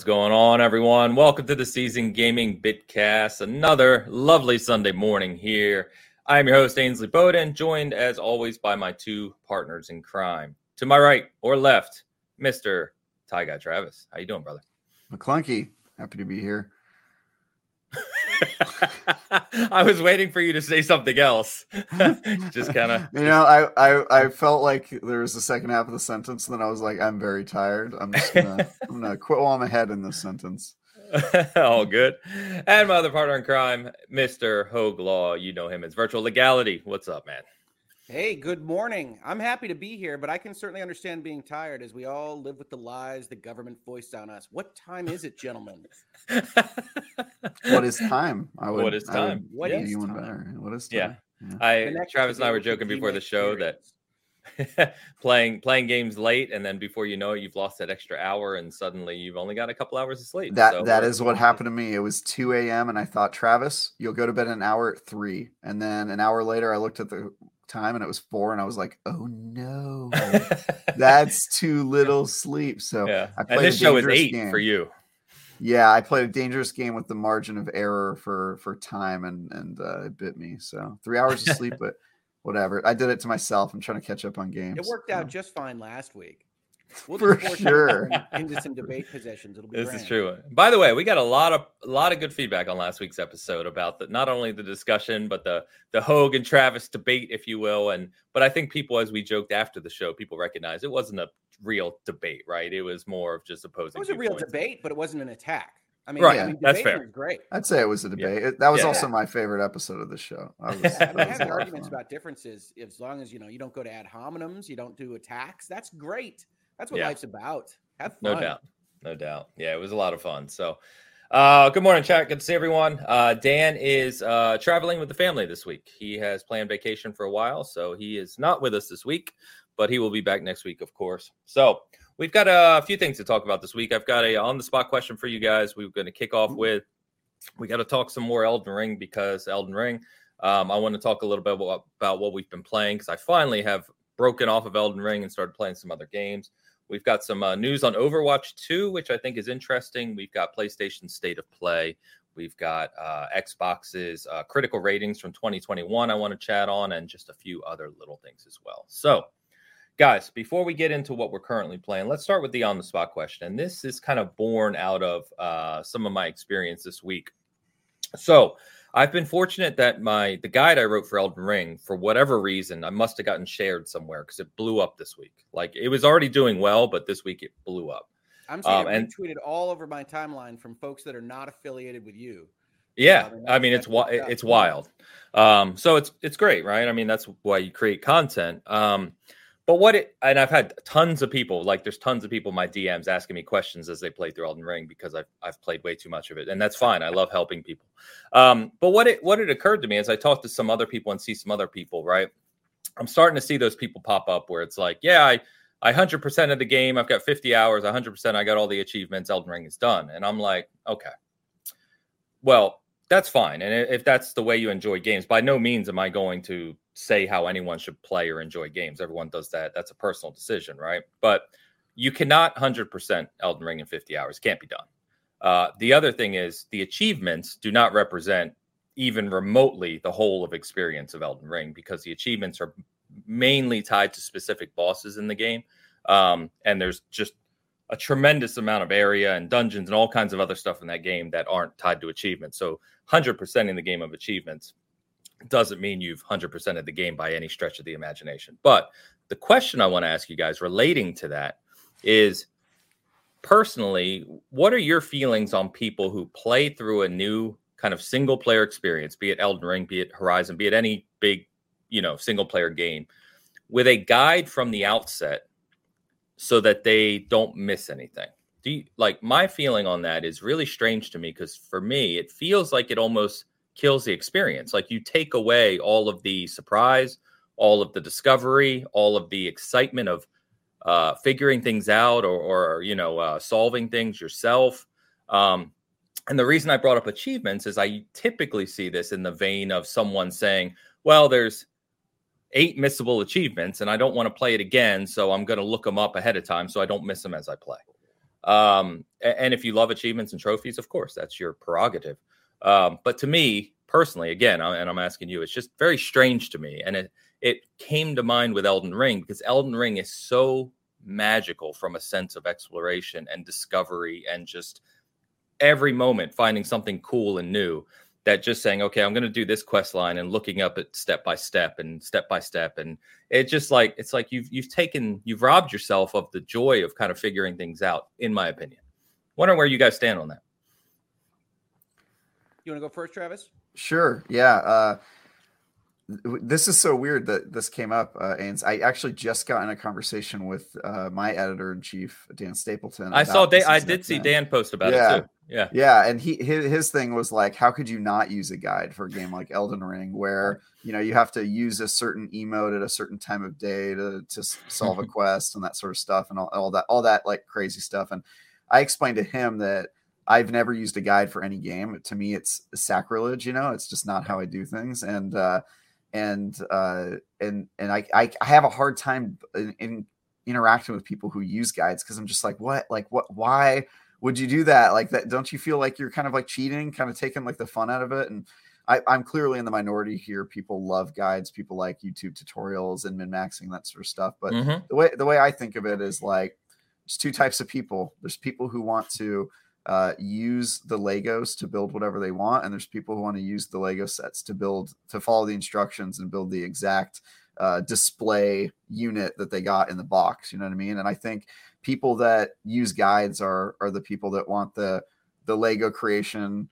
What's going on, everyone? Welcome to the Seasoned Gaming Bitcast. Another lovely Sunday morning here. I am your host, Ainsley Bowden, joined as always by my two partners in crime. To my right or left, Mr. Ty Guy Travis. How you doing, brother? McClunky, happy to be here. I was waiting for you to say something else. just kind of, you know, I, I I felt like there was the second half of the sentence, and then I was like, I'm very tired. I'm just gonna I'm gonna quit while I'm ahead in this sentence. All good. And my other partner in crime, Mr. Hogue Law. You know him as Virtual Legality. What's up, man? Hey, good morning. I'm happy to be here, but I can certainly understand being tired as we all live with the lies the government foists on us. What time is it, gentlemen? what is time? I would, what is time? What is time? Better. What is time? Yeah. yeah. I Travis and I were joking before the show experience. that playing playing games late and then before you know it you've lost that extra hour and suddenly you've only got a couple hours of sleep that so that is what happened to me it was 2 a.m and i thought travis you'll go to bed an hour at 3 and then an hour later i looked at the time and it was four and I was like, oh no, that's too little sleep. So yeah. I played and this show is eight game. for you. Yeah, I played a dangerous game with the margin of error for for time and and uh, it bit me. So three hours of sleep, but whatever. I did it to myself. I'm trying to catch up on games. It worked out just fine last week. We'll for sure. Into some debate positions. It'll be this grand. is true. By the way, we got a lot of a lot of good feedback on last week's episode about the not only the discussion but the the Hogue and Travis debate, if you will. And but I think people, as we joked after the show, people recognize it wasn't a real debate, right? It was more of just opposing. It was a real debate, but it wasn't an attack. I mean, right. I mean, that's fair. great. I'd say it was a debate. Yeah. That was yeah. also my favorite episode of the show. I was, having arguments about differences, as long as you know you don't go to ad hominems, you don't do attacks. That's great. That's what yeah. life's about. Have fun. No doubt. No doubt. Yeah, it was a lot of fun. So, uh, good morning, chat. Good to see everyone. Uh, Dan is uh, traveling with the family this week. He has planned vacation for a while, so he is not with us this week, but he will be back next week, of course. So, we've got a few things to talk about this week. I've got a on the spot question for you guys. We're going to kick off with we got to talk some more Elden Ring because Elden Ring. Um, I want to talk a little bit about, about what we've been playing because I finally have broken off of Elden Ring and started playing some other games. We've got some uh, news on Overwatch 2, which I think is interesting. We've got PlayStation State of Play. We've got uh, Xbox's uh, critical ratings from 2021, I want to chat on, and just a few other little things as well. So, guys, before we get into what we're currently playing, let's start with the on the spot question. And this is kind of born out of uh, some of my experience this week. So, I've been fortunate that my the guide I wrote for Elden Ring, for whatever reason, I must have gotten shared somewhere because it blew up this week. Like it was already doing well, but this week it blew up. I'm seeing um, and, tweeted all over my timeline from folks that are not affiliated with you. Yeah, so, I mean, it's it's wild. Um, so it's it's great, right? I mean that's why you create content. Um, but what it and I've had tons of people like there's tons of people my DMs asking me questions as they play through Elden Ring because I've I've played way too much of it, and that's fine. I love helping people. Um, but what it what it occurred to me as I talked to some other people and see some other people, right? I'm starting to see those people pop up where it's like, yeah, I I 100% of the game. I've got 50 hours, 100%. I got all the achievements. Elden Ring is done, and I'm like, okay, well, that's fine. And if that's the way you enjoy games, by no means am I going to say how anyone should play or enjoy games. Everyone does that. That's a personal decision, right? But you cannot 100% Elden Ring in 50 hours. Can't be done. Uh, the other thing is the achievements do not represent even remotely the whole of experience of Elden Ring because the achievements are mainly tied to specific bosses in the game. Um, and there's just a tremendous amount of area and dungeons and all kinds of other stuff in that game that aren't tied to achievements. So 100% in the game of achievements doesn't mean you've 100% of the game by any stretch of the imagination. But the question I want to ask you guys relating to that is personally, what are your feelings on people who play through a new kind of single player experience, be it Elden Ring, be it Horizon, be it any big, you know, single player game with a guide from the outset so that they don't miss anything? Do you, like my feeling on that is really strange to me because for me, it feels like it almost kills the experience. Like you take away all of the surprise, all of the discovery, all of the excitement of uh, figuring things out or, or you know, uh, solving things yourself. Um, and the reason I brought up achievements is I typically see this in the vein of someone saying, well, there's eight missable achievements and I don't want to play it again. So I'm going to look them up ahead of time so I don't miss them as I play. Um, and if you love achievements and trophies, of course, that's your prerogative. Um, but to me personally, again, and I'm asking you, it's just very strange to me. And it, it came to mind with Elden Ring because Elden Ring is so magical from a sense of exploration and discovery and just every moment finding something cool and new that just saying okay i'm going to do this quest line and looking up at step by step and step by step and it's just like it's like you've you've taken you've robbed yourself of the joy of kind of figuring things out in my opinion. Wondering where you guys stand on that. You want to go first travis? Sure yeah uh this is so weird that this came up, uh, and I actually just got in a conversation with uh, my editor in chief, Dan Stapleton. I saw Dan. I did see Dan post about yeah. it too. Yeah, yeah, and he his, his thing was like, how could you not use a guide for a game like Elden Ring, where you know you have to use a certain emote at a certain time of day to to solve a quest and that sort of stuff, and all, all that all that like crazy stuff. And I explained to him that I've never used a guide for any game. To me, it's sacrilege. You know, it's just not how I do things, and uh, and uh, and and I, I, have a hard time in, in interacting with people who use guides because I'm just like, what, like, what, why would you do that? Like that? Don't you feel like you're kind of like cheating, kind of taking like the fun out of it? And I, I'm clearly in the minority here. People love guides. People like YouTube tutorials and min maxing that sort of stuff. But mm-hmm. the way the way I think of it is like there's two types of people. There's people who want to uh, use the Legos to build whatever they want, and there's people who want to use the Lego sets to build to follow the instructions and build the exact uh, display unit that they got in the box. You know what I mean? And I think people that use guides are are the people that want the the Lego creation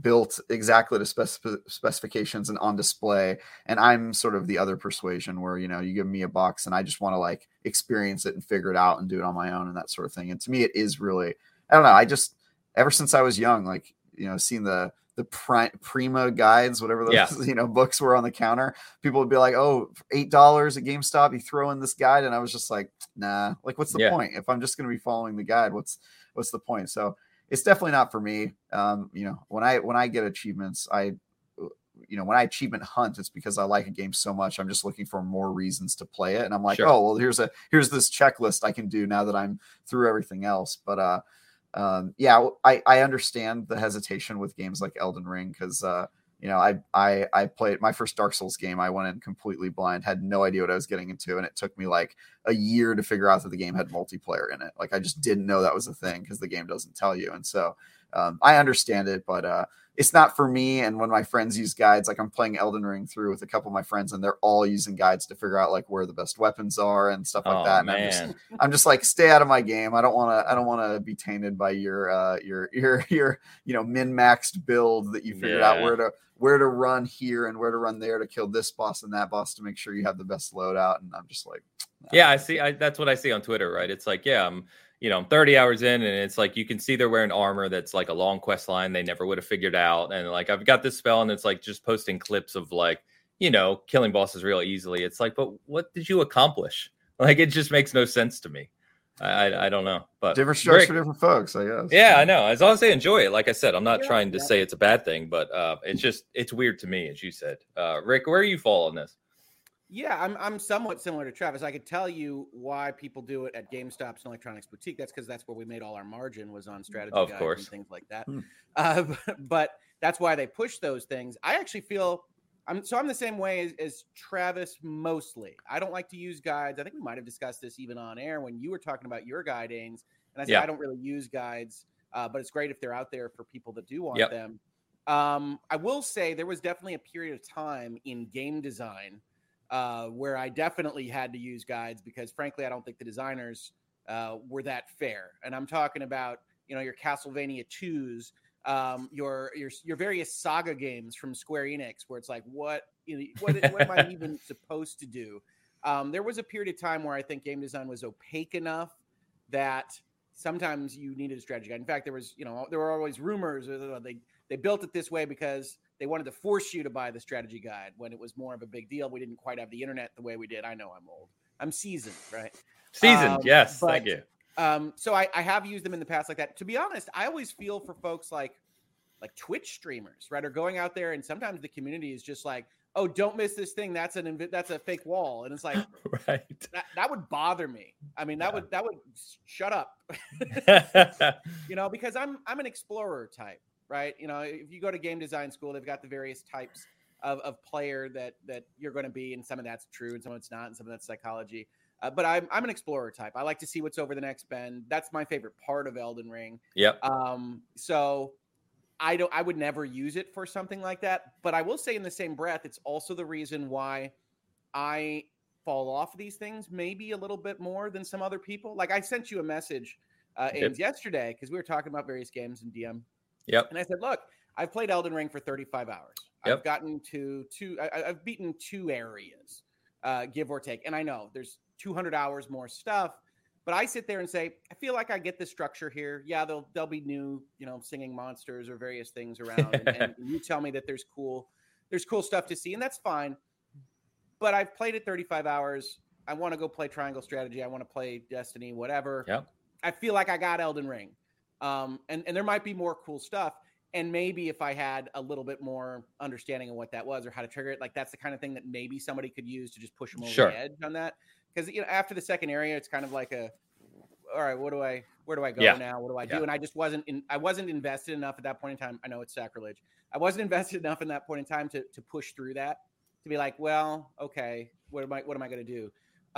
built exactly to spec- specifications and on display and i'm sort of the other persuasion where you know you give me a box and i just want to like experience it and figure it out and do it on my own and that sort of thing and to me it is really i don't know i just ever since I was young, like you know, seeing the the pri- Prima guides, whatever those yeah. you know books were on the counter, people would be like, "Oh, eight dollars at GameStop, you throw in this guide," and I was just like, "Nah, like what's the yeah. point? If I'm just going to be following the guide, what's what's the point?" So it's definitely not for me. Um, you know, when I when I get achievements, I you know, when I achievement hunt, it's because I like a game so much. I'm just looking for more reasons to play it. And I'm like, sure. oh, well, here's a here's this checklist I can do now that I'm through everything else. But uh um, yeah, I, I understand the hesitation with games like Elden Ring because uh, you know I, I I played my first Dark Souls game. I went in completely blind, had no idea what I was getting into, and it took me like a year to figure out that the game had multiplayer in it. Like I just didn't know that was a thing because the game doesn't tell you, and so um, I understand it, but uh, it's not for me. And when my friends use guides, like I'm playing Elden Ring through with a couple of my friends, and they're all using guides to figure out like where the best weapons are and stuff like oh, that. And man. I'm just, I'm just like, stay out of my game. I don't want to, I don't want to be tainted by your, uh, your, your, your, you know, min maxed build that you figured yeah. out where to, where to run here and where to run there to kill this boss and that boss to make sure you have the best loadout. And I'm just like, nah. yeah, I see. I, that's what I see on Twitter, right? It's like, yeah, I'm you know, I'm 30 hours in, and it's like you can see they're wearing armor that's like a long quest line they never would have figured out. And like I've got this spell, and it's like just posting clips of like, you know, killing bosses real easily. It's like, but what did you accomplish? Like it just makes no sense to me. I I, I don't know, but different strokes for different folks, I guess. Yeah, I know. As long as they enjoy it, like I said, I'm not yeah, trying to yeah. say it's a bad thing, but uh, it's just it's weird to me, as you said. Uh, Rick, where are you fall on this? Yeah, I'm I'm somewhat similar to Travis. I could tell you why people do it at GameStop's and Electronics Boutique. That's because that's where we made all our margin was on strategy of course. and things like that. Hmm. Uh, but that's why they push those things. I actually feel I'm so I'm the same way as, as, Travis mostly. I don't like to use guides. I think we might have discussed this even on air when you were talking about your guidings, and I said yeah. I don't really use guides, uh, but it's great if they're out there for people that do want yep. them. Um, I will say there was definitely a period of time in game design uh, where I definitely had to use guides because, frankly, I don't think the designers uh, were that fair. And I'm talking about you know your Castlevania twos, um, your your your various saga games from Square Enix, where it's like, what you know, what, what am I even supposed to do? Um, there was a period of time where I think game design was opaque enough that sometimes you needed a strategy guide. In fact, there was you know there were always rumors they they built it this way because they wanted to force you to buy the strategy guide when it was more of a big deal. We didn't quite have the internet the way we did. I know I'm old. I'm seasoned, right? Seasoned, um, yes. But, thank you. Um, so I, I have used them in the past like that. To be honest, I always feel for folks like like Twitch streamers, right? Are going out there and sometimes the community is just like, oh, don't miss this thing. That's an invi- that's a fake wall, and it's like right. that, that would bother me. I mean, that Yeah. would that would shut up. you know, because I'm I'm an explorer type, right? You know, if you go to game design school, they've got the various types of, of player that that you're going to be, and some of that's true, and some of it's not, and some of that's psychology. Uh, but I'm I'm an explorer type. I like to see what's over the next bend. That's my favorite part of Elden Ring. yep. Um, so I don't I would never use it for something like that. But I will say in the same breath, it's also the reason why I fall off these things maybe a little bit more than some other people. Like I sent you a message, uh, Yep. Yesterday because we were talking about various games and DM, Yep. and I said, look, I've played Elden Ring for 35 hours. Yep. I've gotten to two. I, I've beaten two areas, uh, give or take. And I know there's 200 hours more stuff, but I sit there and say, I feel like I get the structure here. Yeah, there'll there'll be new, you know, singing monsters or various things around, and, and you tell me that there's cool, there's cool stuff to see, and that's fine. But I've played it 35 hours. I want to go play Triangle Strategy. I want to play Destiny, whatever. Yep. I feel like I got Elden Ring. Um, and, and there might be more cool stuff. And maybe if I had a little bit more understanding of what that was or how to trigger it, like that's the kind of thing that maybe somebody could use to just push them over Sure. the edge on that. Because you know, after the second area, it's kind of like a, all right, what do I, where do I go Yeah. now? What do I do? Yeah. And I just wasn't in, I wasn't invested enough at that point in time. I know it's sacrilege. I wasn't invested enough in that point in time to to push through that to be like, well, okay, what am I, what am I going to do?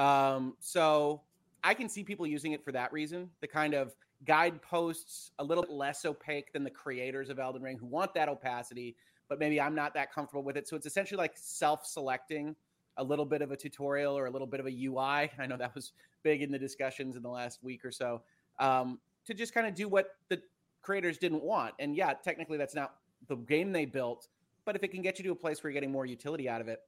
Um, so I can see people using it for that reason. The kind of guideposts a little bit less opaque than the creators of Elden Ring who want that opacity, but maybe I'm not that comfortable with it. So it's essentially like self-selecting a little bit of a tutorial or a little bit of a UI. I know that was big in the discussions in the last week or so. Um, to just kind of do what the creators didn't want. And yeah, technically that's not the game they built, but if it can get you to a place where you're getting more utility out of it,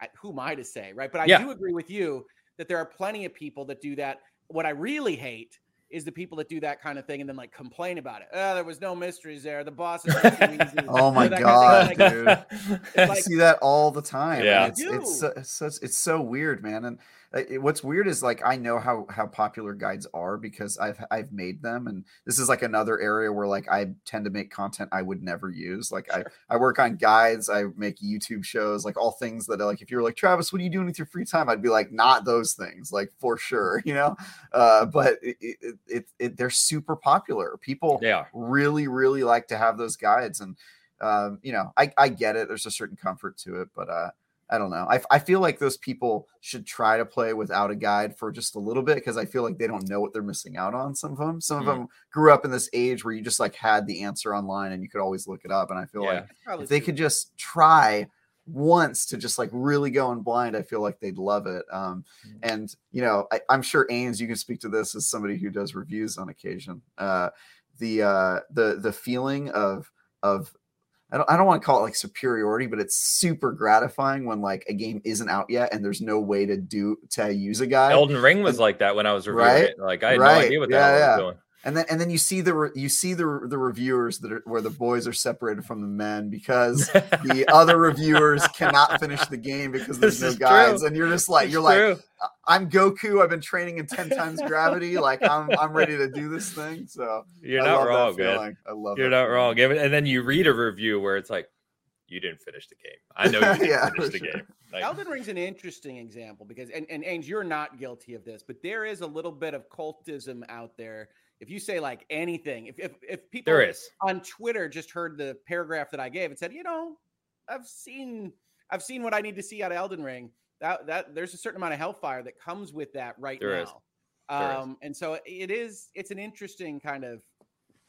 I, who am I to say, right? But I Yeah. do agree with you that there are plenty of people that do that. What I really hate is the people that do that kind of thing and then like complain about it. Oh, there was no mysteries there. The boss is easy. Oh my Or that kind of God. Like, dude. It's I see that all the time. Yeah. it's, You it's, so, it's so it's so weird, man. And uh, it- what's weird is like I know how how popular guides are because I've I've made them, and this is like another area where like I tend to make content I would never use. Like Sure. I I work on guides, I make YouTube shows, like all things that are like if you were like Travis, what are you doing with your free time? I'd be like not those things, like for sure, you know. Uh, but it, it, it, it they're super popular. People They are. really really like to have those guides and um you know i i get it there's a certain comfort to it but uh i don't know i, I feel like those people should try to play without a guide for just a little bit because i feel like they don't know what they're missing out on some of them some of Mm. them grew up in this age where you just like had the answer online and you could always look it up and i feel Yeah. like if they true. could just try once to just like really go in blind, I feel like they'd love it. Um, Mm. and you know, I, I'm sure Ains, you can speak to this as somebody who does reviews on occasion. Uh, the uh, the the feeling of of I don't I don't want to call it like superiority, but it's super gratifying when like a game isn't out yet and there's no way to do to use a guy. Elden Ring was and- like that when I was reviewing Right? it. Like I had Right. no idea what that Yeah, yeah. was doing. And then and then you see the re- you see the the reviewers that are where the boys are separated from the men because the other reviewers cannot finish the game because there's This no is true. guides and you're just like It's you're like true. i'm goku i've been training in 10 times gravity like i'm i'm ready to do this thing so you're I not love that wrong, man. i love You're that not feeling. wrong. And then you read a review where it's like, you didn't finish the game. I know you didn't Yeah, finish the sure. game. Like, Elden Ring's an interesting example because, and, and Ains, you're not guilty of this, but there is a little bit of cultism out there. If you say like anything, if if, if people there is. on Twitter just heard the paragraph that I gave and said, you know, I've seen I've seen what I need to see out of Elden Ring. That that there's a certain amount of hellfire that comes with that right There now. Is. Um, and so it is it's an interesting kind of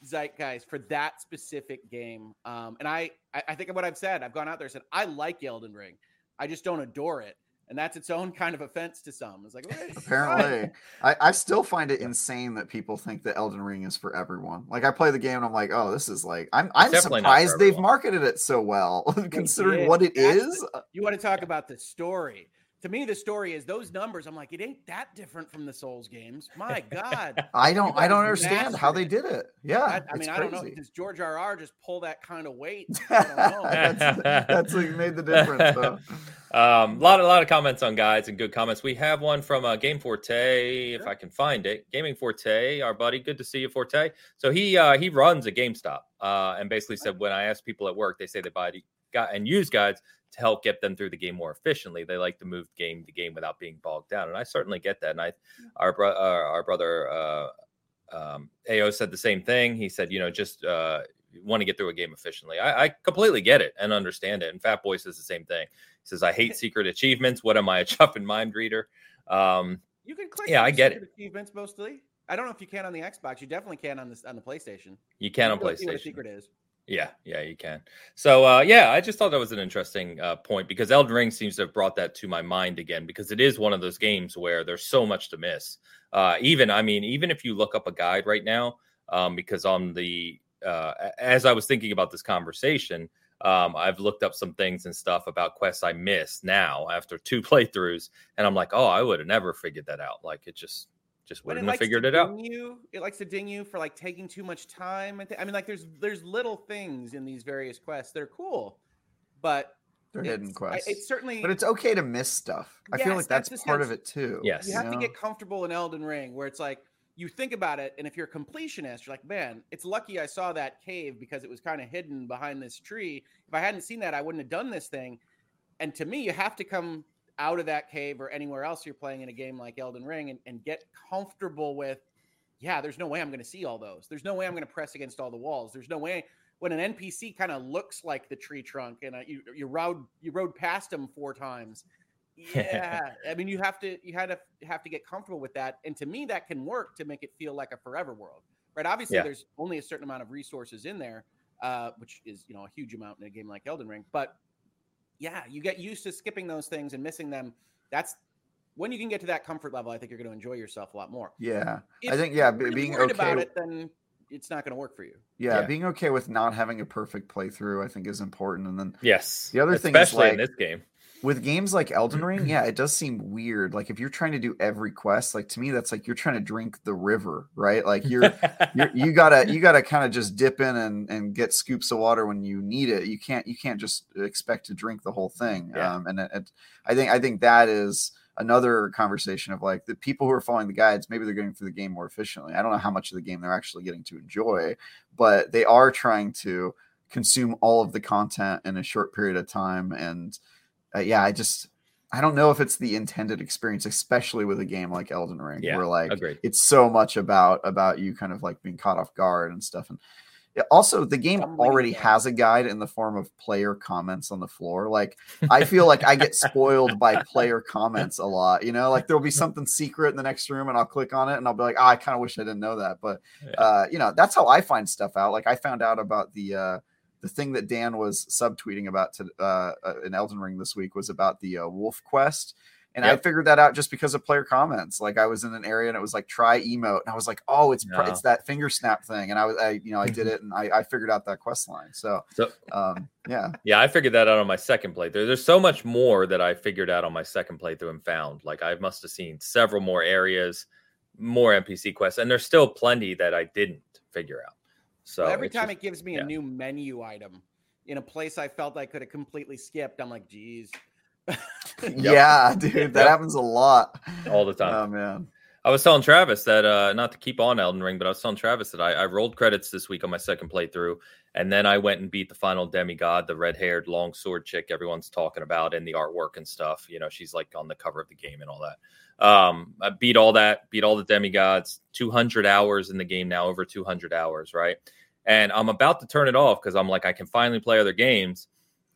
zeitgeist for that specific game. Um, and I, I I think of what I've said. I've gone out there and said I like Elden Ring. I just don't adore it. And that's its own kind of offense to some. It's like okay, apparently. I, I still find it insane that people think that elden ring is for everyone. Like i play the game and i'm like oh this is like i'm i'm definitely not for surprised they've marketed it so well considering did. what it That's is. You want to talk about the story? To me, the story is those numbers. I'm like, it ain't that different from the Souls games. My God. i don't i don't guys understand how they did it yeah I, I it's mean, I don't know. crazy. Does George R. R. just pull that kind of weight? I don't know. that's, that's what made the difference though. Um, a lot, a lot of comments on guides and good comments. We have one from uh, Game Forte, if I can find it. Gaming Forte, our buddy. Good to see you, Forte. So he uh, he runs a GameStop, uh, and basically said when I ask people at work, they say they buy got and use guides to help get them through the game more efficiently. They like to move game to game without being bogged down, and I certainly get that. And I, our bro- our, our brother uh, um, Ao said the same thing. He said, you know, just uh, want to get through a game efficiently. I, I, completely get it and understand it. And Fat Boy says the same thing. He says, I hate secret achievements. What am I, a chuffing mind reader? Um, you can click. Yeah, I get it. Achievements mostly. I don't know if you can on the Xbox. You definitely can on this on the PlayStation. You can you on PlayStation. what a secret is. Yeah, yeah, you can. So, uh, yeah, I just thought that was an interesting uh, point because Elden Ring seems to have brought that to my mind again because it is one of those games where there's so much to miss. Uh, even, I mean, even if you look up a guide right now, um, because on the uh, as I was thinking about this conversation, um, I've looked up some things and stuff about quests I missed now after two playthroughs, and I'm like, oh, I would have never figured that out. Like it just just wouldn't have figured it out. You, it likes to ding you for like taking too much time. I mean, like there's there's little things in these various quests. They're cool, but they're hidden quests. It's certainly, but it's okay to miss stuff. I yes, feel like that's, that's part of it too. Yes, you have you know? to get comfortable in Elden Ring, where it's like you think about it, and if you're a completionist, you're like, man, it's lucky I saw that cave because it was kind of hidden behind this tree. If I hadn't seen that, I wouldn't have done this thing. And to me, you have to come out of that cave or anywhere else you're playing in a game like Elden Ring and, and get comfortable with, yeah, there's no way I'm going to see all those. There's no way I'm going to press against all the walls. There's no way when an NPC kind of looks like the tree trunk and uh, you you rode you rode past him four times yeah i mean you have to you had to have to get comfortable with that and to me that can work to make it feel like a forever world right obviously yeah. there's only a certain amount of resources in there uh, which is you know a huge amount in a game like elden ring but yeah you get used to skipping those things and missing them. That's when you can get to that comfort level i think you're going to enjoy yourself a lot more. Yeah. If i think yeah really being okay about it then it's not going to work for you. Yeah, yeah, being okay with not having a perfect playthrough i think is important and then yes. the other especially thing especially like, in this game with games like Elden Ring, yeah, it does seem weird. Like if you're trying to do every quest, like to me, that's like you're trying to drink the river, right? Like you're, you're you gotta you gotta kind of just dip in and and get scoops of water when you need it. You can't you can't just expect to drink the whole thing. Yeah. Um, and it, it, I think I think that is another conversation of like the people who are following the guides. Maybe they're getting through the game more efficiently. I don't know how much of the game they're actually getting to enjoy, but they are trying to consume all of the content in a short period of time and uh, yeah, I just I don't know if it's the intended experience, especially with a game like Elden Ring, yeah, where like agreed. it's so much about about you kind of like being caught off guard and stuff. And also, the game already has a guide in the form of player comments on the floor. Like I feel like I get spoiled by player comments a lot. You know, like there'll be something secret in the next room, and I'll click on it, and I'll be like, oh, I kind of wish I didn't know that. But uh, you know, that's how I find stuff out. Like I found out about the. Uh, the thing that Dan was subtweeting about to uh, uh, in Elden Ring this week was about the uh, Wolf Quest. And yep. I figured that out just because of player comments. Like I was in an area and it was like try emote, and I was like, oh, it's yeah. it's that finger snap thing, and I was, I you know, I did it, and I, I figured out that quest line. So, so um, yeah, yeah, I figured that out on my second playthrough. There's so much more that I figured out on my second playthrough and found. Like I must have seen several more areas, more NPC quests, and there's still plenty that I didn't figure out. So well, every time just, it gives me yeah. a new menu item in a place I felt I could have completely skipped, I'm like, geez. yeah, dude, that yep. happens a lot. All the time. Oh man. I was telling Travis that uh not to keep on Elden Ring, but I was telling Travis that I, I rolled credits this week on my second playthrough, and then I went and beat the final demigod, the red haired long sword chick everyone's talking about in the artwork and stuff. You know, she's like on the cover of the game and all that. Um, I beat all that, beat all the demigods, 200 hours in the game now, over 200 hours, right? And I'm about to turn it off because I'm like, I can finally play other games.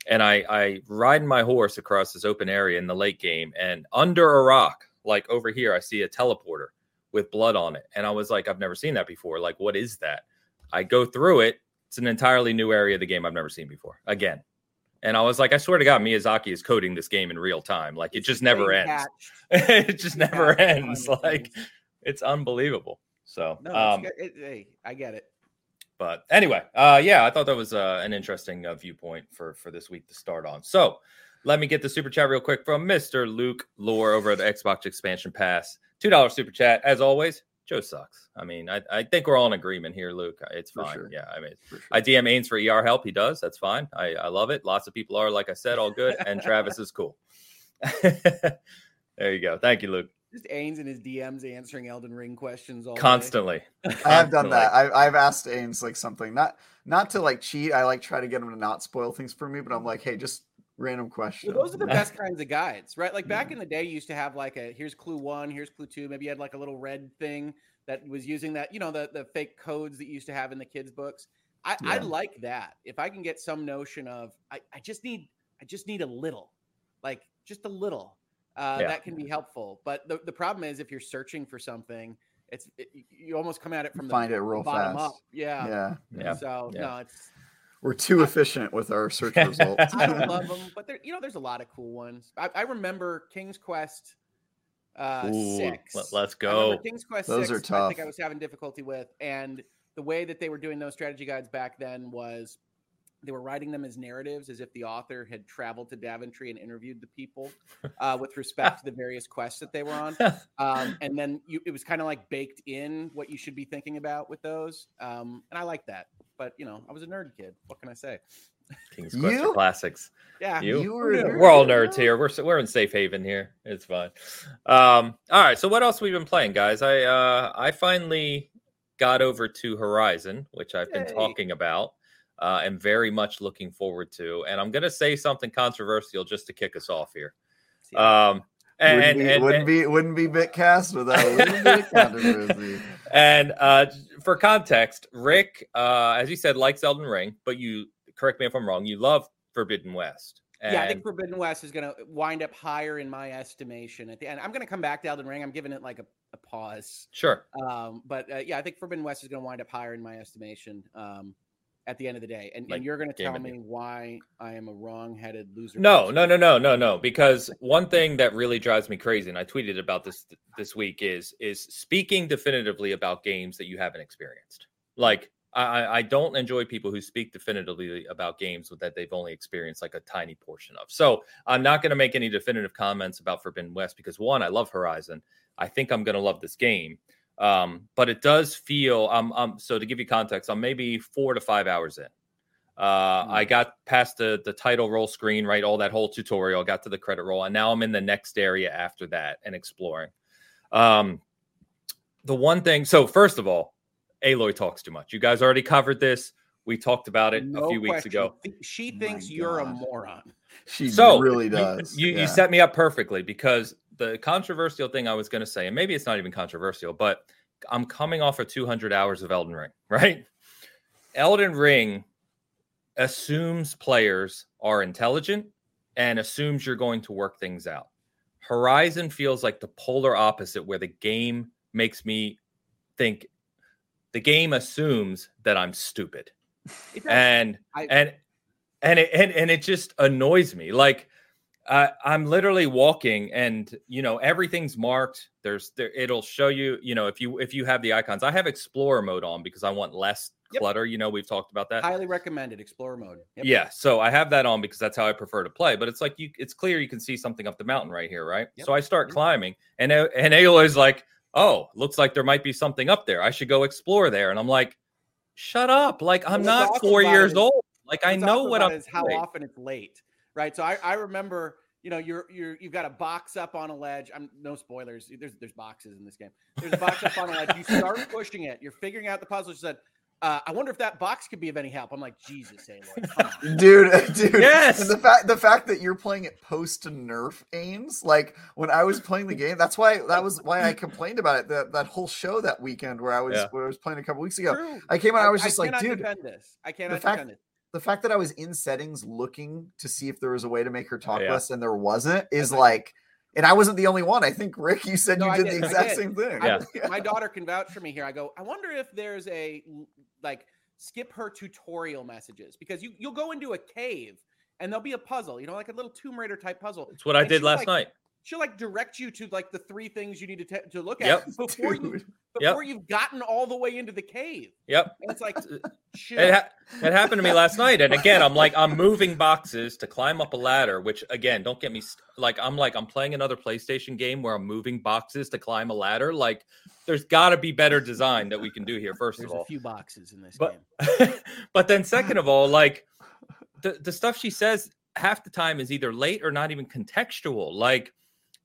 And I, I ride my horse across this open area in the late game, and under a rock, like over here, I see a teleporter with blood on it. And I was like, I've never seen that before. Like, what is that? I go through it. It's an entirely new area of the game I've never seen before. Again, and I was like, I swear to God, Miyazaki is coding this game in real time. Like it just never ends. it just never ends. Like it's unbelievable. So, no, um, it, hey, I get it. But anyway, uh, yeah, I thought that was uh, an interesting uh, viewpoint for for this week to start on. So, let me get the super chat real quick from Mister Luke Lore over at Xbox Expansion Pass. Two dollar super chat as always. Joe sucks. I mean, I, I think we're all in agreement here, Luke. It's fine. Sure. Yeah, I mean, sure. I DM Ains for ER help. He does. That's fine. I, I love it. Lots of people are, like I said, all good. And Travis is cool. there you go. Thank you, Luke. Just Ains in his DMs answering Elden Ring questions all day. Constantly. I have done that. I, I've asked Ains like something, not not to like cheat. I like try to get him to not spoil things for me, but I'm like, hey, just random questions. Well, those are the best kinds of guides, right? Like back in the day, you used to have like a here's clue one, here's clue two. Maybe you had like a little red thing that was using that, you know, the the fake codes that you used to have in the kids' books. I, Yeah. I like that. If I can get some notion of I, I just need I just need a little, like just a little, uh, Yeah. that can be helpful. But the, the problem is if you're searching for something, it's it, you almost come at it from the Find it real bottom fast. up. Yeah. Yeah, Yeah. So Yeah. no, it's we're too efficient with our search results. I don't love them, but there, you know, there's a lot of cool ones. I, I remember King's Quest uh, Ooh, six. let- let's I go. King's Quest Those six. are tough. I think. I was having difficulty with, and the way that they were doing those strategy guides back then was they were writing them as narratives, as if the author had traveled to Daventry and interviewed the people uh, with respect to the various quests that they were on. Um, and then you, it was kind of like baked in what you should be thinking about with those. Um, and I like that. But you know, I was a nerd kid. What can I say? King's Quest You? classics. Yeah, You? You were Yeah. a We're all nerds here. We're we're in safe haven here. It's fine. Um, all right. So what else we been playing, guys? I uh, I finally got over to Horizon, which I've been talking about. Uh, and very much looking forward to. And I'm gonna say something controversial just to kick us off here. See, Um, and wouldn't, be, and, wouldn't be wouldn't be Bitcast without a little bit of controversy. And uh, for context, Rick, uh, as you said, likes Elden Ring, but you correct me if I'm wrong. You love Forbidden West. And yeah, I think Forbidden West is going to wind up higher in my estimation at the end. I'm going to come back to Elden Ring. I'm giving it like a, a pause. sure. Um, but uh, yeah, I think Forbidden West is going to wind up higher in my estimation um, at the end of the day. And, Like and you're going to tell me why I am a wrong-headed loser. No, person. no, no, no, no, no. Because one thing that really drives me crazy, and I tweeted about this this week, is is speaking definitively about games that you haven't experienced. Like I, I- I don't enjoy people who speak definitively about games that they've only experienced like a tiny portion of. So I'm not going to make any definitive comments about Forbidden West because one, I love Horizon. I think I'm going to love this game. Um, but it does feel um, um so to give you context, I'm maybe four to five hours in. Uh, I got past the the title roll screen, right? All that whole tutorial, got to the credit roll, and now I'm in the next area after that and exploring. Um, the one thing, so first of all, Aloy talks too much. You guys already covered this. We talked about it No a few weeks question. ago. She My thinks you're a moron. She So really does. You, you, yeah. set me up perfectly because the controversial thing I was going to say, and maybe it's not even controversial, but I'm coming off of 200 hours of Elden Ring, right? Elden Ring assumes players are intelligent and assumes you're going to work things out. Horizon feels like the polar opposite, where the game makes me think the game assumes that I'm stupid and I- and and it and, and it just annoys me like I i'm literally walking and you know everything's marked. There's there it'll show you you know if you if you have the icons. I have explorer mode on because i want less Yep. clutter. You know we've talked about that. Highly recommended Explorer mode. Yep. yeah so i have that on because that's how i prefer to play but it's like you it's clear you can see something up the mountain right here right? Yep. so i start climbing and and Aloy's like oh looks like there might be something up there. I should go explore there. And i'm like shut up. Like i'm what's not four years is- old. Like i know what i'm is how doing. often it's late, right? So I, I remember, you know, you're you're you've got a box up on a ledge. I'm no spoilers. There's there's boxes in this game. There's a box up on a ledge. You start pushing it. You're figuring out the puzzle. She said, uh, "I wonder if that box could be of any help." I'm like, Jesus, Aloy, dude, dude. Yes! The fact the fact that you're playing it post nerf aims, like when I was playing the game, that's why that was why I complained about it. That that whole show that weekend where I was Yeah. where I was playing a couple weeks ago. True. I came out, I was just like, cannot dude, defend this. I cannot fact- defend it. The fact that I was in settings looking to see if there was a way to make her talk Yeah. less and there wasn't is like, and I wasn't the only one. I think Rick, you said No, you did, did, the exact did. same thing. Yeah. My daughter can vouch for me here. I go, I wonder if there's a like skip her tutorial messages because you you'll go into a cave and there'll be a puzzle, you know, like a little Tomb Raider type puzzle. It's what I did last like, night. She'll like direct you to like the three things you need to te- to look at Yep. before you Dude. Yep. before you've gotten all the way into the cave. Yep. And it's like, chill. It, ha- it happened to me last night. And again, I'm like, I'm moving boxes to climb up a ladder, which again, don't get me st- like, I'm like, I'm playing another PlayStation game where I'm moving boxes to climb a ladder. Like, there's got to be better design that we can do here, first There's of a all. few boxes in this But- game. but then, second of all, like, the, the stuff she says half the time is either late or not even contextual. Like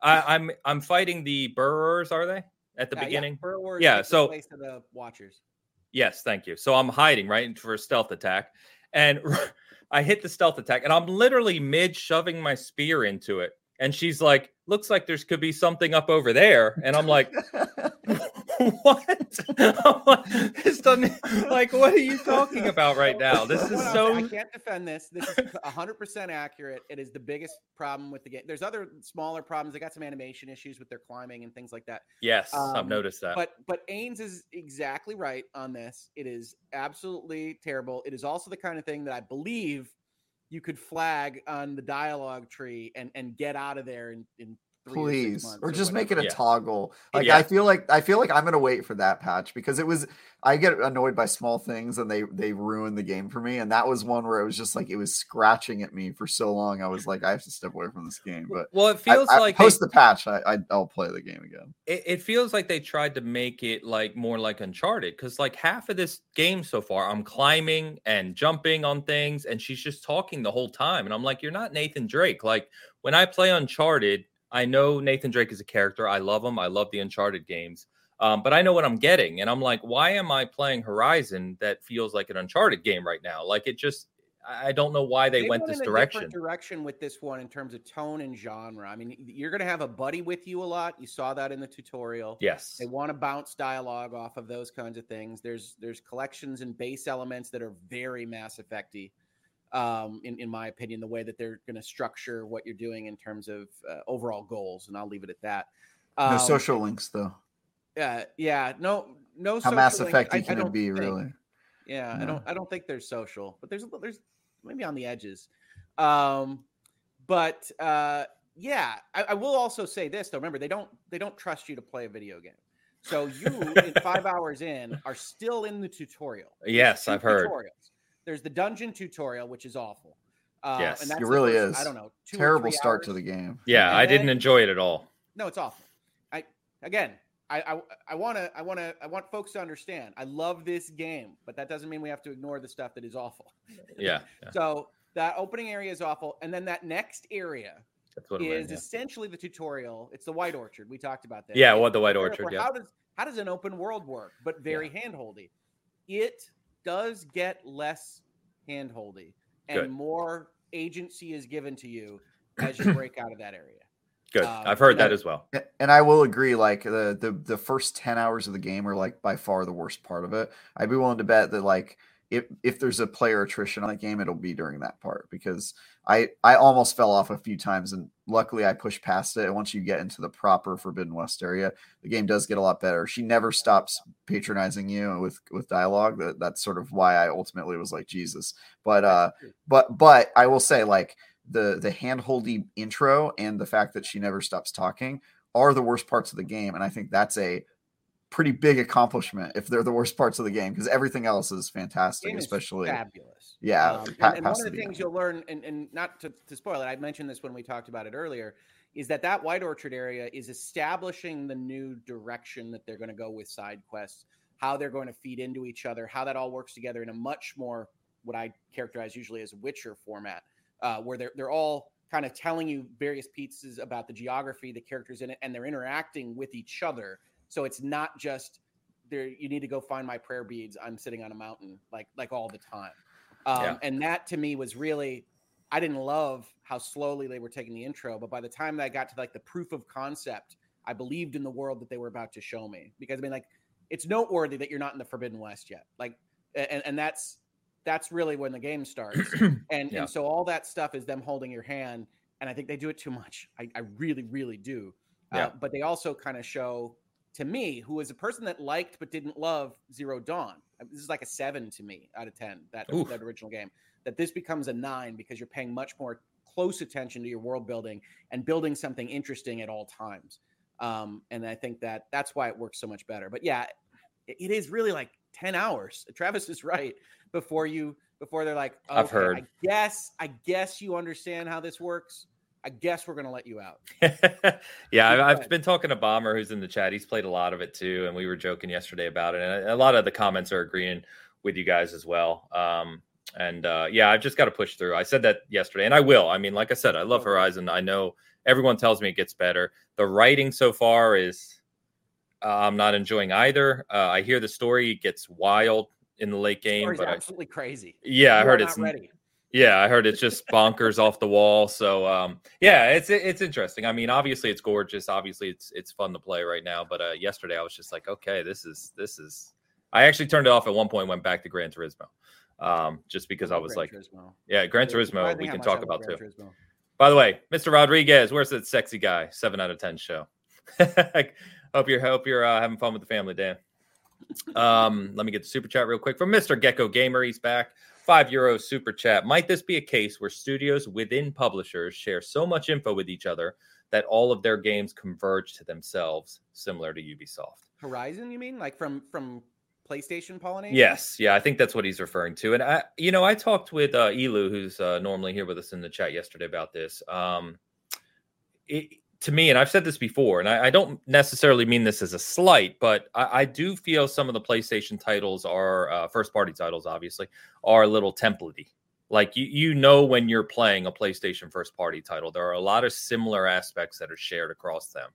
I, I'm I'm fighting the burrowers, are they at the Uh, beginning? Yeah, Burrowers Yeah, so- place of the Watchers. Yes, thank you. So I'm hiding right for a stealth attack, and I hit the stealth attack, and I'm literally mid shoving my spear into it, and she's like, "Looks like there's could be something up over there," and I'm like, "What? Like, this doesn't like what are you talking about right now? This is so." I can't defend this. This is 100% accurate. It is the biggest problem with the game. There's other smaller problems. They got some animation issues with their climbing and things like that. Yes, I've Um, noticed that. But but Ains is exactly right on this. It is absolutely terrible. It is also the kind of thing that I believe you could flag on the dialogue tree and and get out of there in in three or, six please or just make it a Yeah. toggle like Yeah. i feel like i feel like i'm gonna wait for that patch because it was i get annoyed by small things and they they ruin the game for me and that was one where it was just like it was scratching at me for so long i was like i have to step away from this game but well, it feels I, like they- post the patch I, I i'll play the game again it, it feels like they tried to make it like more like uncharted because like half of this game so far i'm climbing and jumping on things and she's just talking the whole time and i'm like you're not nathan drake like when i play uncharted i know nathan drake is a character i love him i love the uncharted games um, but i know what i'm getting and i'm like why am i playing horizon that feels like an uncharted game right now like it just i don't know why they, went, this in a direction direction with this one in terms of tone and genre. I mean, you're going to have a buddy with you a lot. You saw that in the tutorial. yes They want to bounce dialogue off of those kinds of things. There's there's collections and base elements that are very Mass Effecty, um, in in my opinion. The way that they're going to structure what you're doing in terms of uh, overall goals, and I'll leave it at that. no Um, social links though Uh, yeah, no, no. how mass social links. I- can it be think. really Yeah, I don't I don't think there's social, but there's a- there's maybe on the edges. Um but uh yeah, I, I will also say this though. Remember, they don't they don't trust you to play a video game. So you in five hours in are still in the tutorial. Yes, I've heard. Tutorials. There's the dungeon tutorial, which is awful. Uh, Yes. and that's It really first, is. I don't know. two terrible three start to the game yeah and i didn't then- enjoy it at all No, it's awful. I again, I I I want to I want to I want folks to understand. I love this game, but that doesn't mean we have to ignore the stuff that is awful. yeah, yeah So that opening area is awful, and then that next area is what it is meant, yeah. essentially the tutorial. It's the White Orchard. We talked about that. Yeah, It's what the White Orchard, yeah. How does how does an open world work? But very handholdy. It does get less handholdy, and Good. more agency is given to you as you break out of that area. good um, i've heard you know- that as well and I will agree, like the, the the first ten hours of the game are like by far the worst part of it. I'd be willing to bet that like if if there's a player attrition on that game, it'll be during that part because I I almost fell off a few times and luckily I pushed past it. And once you get into the proper Forbidden West area, the game does get a lot better. She never stops patronizing you with with dialogue. That that's sort of why I ultimately was like Jesus. But uh but but I will say like the the handholdy intro and the fact that she never stops talking are the worst parts of the game and I think that's a pretty big accomplishment if they're the worst parts of the game because everything else is fantastic is especially fabulous. yeah, Um, pa- and, and one of the the things you'll learn, and, and not to, to spoil it, I mentioned this when we talked about it earlier, is that that White Orchard area is establishing the new direction that they're going to go with side quests, how they're going to feed into each other, how that all works together in a much more what I characterize usually as Witcher format, uh, where they're they're all kind of telling you various pieces about the geography, the characters in it, and they're interacting with each other. So it's not just there. You need to go find my prayer beads. I'm sitting on a mountain, like like all the time. Um, Yeah. And that to me was really, I didn't love how slowly they were taking the intro, but by the time that I got to like the proof of concept, I believed in the world that they were about to show me. Because I mean, like, it's noteworthy that you're not in the Forbidden West yet. Like, and and that's that's really when the game starts. and Yeah. and so all that stuff is them holding your hand, and I think they do it too much. I, I really really do. Yeah. Uh, but they also kind of show to me, who was a person that liked but didn't love Zero Dawn. uh, This is like a seven to me out of ten. That Oof. that original game. That this becomes a nine because you're paying much more close attention to your world building and building something interesting at all times. Um, and I think that that's why it works so much better. But yeah, it, it is really like ten hours. Travis is right. Before you, before they're like, I've "Okay, heard. I guess, I guess you understand how this works. I guess we're gonna let you out. yeah, I've, I've been talking to Bomber, who's in the chat. He's played a lot of it too, and we were joking yesterday about it. And a, a lot of the comments are agreeing with you guys as well. Um, and uh, yeah, I've just got to push through. I said that yesterday, and I will. I mean, like I said, I love Horizon. I know everyone tells me it gets better. The writing so far is uh, I'm not enjoying either. Uh, I hear the story gets wild in the late game, but absolutely I, crazy. Yeah, you I heard it's ready. Yeah, I heard it's just bonkers off the wall. So um, yeah, it's it's interesting. I mean, obviously it's gorgeous. Obviously it's it's fun to play right now. But uh, yesterday I was just like, okay, this is this is. I actually turned it off at one point. Went back to Gran Turismo, um, just because I, was Gran like, Turismo. yeah, Gran Turismo. We can talk about too. Turismo. By the way, Mr. Rodriguez, where's that sexy guy? Seven out of ten show. hope you're hope you're uh, having fun with the family, Dan. Um, let me get the super chat real quick from Mr. Gecko Gamer. He's back. Five euro super chat. Might this be a case where studios within publishers share so much info with each other that all of their games converge to themselves, similar to Ubisoft? Horizon, you mean? Like from from PlayStation pollination? Yes, yeah, I think that's what he's referring to. And I, you know, I talked with uh, Elu, who's uh, normally here with us in the chat yesterday about this. Um, it, to me, and I've said this before, and I, I, don't necessarily mean this as a slight, but I, I do feel some of the PlayStation titles are uh, first party titles, obviously, are a little templatey. Like you, you know, when you're playing a PlayStation first party title, there are a lot of similar aspects that are shared across them.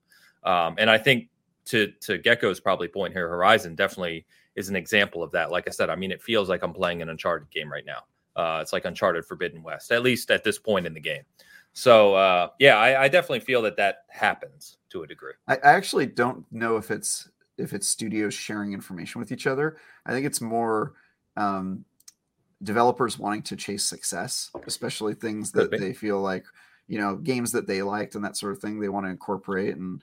Um, and I think to to Gecko's probably point here, Horizon definitely is an example of that. Like I said, I mean, it feels like I'm playing an Uncharted game right now. Uh, it's like Uncharted Forbidden West, at least at this point in the game. So uh, yeah, I, I, definitely feel that that happens to a degree. I, I actually don't know if it's if it's studios sharing information with each other. I think it's more um, developers wanting to chase success, especially things that they feel like you know games that they liked and that sort of thing they want to incorporate and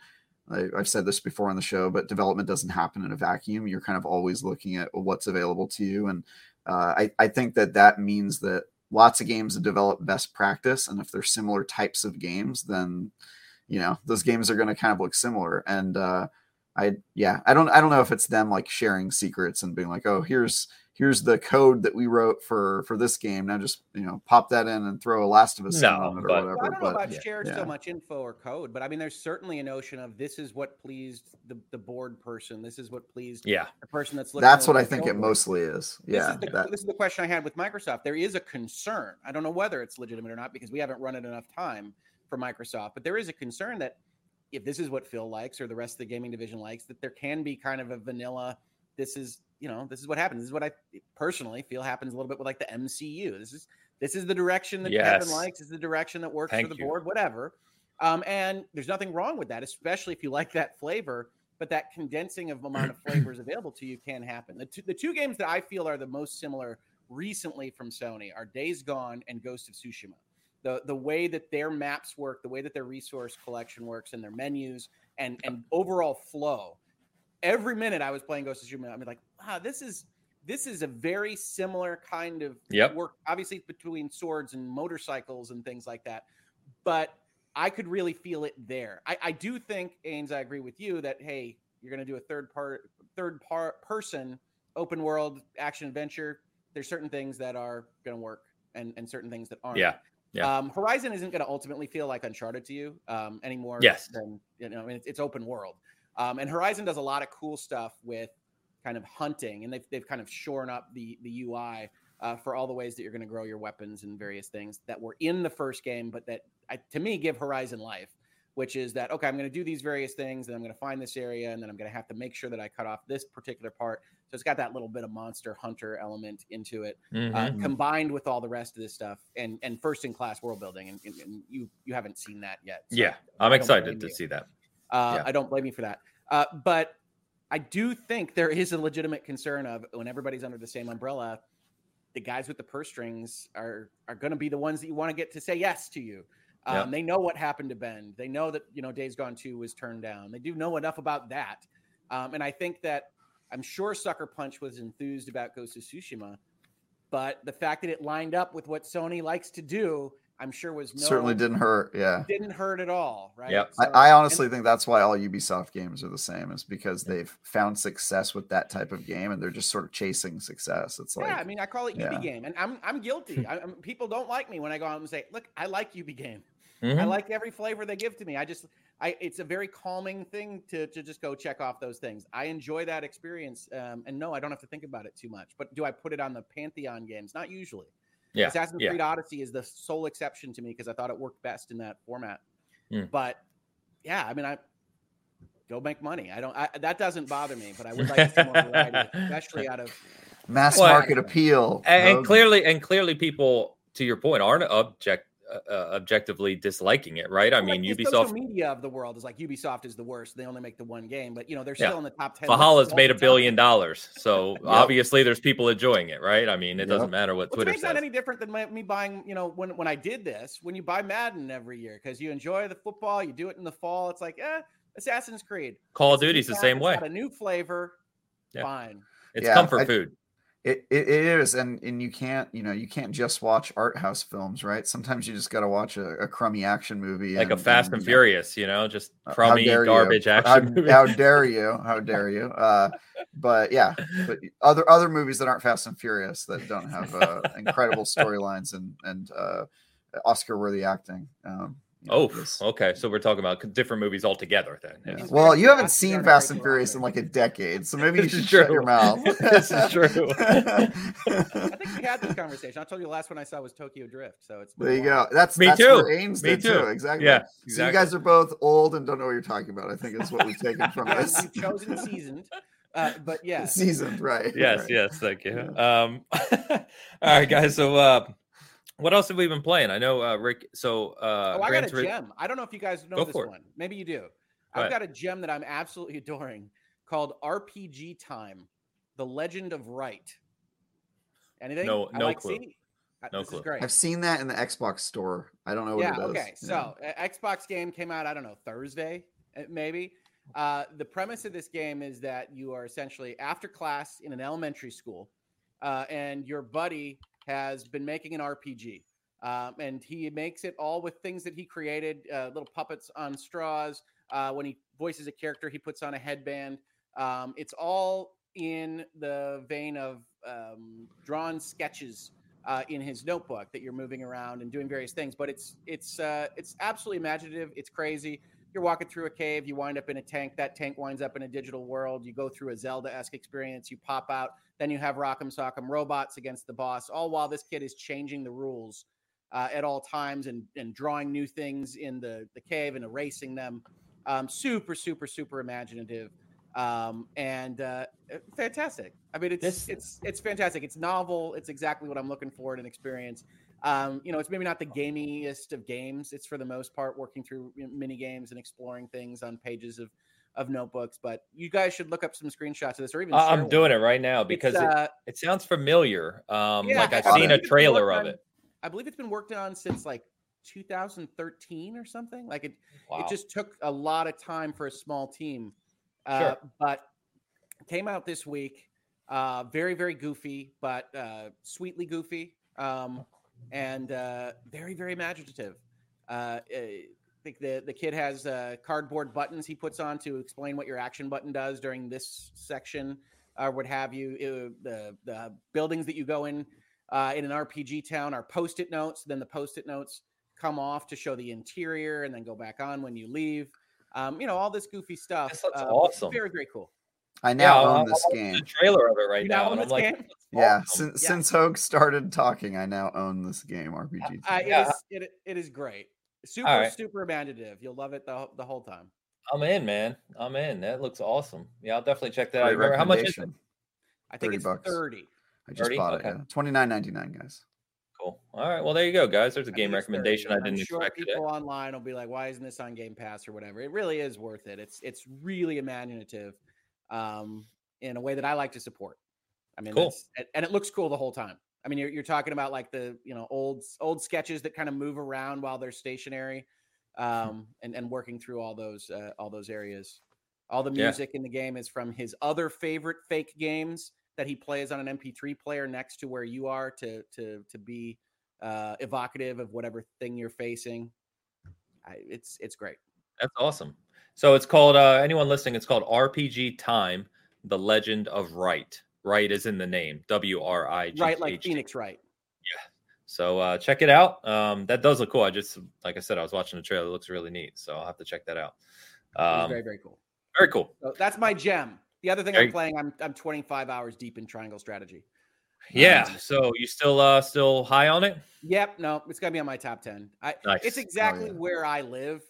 I, have said this before on the show, but development doesn't happen in a vacuum. You're kind of always looking at what's available to you, and uh, I, I think that that means that lots of games develop best practice and if they're similar types of games then you know those games are going to kind of look similar. And uh i yeah i don't i don't know if it's them like sharing secrets and being like oh here's here's the code that we wrote for for this game. Now just you know pop that in and throw a Last of Us no, on it or whatever. I don't know about yeah, shared yeah. so much info or code, but I mean, there's certainly a notion of this is what pleased the, the board person. This is what pleased yeah the person that's looking. That's what I think it mostly is. Yeah, this is, the, that. this is the question I had with Microsoft. There is a concern. I don't know whether it's legitimate or not because we haven't run it enough time for Microsoft, but there is a concern that if this is what Phil likes or the rest of the gaming division likes, that there can be kind of a vanilla. This is you know, this is what happens. This is what I personally feel happens a little bit with like the MCU. This is this is the direction that yes. Kevin likes. This is the direction that works Thank for the you. board. Whatever. Um, and there's nothing wrong with that, especially if you like that flavor. But that condensing of amount of flavors available to you can happen. The two, the two games that I feel are the most similar recently from Sony are Days Gone and Ghost of Tsushima. The the way that their maps work, the way that their resource collection works, and their menus and and overall flow every minute I was playing Ghost of Tsushima, I'm like, wow, this is this is a very similar kind of yep. work, obviously between swords and motorcycles and things like that. But I could really feel it there. I, I do think, Ains, I agree with you that hey, you're going to do a third part, third part person open world action adventure. There's certain things that are going to work, and and certain things that aren't. Yeah. Yeah. Um, Horizon isn't going to ultimately feel like Uncharted to you um, anymore. Yes. Than you know, I mean, it's, it's open world. Um, and Horizon does a lot of cool stuff with kind of hunting, and they've, they've kind of shorn up the the UI uh, for all the ways that you're going to grow your weapons and various things that were in the first game, but that I, to me give Horizon life, which is that okay, I'm going to do these various things, and I'm going to find this area, and then I'm going to have to make sure that I cut off this particular part. So it's got that little bit of monster hunter element into it, uh, mm-hmm. uh, combined with all the rest of this stuff, and and first in class world building, and, and, you you haven't seen that yet. So yeah, I'm excited to you. see that. Uh, yeah. I don't blame you for that. Uh, but I do think there is a legitimate concern of when everybody's under the same umbrella, the guys with the purse strings are are going to be the ones that you want to get to say yes to you. Um, yep. They know what happened to Bend. They know that you know Days Gone Two was turned down. They do know enough about that, um, and I think that I'm sure Sucker Punch was enthused about Ghost of Tsushima, but the fact that it lined up with what Sony likes to do I'm sure was no, certainly didn't hurt. Yeah, didn't hurt at all. Right. Yep. So, I, I, honestly and, think that's why all Ubisoft games are the same, is because yeah. they've found success with that type of game, and they're just sort of chasing success. It's like, yeah, I mean, I call it yeah. Ubi game, and I'm I'm guilty. I, I'm, people don't like me when I go out and say, "Look, I like Ubi game. Mm-hmm. I like every flavor they give to me. I just, I, it's a very calming thing to to just go check off those things. I enjoy that experience, um, and no, I don't have to think about it too much. But do I put it on the pantheon games? Not usually. Yeah, Assassin's yeah. Creed Odyssey is the sole exception to me because I thought it worked best in that format. Mm. But yeah, I mean, I go make money. I don't. I, that doesn't bother me, but I would like to see more variety, especially out of Mass Well, market appeal. and, and clearly and clearly people to your point aren't object uh, objectively disliking it right i Well, mean like the ubisoft social media of the world is like Ubisoft is the worst. They only make the one game, but you know they're Yeah. still in the top ten. Valhalla's made a billion time. dollars so obviously there's people enjoying it right i mean it Yep. doesn't matter what Which twitter makes says not any different than my, me buying. You know, when when I did this, when you buy Madden every year because you enjoy the football, you do it in the fall. It's like, eh, Assassin's Creed. call of It's duty's the same way got a new flavor. Yeah. Fine. it's Yeah, comfort I- food It, it, it is, and and you can't you know you can't just watch art house films, right? Sometimes you just got to watch a, a crummy action movie, like a fast and you know, furious you know just uh, crummy you. garbage How- action movie. How, dare you? How dare you? Uh, but yeah, but other other movies that aren't Fast and Furious that don't have uh, incredible storylines and and uh, Oscar worthy acting. Um, you know, oh this- okay so we're talking about different movies altogether then yeah. He's Well, you haven't seen Fast and Furious in like a decade, so maybe you should shut your mouth. This is true. I think we had this conversation. I told you the last one I saw was Tokyo Drift. So it's There you go. That's Me that's too. What Ains Me did too. Exactly. Yeah, So you guys are both old and don't know what you're talking about. I think is what we've taken from Yeah, this. you've chosen seasoned, uh, but yeah, Seasoned, right? yes right. yes thank you um all right guys so uh what else have we been playing i know uh rick so uh Oh, I Gran got a Turismo- gem. I don't know if you guys know Go this for it. one. Maybe you do. Go I've ahead. got a gem that I'm absolutely adoring called RPG Time: The Legend of Wright. Anything? No- I no like clue. see- uh, No this clue. is great. I've seen that in the Xbox store. I don't know what yeah. it is. Okay. So, uh, Xbox game came out. I don't know Thursday, uh, maybe. Uh, the premise of this game is that you are essentially after class in an elementary school, uh, and your buddy has been making an RPG. Um, and he makes it all with things that he created, uh, little puppets on straws. Uh, when he voices a character, he puts on a headband. Um, it's all in the vein of um, drawn sketches uh, in his notebook that you're moving around and doing various things. But it's it's uh, it's absolutely imaginative. It's crazy. You're walking through a cave. You wind up in a tank. That tank winds up in a digital world. You go through a Zelda-esque experience. You pop out. Then you have Rock'em Sock'em robots against the boss. All while this kid is changing the rules uh, at all times and and drawing new things in the the cave and erasing them. Um, super super super imaginative um, and uh, fantastic. I mean, it's This- it's it's fantastic. It's novel. It's exactly what I'm looking for in an experience. Um, you know, it's maybe not the gamiest of games. It's for the most part working through mini games and exploring things on pages of of notebooks. But you guys should look up some screenshots of this, or even share i'm one. doing it right now because It's, it, uh, it sounds familiar um yeah, like i've I seen a trailer of on- it I believe it's been worked on since like 2013 or something. Like it, wow. it just took a lot of time for a small team. Uh, Sure. But came out this week. Uh, very, very goofy, but uh, sweetly goofy, um, and uh, very, very imaginative. Uh, I think the the kid has uh, cardboard buttons he puts on to explain what your action button does during this section, or what have you. Uh, the the buildings that you go in uh, in an RPG town are post-it notes. Then the post-it notes come off to show the interior, and then go back on when you leave. Um, you know all this goofy stuff. Uh, awesome. Very, very cool. I now Yeah, own I'm this game. the trailer of it right You now now and i'm like game? Yeah, awesome." since Yeah. since Hogue started talking, I now own this game RPG. Uh, it Yeah. is it, it is great. Super right. super imaginative. You'll love it the, the whole time. i'm in man i'm in that looks awesome yeah i'll definitely check that out Great Remember, how much is it. I think 30 it's bucks. 30. I just 30? bought Okay. it. Yeah, twenty nine ninety nine, guys. cool all right well there you go guys there's a I game think 30, recommendation i didn't I'm sure expect today people online will be like, "Why isn't this on Game Pass or whatever?" It really is worth it. It's it's really imaginative, um, in a way that I like to support. I mean, Cool. and- it looks cool the whole time. I mean, you're you're talking about like the you know old old sketches that kind of move around while they're stationary, um, and and working through all those uh, all those areas. All the Yeah. music in the game is from his other favorite fake games that he plays on an MP3 player next to where you are to to to be uh, evocative of whatever thing you're facing. I, it's it's great. That's awesome. So it's called uh anyone listening, it's called RPG Time, The Legend of Wright. Wright is in the name. W R I G. Wright, like Phoenix, Wright? Yeah. So uh check it out. Um that does look cool. I just like I said, I was watching the trailer. It looks really neat. So I'll have to check that out. Um very very cool. very cool. So that's my gem. The other thing Very- I'm playing, I'm I'm 25 hours deep in Triangle Strategy. Yeah. Um, So you still uh still high on it? Yep, no, it's gonna be on my top ten. I, Nice. It's exactly yeah. where I live.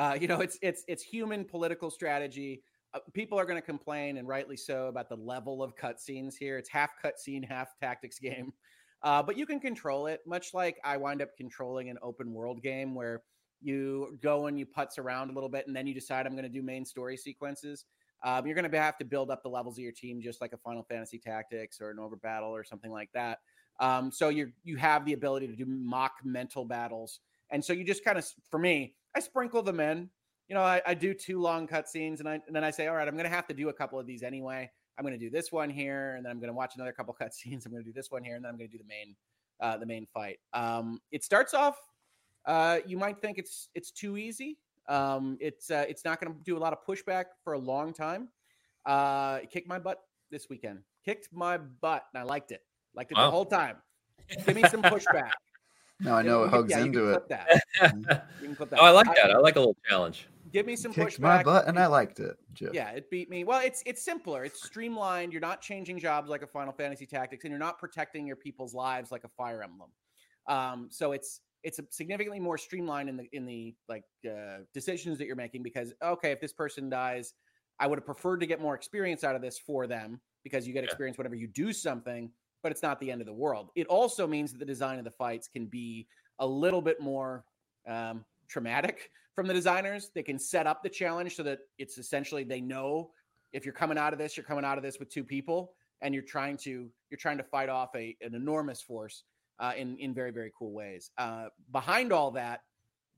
Uh, you know, it's it's it's human political strategy. Uh, people are going to complain, and rightly so, about the level of cutscenes here. It's half cutscene, half tactics game, uh, but you can control it. Much like I wind up controlling an open world game where you go and you putz around a little bit, and then you decide I'm going to do main story sequences. Um, you're going to have to build up the levels of your team, just like a Final Fantasy Tactics or an Ogre Battle or something like that. Um, so you you have the ability to do mock mental battles, and so you just kind of, for me, I sprinkle them in. You know, I, I do two long cutscenes, and, I, and then I say, all right, I'm going to have to do a couple of these anyway. I'm going to do this one here, and then I'm going to watch another couple cutscenes. I'm going to do this one here, and then I'm going to do the main uh, the main fight. Um, it starts off. Uh, you might think it's it's too easy. Um, it's uh, it's not going to do a lot of pushback for a long time. Uh, it kicked my butt this weekend. Kicked my butt, and I liked it. Liked it Wow. the whole time. Give me some pushback. No, I know it hugs yeah, you into can it. clip that. You can clip that. oh, I like that. I like a little challenge. Give me some Kicked pushback. my butt, and I liked it. Jeff. Yeah, it beat me. Well, it's it's simpler. It's streamlined. You're not changing jobs like a Final Fantasy Tactics, and you're not protecting your people's lives like a Fire Emblem. Um, so it's it's significantly more streamlined in the in the like uh, decisions that you're making because okay, if this person dies, I would have preferred to get more experience out of this for them because you get Yeah. experience whenever you do something, but it's not the end of the world. It also means that the design of the fights can be a little bit more um, traumatic from the designers. They can set up the challenge so that it's essentially they know if you're coming out of this, you're coming out of this with two people, and you're trying to you're trying to fight off a an enormous force uh, in in very very cool ways. Uh, behind all that,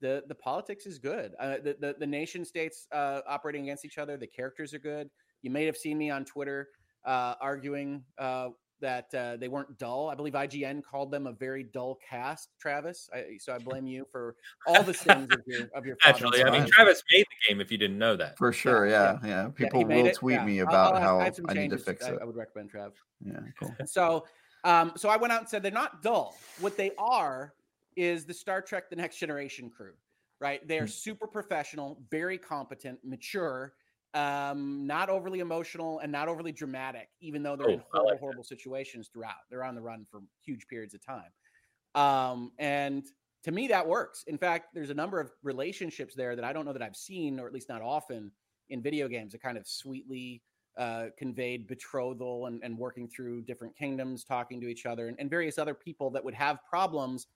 the the politics is good. Uh, the, the the nation states uh, operating against each other. The characters are good. You may have seen me on Twitter uh, arguing uh, that uh, they weren't dull. I believe IGN called them a very dull cast. Travis, I, so I blame you for all the sins of your of your. father's Naturally. I mean. Travis made the game if you didn't know that. For sure. yeah. Yeah. Yeah. Yeah, People he made will it. tweet Yeah. me I'll- about I'll how I, have some I need to fix I, it. I would recommend Travis. Yeah. Cool. So, um, so I went out and said they're not dull. What they are is the Star Trek: The Next Generation crew, right? They are Hmm. super professional, very competent, mature, um, not overly emotional, and not overly dramatic. Even though they're in Oh, I horrible, like horrible situations throughout, they're on the run for huge periods of time. Um, and to me, that works. In fact, there's a number of relationships there that I don't know that I've seen, or at least not often, in video games. A kind of sweetly uh, conveyed betrothal and, and working through different kingdoms, talking to each other, and, and various other people that would have problems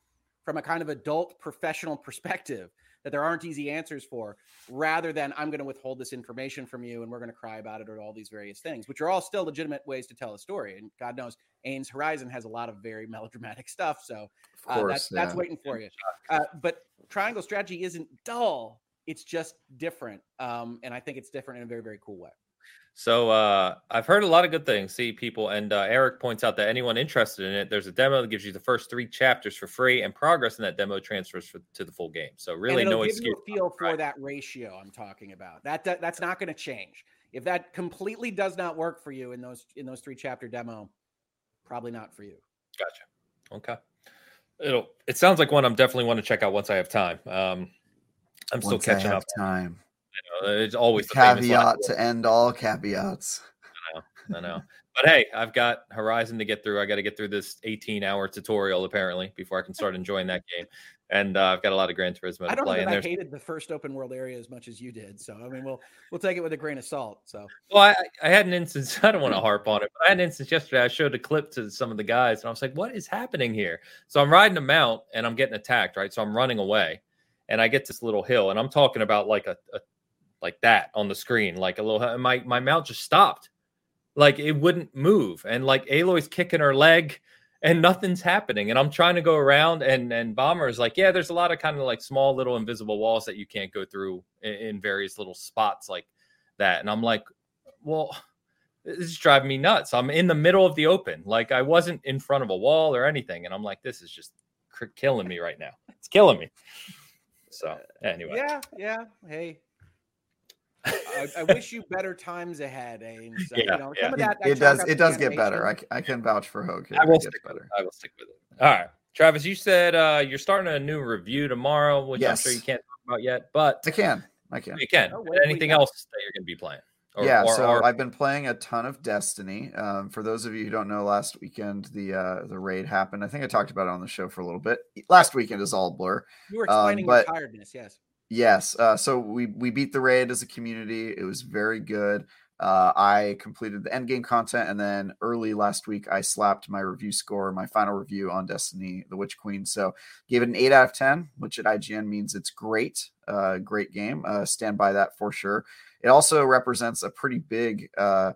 from a kind of adult professional perspective that there aren't easy answers for, rather than I'm going to withhold this information from you and we're going to cry about it or all these various things, which are all still legitimate ways to tell a story. And God knows, Ains Horizon has a lot of very melodramatic stuff. So uh, course. that's that's waiting for you. Uh, but Triangle Strategy isn't dull; it's just different, um, and I think it's different in a very very cool way. So uh, I've heard a lot of good things. See people, and uh, Eric points out that anyone interested in it, there's a demo that gives you the first three chapters for free, and progress in that demo transfers for, to the full game. So really, and it'll no give excuse. you a feel for that ratio I'm talking about. That, that that's not going to change. If that completely does not work for you in those in those three chapter demo, probably not for you. Gotcha. Okay. It'll. It sounds like one I'm definitely want to check out once I have time. Um, I'm still Once I catching have up. time. You know, it's always the. Caveat to end all caveats. I know. But hey, I've got Horizon to get through. I got to get through this 18 hour tutorial apparently before I can start enjoying that game. And uh, I've got a lot of Gran Turismo I to don't know play. that And I hated the first open world area as much as you did. So I mean, we'll we'll take it with a grain of salt. So well, I, I had an instance. I don't want to harp on it, but I had an instance yesterday. I showed a clip to some of the guys, and I was like, "What is happening here?" So I'm riding a mount, and I'm getting attacked. Right, so I'm running away, and I get this little hill, and I'm talking about like a, a like that on the screen, like a little. My my mouth just stopped, like it wouldn't move, and like Aloy's kicking her leg, and nothing's happening. And I'm trying to go around, and and Bomber is like, yeah, there's a lot of kind of like small little invisible walls that you can't go through in, in various little spots like that. And I'm like, well, this is driving me nuts. I'm in the middle of the open, like I wasn't in front of a wall or anything, and I'm like, this is just killing me right now. It's killing me. So anyway, yeah, yeah. Hey. I, I wish you better times ahead, Ains. Uh, Yeah, you know, yeah. some of It, that, that it does. It does get better. I, animation. c- I can vouch for Hogue. Here. I will It gets stick better. it. I will stick with it. All right, Travis, you said uh, you're starting a new review tomorrow, which Yes. I'm sure you can't talk about yet, but I can. I can. you can. Oh, what Anything else that you're going to be playing? Or, yeah, or- so or- I've been playing a ton of Destiny. Um, for those of you who don't know, last weekend the uh, the raid happened. I think I talked about it on the show for a little bit. Last weekend is all blur. You were Um, explaining but- your tiredness, yes. Yes. Uh, so we we beat the raid as a community. It was very good. Uh, I completed the end game content, and then early last week I slapped my review score, my final review on Destiny: The Witch Queen. So gave it an eight out of ten, which at IGN means it's great. Uh, great game. Uh, stand by that for sure. It also represents a pretty big uh,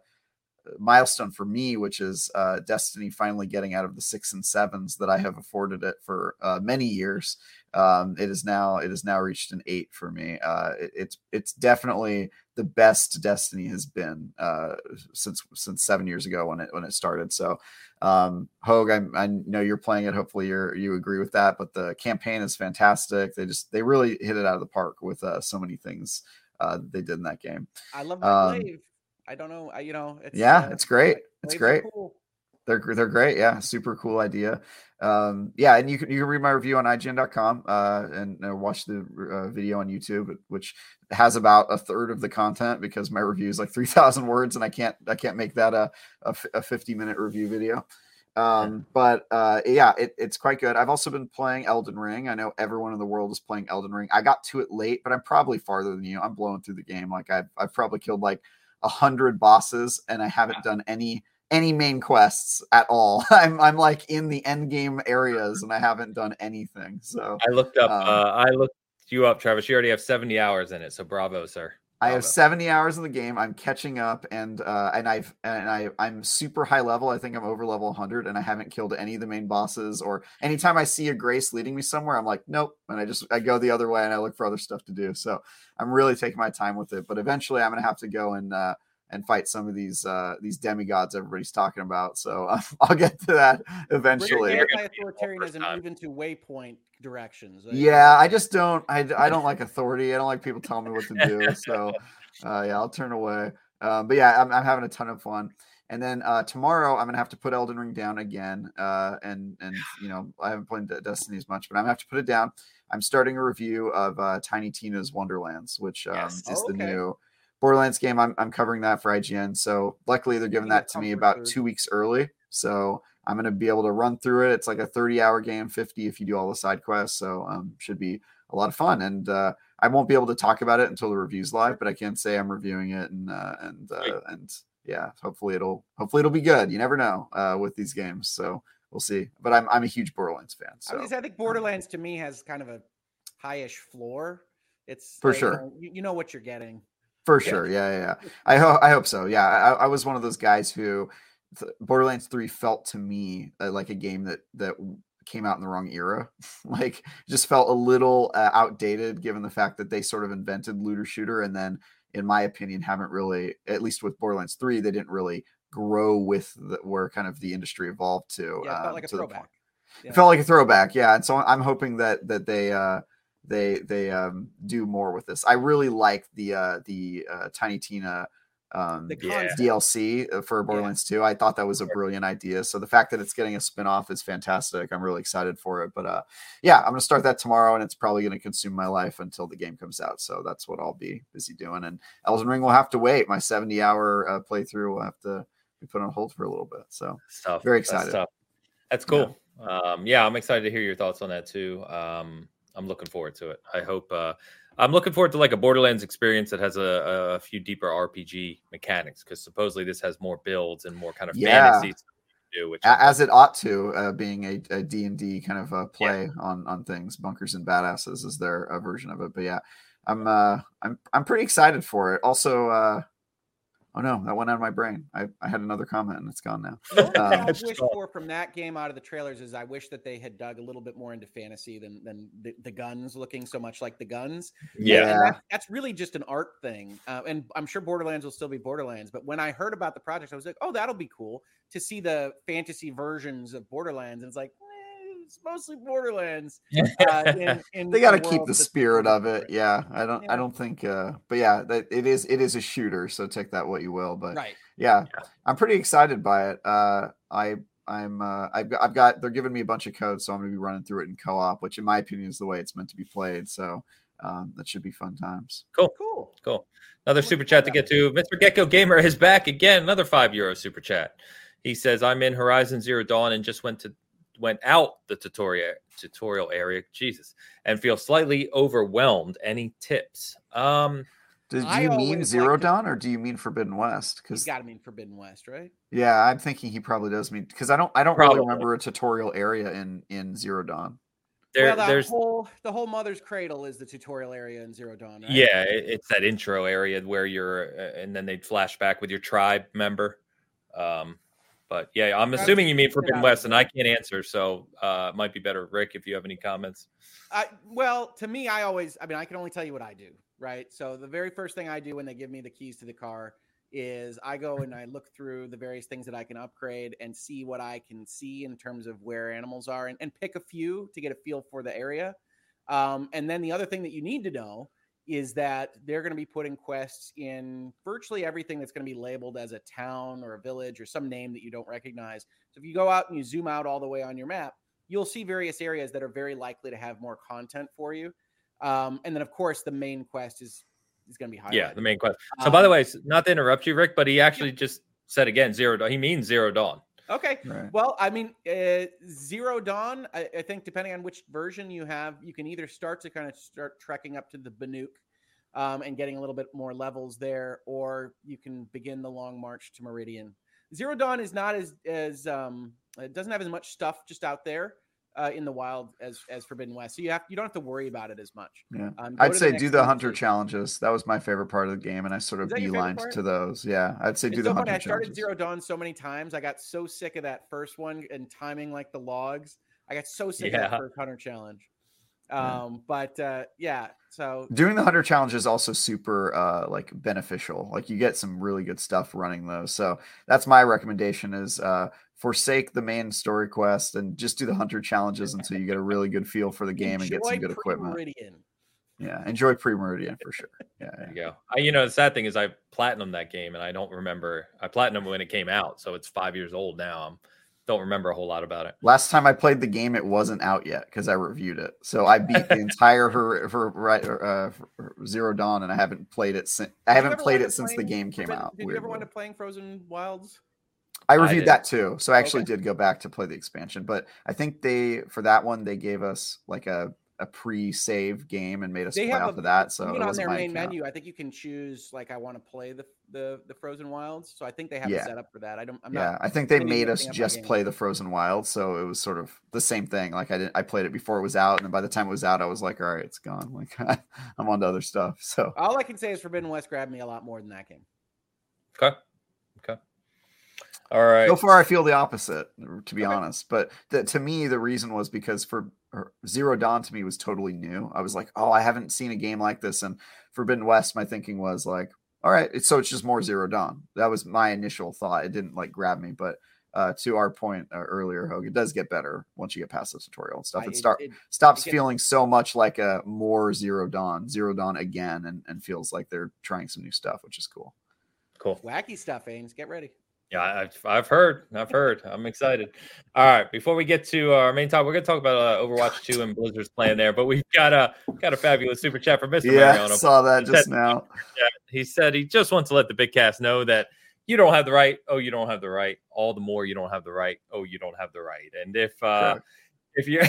milestone for me, which is uh, Destiny finally getting out of the six and sevens that I have afforded it for uh, many years. Um, it is now it has now reached an eight for me. Uh, it- it's it's definitely the best Destiny has been uh, since since seven years ago when it when it started. So, um, Hogue, I, I know you're playing it. Hopefully, you you agree with that. But the campaign is fantastic. They just they really hit it out of the park with uh, so many things uh, they did in that game. I love my Um, glaive. I don't know. I, you know, it's, yeah, uh, it's great. It's great. cool. They're they're great. Yeah, super cool idea. Um, yeah, and you can you can read my review on IGN.com uh, and uh, watch the uh, video on YouTube, which has about a third of the content because my review is like three thousand words, and I can't I can't make that a a fifty minute review video. Um, but uh, yeah, it, it's quite good. I've also been playing Elden Ring. I know everyone in the world is playing Elden Ring. I got to it late, but I'm probably farther than you. I'm blowing through the game. Like I've I've probably killed like a hundred bosses, and I haven't done any any main quests at all. I'm I'm like in the end game areas and I haven't done anything. So I looked up. um, uh, I looked you up, Travis. You already have 70 hours in it. So bravo, sir. I have 70 hours in the game. I'm catching up and uh and I've and I I'm super high level. I think I'm over level 100 and I haven't killed any of the main bosses or anytime I see a grace leading me somewhere I'm like nope and I just I go the other way and I look for other stuff to do. So I'm really taking my time with it, but eventually I'm going to have to go and uh and fight some of these uh these demigods everybody's talking about. So uh, I'll get to that eventually. You're gonna be the first Anti-authoritarianism even to waypoint directions. Like, Yeah, I just don't. I, I don't like authority. I don't like people telling me what to do. So, uh, yeah, I'll turn away. Um, but yeah, I'm, I'm having a ton of fun. And then uh, tomorrow, I'm gonna have to put Elden Ring down again. Uh, and and you know, I haven't played Destiny as much, but I'm gonna have to put it down. I'm starting a review of uh, Tiny Tina's Wonderlands, which um, Yes. is Oh, the new Borderlands game. I'm I'm covering that for IGN. So luckily, they're giving that to me about two weeks early. So I'm gonna be able to run through it. It's like a 30 hour game, 50 if you do all the side quests. So um, should be a lot of fun. And uh, I won't be able to talk about it until the review's live, but I can say I'm reviewing it and uh, and uh, and yeah, hopefully it'll hopefully it'll be good. You never know uh, with these games, so we'll see. But I'm I'm a huge Borderlands fan. I, mean, I think Borderlands to me has kind of a highish floor. It's For like, you sure. know, You, you know what you're getting. For sure. Yeah, yeah, yeah. I hope I hope so. Yeah, I, I was one of those guys who th- Borderlands 3 felt to me uh, like a game that that came out in the wrong era. like just felt a little uh, outdated given the fact that they sort of invented looter shooter and then in my opinion haven't really at least with Borderlands 3 they didn't really grow with the, where kind of the industry evolved to Yeah, it um, felt like a throwback. Yeah. It felt like a throwback, yeah. And so I'm hoping that that they uh they they um do more with this. I really like the uh the uh Tiny Tina um The Yeah. DLC uh, for Borderlands 2. I thought that was a brilliant idea. So the fact that it's getting a spin-off is fantastic. I'm really excited for it. But uh yeah, I'm gonna start that tomorrow and it's probably gonna consume my life until the game comes out. So that's what I'll be busy doing. And Elden Ring will have to wait. My 70 hour uh, playthrough will have to be put on hold for a little bit. So That's tough. Very That's excited. tough. That's cool. Um, yeah, I'm excited to hear your thoughts on that too. Um, I'm looking forward to it. I hope. Uh, I'm looking forward to like a Borderlands experience that has a, a few deeper RPG mechanics because supposedly this has more builds and more kind of Yeah. fantasy do. Which as it ought to uh, being a, a d&d kind of a play on on things bunkers and badasses is their uh, version of it but yeah i'm uh i'm i'm pretty excited for it also uh oh no that went out of my brain i i had another comment and it's gone now The only thing Um, I wish for from that game out of the trailers is I wish that they had dug a little bit more into fantasy than than the, the guns looking so much like the guns. yeah. Yeah. And that, that's really just an art thing. Uh, and I'm sure Borderlands will still be Borderlands. But when I heard about the project, I was like, oh, that'll be cool to see the fantasy versions of Borderlands. And it's like, eh, it's mostly Borderlands. Uh, in, in they got to a keep the spirit of totally it yeah i don't i don't think uh but yeah that it is it is a shooter so take that what you will but. Right. yeah, Yeah. i'm pretty excited by it uh i i'm uh I've, got- I've got they're giving me a bunch of codes so i'm gonna be running through it in co-op which in my opinion is the way it's meant to be played so um, that should be fun times. Cool, Cool. cool. Another super chat to get to. Mr. Gecko Gamer is back again. Another five euro super chat. He says, "I'm in Horizon Zero Dawn and just went to went out the tutorial tutorial area. Jesus, and feel slightly overwhelmed. Any tips? Um, Did I you mean Zero like Dawn or do you mean Forbidden West? He's Because got to mean Forbidden West, right? yeah, I'm thinking he probably does mean because I don't I don't Probably. really remember a tutorial area in in Zero Dawn. there, well, the there's whole the whole Mother's Cradle is the tutorial area in Zero Dawn. Right? yeah, it's that intro area where you're, uh, and then they'd flash back with your tribe member. Um, but yeah, I'm assuming you mean Forbidden. West, and I can't answer, so uh, it might be better, Rick, if you have any comments. I, well, to me, I always, I mean, I can only tell you what I do, right? So the very first thing I do when they give me the keys to the car is I go and I look through the various things that I can upgrade and see what I can see in terms of where animals are and, and pick a few to get a feel for the area. Um, and then the other thing that you need to know is that they're going to be putting quests in virtually everything that's going to be labeled as a town or a village or some name that you don't recognize. So if you go out and you zoom out all the way on your map, you'll see various areas that are very likely to have more content for you. Um, and then, of course, the main quest is is going to be highlighted. Yeah, the main quest. So, by the Um, way, not to interrupt you, Rick, but he actually just said again zero dawn. He means zero dawn. Okay. Right. Well, I mean, uh, Zero Dawn. I, I think depending on which version you have, you can either start to kind of start trekking up to the Banuk um, and getting a little bit more levels there, or you can begin the long march to Meridian. Zero Dawn is not as as um, it doesn't have as much stuff just out there uh, in the wild as as Forbidden West, so you have you don't have to worry about it as much. Yeah. Um, I'd say next do the hunter please. challenges. That was my favorite part of the game, and I sort of Is that your favorite beelined to those. Yeah, I'd say It's do so the funny. hunter I started challenges. Zero Dawn so many times. I got so sick of that first one and timing like the logs. I got so sick of Yeah. that first hunter challenge. Yeah. Um, but uh, yeah, so Doing the hunter challenge is also super uh like beneficial. Like you get some really good stuff running those. So that's my recommendation is uh forsake the main story quest and just do the hunter challenges until you get a really good feel for the game and get some good equipment. Pre-Meridian. Yeah, enjoy pre-meridian for sure. Yeah, There yeah. you go. I, you know, the sad thing is I platinum that game, and I don't remember. I platinum when it came out, so it's five years old now. I don't remember a whole lot about it. Last time I played the game, it wasn't out yet because I reviewed it. So I beat the entire her, her right uh, Zero Dawn, and I haven't played it since. I haven't played it up since the game came Forbidden- out. Did you ever weirdly. wind up playing Frozen Wilds? I I reviewed did. that too. So I actually Okay. did go back to play the expansion, but I think they for that one they gave us like a, a pre-save game and made us They play off a- of that. So Even it on their main account. menu, I think you can choose like I want to play the the the Frozen Wilds. So I think they have Yeah. a setup for that. I don't. I'm yeah, not. I think they made us mixing up my just play the Frozen Wild, so it was sort of the same thing. Like I didn't, I played it before it was out, and then by the time it was out, I was like, all right, it's gone. Like I'm on to other stuff. So All I can say is Forbidden West grabbed me a lot more than that game. Okay. Okay. All right. so far, I feel the opposite, to be Okay. honest. But the, to me, the reason was because for Zero Dawn to me was totally new. I was like, oh, I haven't seen a game like this, and Forbidden West, my thinking was like, all right, it's, so it's just more Zero Dawn. That was my initial thought. It didn't like grab me, but. Uh, to our point uh, earlier, Hogue, it does get better once you get past the tutorial and stuff. It start it- stops Again- feeling so much like a more zero dawn zero dawn again and, and feels like they're trying some new stuff which is cool Cool. wacky stuff, Ains. Get ready. Yeah, I've, I've heard. I've heard. I'm excited. All right. Before we get to our main topic, we're going to talk about uh, Overwatch 2 and Blizzard's plan there. But we've got a got a fabulous super chat from Mr. yeah Mariano. saw that He just said- now He said he just wants to let the big cast know that you don't have the right. Oh, you don't have the right. All the more you don't have the right. Oh, you don't have the right. And if uh, Correct. if you're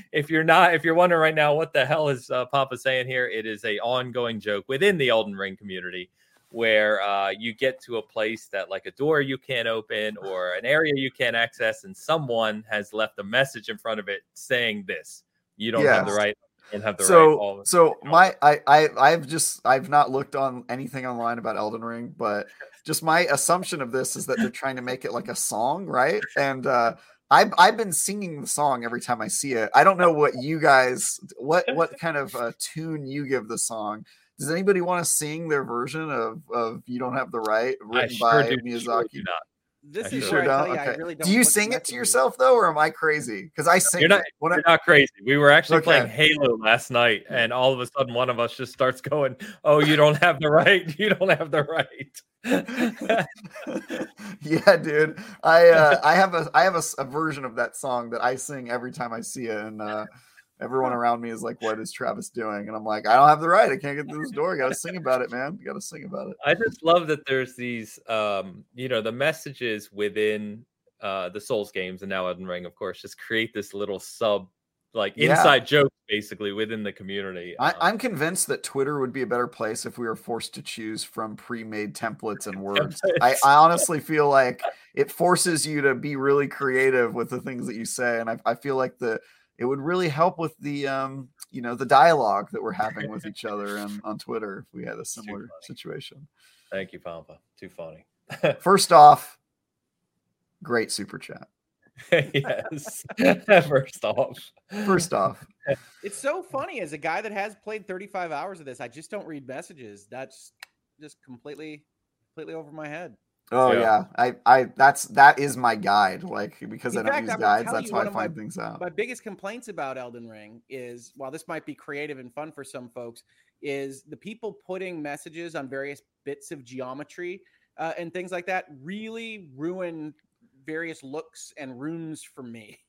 if you're not if you're wondering right now what the hell is uh, Papa saying here, it is a ongoing joke within the Elden Ring community where uh, you get to a place that like a door you can't open or an area you can't access, and someone has left a message in front of it saying this: you don't have the right. Don't have the right. so All, so my I, I i've just i've not looked on anything online about elden ring but just my assumption of this is that they're trying to make it like a song right and uh I've, I've been singing the song every time I see it. I don't know what you guys, what what kind of uh, tune you give the song. Does anybody want to sing their version of, of "You Don't Have the Right" I written sure by do, Miyazaki? sure do not. This I is sure don't? you, Okay. really don't. Do you sing it to yourself though, or am I crazy? Because I sing You're not- it. When I- You're not crazy. We were actually Okay. playing Halo last night, and all of a sudden, one of us just starts going, "Oh, you don't have the right. You don't have the right." yeah, dude. I uh, I have a I have a, s- a version of that song that I sing every time I see it, and uh, everyone around me is like, "What is Travis doing?" And I'm like, "I don't have the right. I can't get through this door. I got to sing about it, man. Got to sing about it." I just love that there's these, um, you know, the messages within uh, the Souls games and now Elden Ring, of course, just create this little sub like Yeah. inside joke basically within the community. I, Um, I'm convinced that Twitter would be a better place if we were forced to choose from pre-made templates and words. I, I honestly feel like it forces you to be really creative with the things that you say, and I, I feel like the it would really help with the um you know the dialogue that we're having with each other and on Twitter if we had a similar situation. Thank you, Pampa. Too funny. First off, great super chat. yes. First off. First off, It's so funny as a guy that has played 35 hours of this, I just don't read messages. That's just completely, completely over my head. Oh Yeah. yeah, I I that's that is my guide. Like because I In don't fact, use I'm guides, that's you how I of my- find things out. My biggest complaints about Elden Ring is, while this might be creative and fun for some folks, is the people putting messages on various bits of geometry uh, and things like that really ruin various looks and runes for me.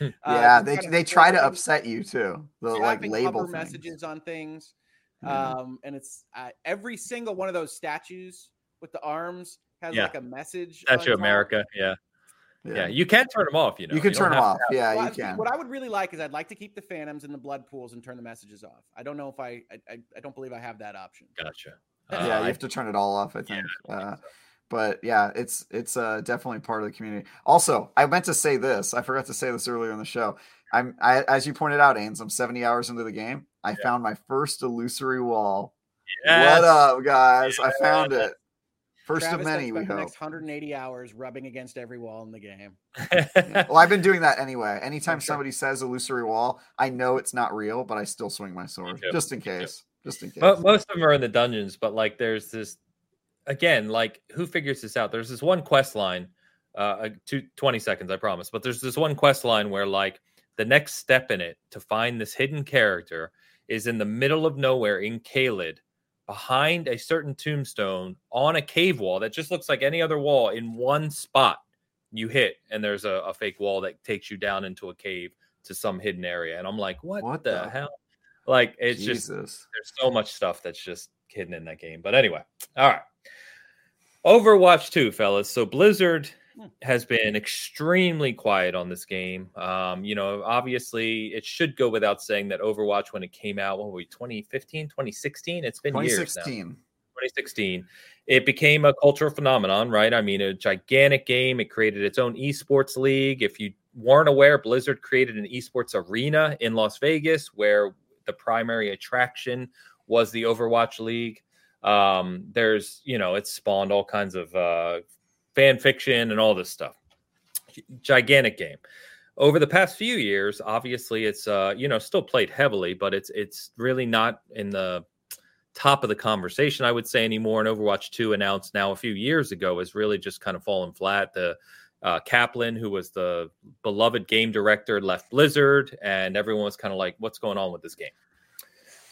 Uh, yeah, they they try to upset you too. The like label hover messages on things. Yeah. Um, and it's uh, every single one of those statues with the arms has Yeah. like a message. Statue on of. America. Yeah. yeah. You can turn them off, you know. you can don't turn them off. Yeah, Well, you I- can. What I would really like is I'd like to keep the phantoms and the blood pools and turn the messages off. I don't know if I I, I, I don't believe I have that option. to- Gotcha. yeah, Uh, you have to turn it all off. I yeah, think. I uh, so. but yeah, it's it's uh, definitely part of the community. Also, I meant to say this. I forgot to say this earlier in the show. I'm I, as you pointed out, Ains. I'm 70 hours into the game. I found my first illusory wall. Yes. What up, guys? I found it. First Travis of many, we spent the hope. next 180 hours rubbing against every wall in the game. Well, I've been doing that anyway. Anytime sure. somebody says illusory wall, I know it's not real, but I still swing my sword just in case. Just in case. Mo- most of them are in the dungeons, but like there's this again, like who figures this out? There's this one quest line, uh, two, 20 seconds, I promise. But there's this one quest line where like the next step in it to find this hidden character is in the middle of nowhere in Caelid, behind a certain tombstone on a cave wall that just looks like any other wall in one spot. You hit, and there's a, a fake wall that takes you down into a cave to some hidden area. And I'm like, what, What the, the- hell? Like it's just Jesus. there's so much stuff that's just hidden in that game. But anyway, all right. Overwatch 2, fellas. So Blizzard. Has been extremely quiet on this game. Um, you know, obviously, it should go without saying that Overwatch, when it came out, what were we, 2015, 2016? It's been years now. 2016. 2016. It became a cultural phenomenon, right? I mean, a gigantic game. It created its own esports league. If you weren't aware, Blizzard created an esports arena in Las Vegas where the primary attraction was the Overwatch League. Um, there's, you know, it spawned all kinds of uh, fan fiction and all this stuff. Gigantic game. Over the past few years, obviously, it's uh, you know still played heavily, but it's it's really not in the top of the conversation, I would say anymore. And Overwatch 2 announced now a few years ago has really just kind of fallen flat. The uh, Kaplan, who was the beloved game director, left Blizzard, and everyone was kind of like, what's going on with this game?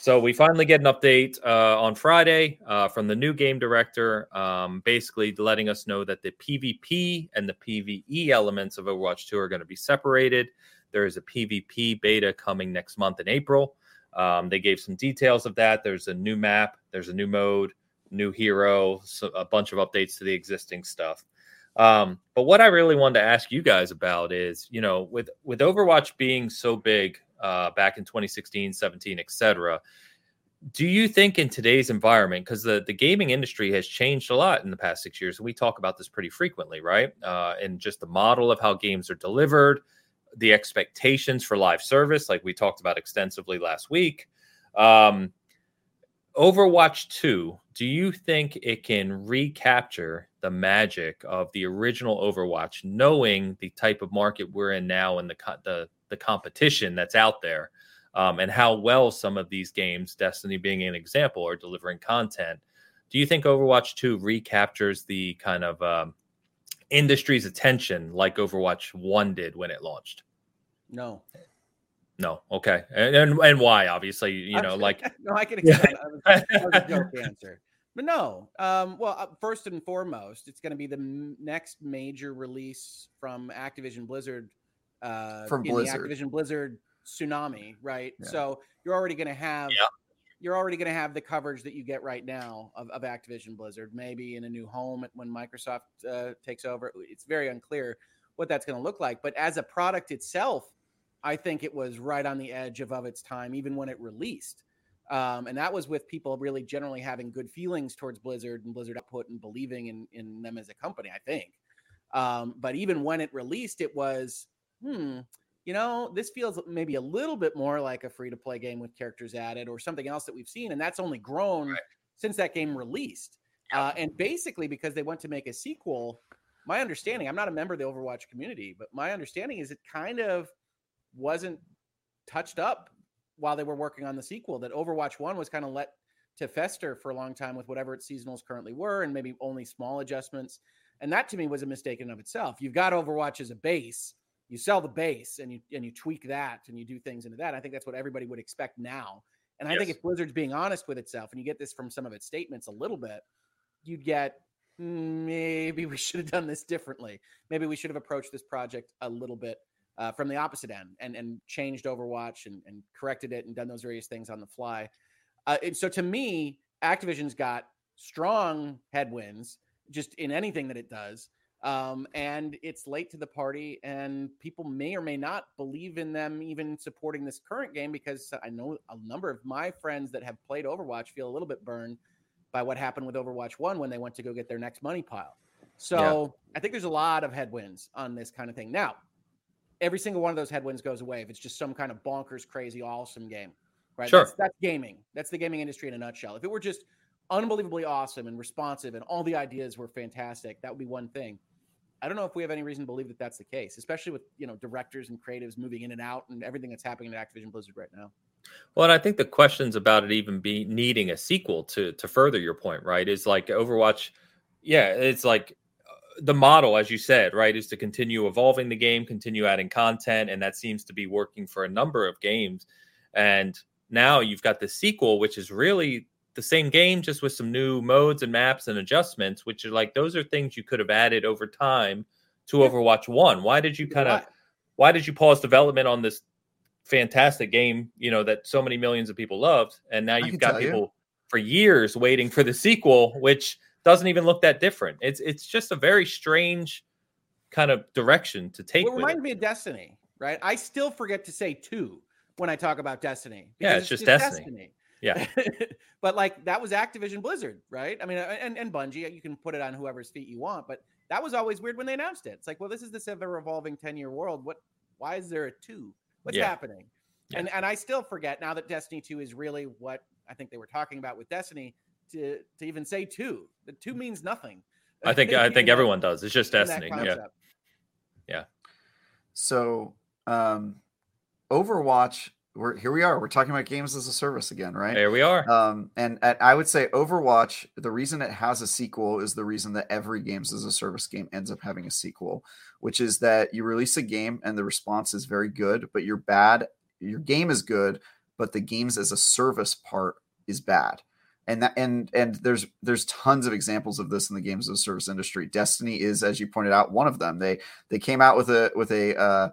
So we finally get an update uh, on Friday uh, from the new game director, um, basically letting us know that the PvP and the PvE elements of Overwatch 2 are going to be separated. There is a PvP beta coming next month in April. Um, they gave some details of that. There's a new map, there's a new mode, new hero, so a bunch of updates to the existing stuff. Um, but what I really wanted to ask you guys about is, you know, with with Overwatch being so big uh, back in 2016, 17, etc. Do you think in today's environment, because the, the gaming industry has changed a lot in the past six years, and we talk about this pretty frequently, right? Uh, and just the model of how games are delivered, the expectations for live service, like we talked about extensively last week. Um, Overwatch 2, do you think it can recapture the magic of the original Overwatch, knowing the type of market we're in now and the the, the competition that's out there, um, and how well some of these games, Destiny being an example, are delivering content? Do you think Overwatch 2 recaptures the kind of um, industry's attention like Overwatch 1 did when it launched? No, No. Okay. And and, and why? Obviously, you know, like no, I can Yeah. explain. that was a joke answer. But no, um, well, uh, first and foremost, it's going to be the next major release from Activision Blizzard. Uh, From in Blizzard. the Activision Blizzard tsunami, right? Yeah. So you're already going to have Yeah. you're already going to have the coverage that you get right now of, of Activision Blizzard, maybe in a new home when Microsoft uh, takes over. It's very unclear what that's going to look like. But as a product itself, I think it was right on the edge of, of its time, even when it released. Um, and that was with people really generally having good feelings towards Blizzard and Blizzard output and believing in, in them as a company, I think. Um, but even when it released, it was, hmm, you know, this feels maybe a little bit more like a free to play game with characters added or something else that we've seen. And that's only grown Right. since that game released. Uh, and basically, because they went to make a sequel, my understanding, I'm not a member of the Overwatch community, but my understanding is it kind of wasn't touched up while they were working on the sequel, that Overwatch 1 was kind of let to fester for a long time with whatever its seasonals currently were and maybe only small adjustments. And that to me was a mistake in of itself. You've got Overwatch as a base, you sell the base and you and you tweak that and you do things into that. I think that's what everybody would expect now. And I think Yes. if Blizzard's being honest with itself, and you get this from some of its statements a little bit, you'd get "Hmm, maybe we should have done this differently. Maybe we should have approached this project a little bit uh, from the opposite end and and changed Overwatch and, and corrected it and done those various things on the fly. Uh, and so to me, Activision's got strong headwinds just in anything that it does. Um, and it's late to the party, and people may or may not believe in them even supporting this current game because I know a number of my friends that have played Overwatch feel a little bit burned by what happened with Overwatch 1 when they went to go get their next money pile. So I think there's a lot of headwinds on this kind of thing. Now, every single one of those headwinds goes away if it's just some kind of bonkers, crazy, awesome game. Right. Sure. That's, that's gaming. That's the gaming industry in a nutshell. If it were just unbelievably awesome and responsive and all the ideas were fantastic, that would be one thing. I don't know if we have any reason to believe that that's the case, especially with you know directors and creatives moving in and out and everything that's happening at Activision Blizzard right now. Well, and I think the questions about it even be needing a sequel to to further your point, right? Is like Overwatch. Yeah, it's like uh, the model, as you said, right, is to continue evolving the game, continue adding content, and that seems to be working for a number of games. And now you've got the sequel, which is really the same game, just with some new modes and maps and adjustments, which are like those are things you could have added over time to. Overwatch One. Why did you kind of Why? did you pause development on this fantastic game you know that so many millions of people loved and now you've got tell you. people for years waiting for the sequel which doesn't even look that different it's it's just a very strange kind of direction to take Well, it reminds it. me of Destiny, right? I still forget to say two when I talk about Destiny. Yeah, because it's just Destiny. Yeah. but like that was Activision Blizzard, right? I mean, and, and Bungie, you can put it on whoever's feet you want, but that was always weird when they announced it. It's like, well, this is this ever evolving 10 year world. What, why is there a two? What's Yeah. happening? And, and I still forget now that Destiny 2 is really what I think they were talking about with Destiny to, to even say two. The two means nothing. i think i think everyone does it's just destiny yeah Yeah. So, um, Overwatch. We're here. We are. We're talking about games as a service again, right? there we are Um, and, and I would say Overwatch, the reason it has a sequel is the reason that every games as a service game ends up having a sequel, which is that you release a game and the response is very good, but you're bad. Your game is good, but the games as a service part is bad. And that and and there's there's tons of examples of this in the games as a service industry. Destiny is, as you pointed out, one of them. They they came out with a with a uh,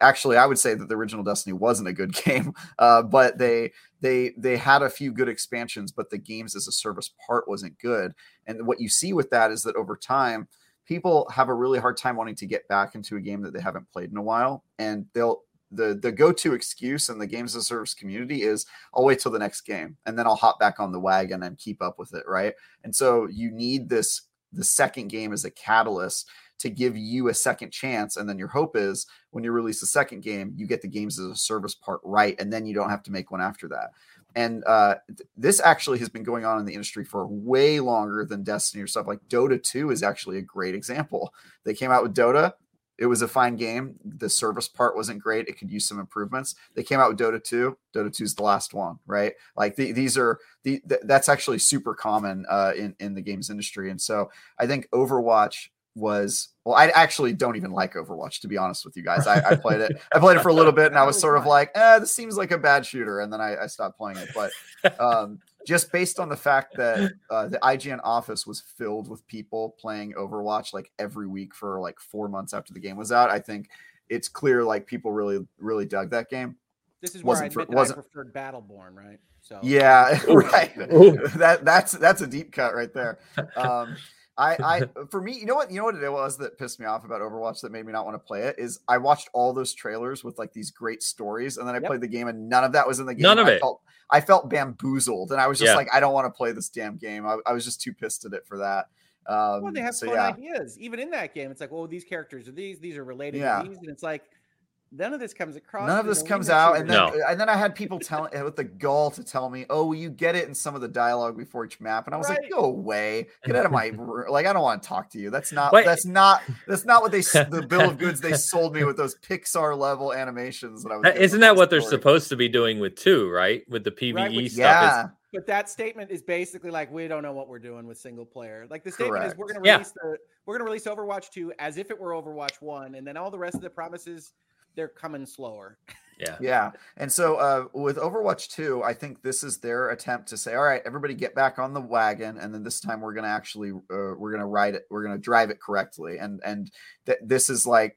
actually I would say that the original Destiny wasn't a good game, uh, but they they they had a few good expansions but the games as a service part wasn't good. And what you see with that is that over time people have a really hard time wanting to get back into a game that they haven't played in a while. And they'll the the go-to excuse in the games as a service community is I'll wait till the next game and then I'll hop back on the wagon and keep up with it right? And so you need this the second game as a catalyst to give you a second chance and then your hope is when you release the second game you get the games as a service part right and then you don't have to make one after that. And uh, th- this actually has been going on in the industry for way longer than destiny or stuff like dota 2 is actually a great example. They came out with dota it was a fine game the service part wasn't great it could use some improvements. They came out with dota 2 dota 2 is the last one right? Like the, these are the, th- that's actually super common uh, in, in the games industry and so i think overwatch was well i actually don't even like overwatch to be honest with you guys i, I played it i played it for a little bit and i was sort of like eh, this seems like a bad shooter and then i, I stopped playing it but um, just based on the fact that uh, the ign office was filled with people playing overwatch like every week for like four months after the game was out i think it's clear like people really really dug that game This is where I admit for, that I preferred Battleborn, right? So yeah, right. I preferred Battleborn, right? So yeah, right. that that's that's a deep cut right there. Um, I, I for me, you know what, you know what it was that pissed me off about Overwatch that made me not want to play it is I watched all those trailers with like these great stories, and then I yep. played the game, and none of that was in the game. None of I it. Felt, I felt bamboozled, and I was just yeah. like, I don't want to play this damn game. I, I, was just too pissed at it for that. Um, well, they have so, fun yeah. ideas, even in that game. It's like, oh, these characters are these, these are related yeah. to these, and it's like none of this comes across. None of this comes out, and then no. and then I had people telling with the gall to tell me, "Oh, you get it in some of the dialogue before each map," and I was right. like, "Go away, get out of my like. I don't want to talk to you. That's not Wait. that's not that's not what they the bill of goods they sold me with those Pixar level animations that I was. Isn't that what story. they're supposed to be doing with two, right? With the PVE right, with, stuff. Yeah. but that statement is basically like we don't know what we're doing with single player. Like the statement Correct. is we're going to release yeah. the we're going to release Overwatch 2 as if it were Overwatch 1 and then all the rest of the promises they're coming slower. Yeah. Yeah. And so uh, with Overwatch 2, I think this is their attempt to say, all right, everybody get back on the wagon. And then this time we're going to actually, uh, we're going to ride it. We're going to drive it correctly. And, and th- this is like,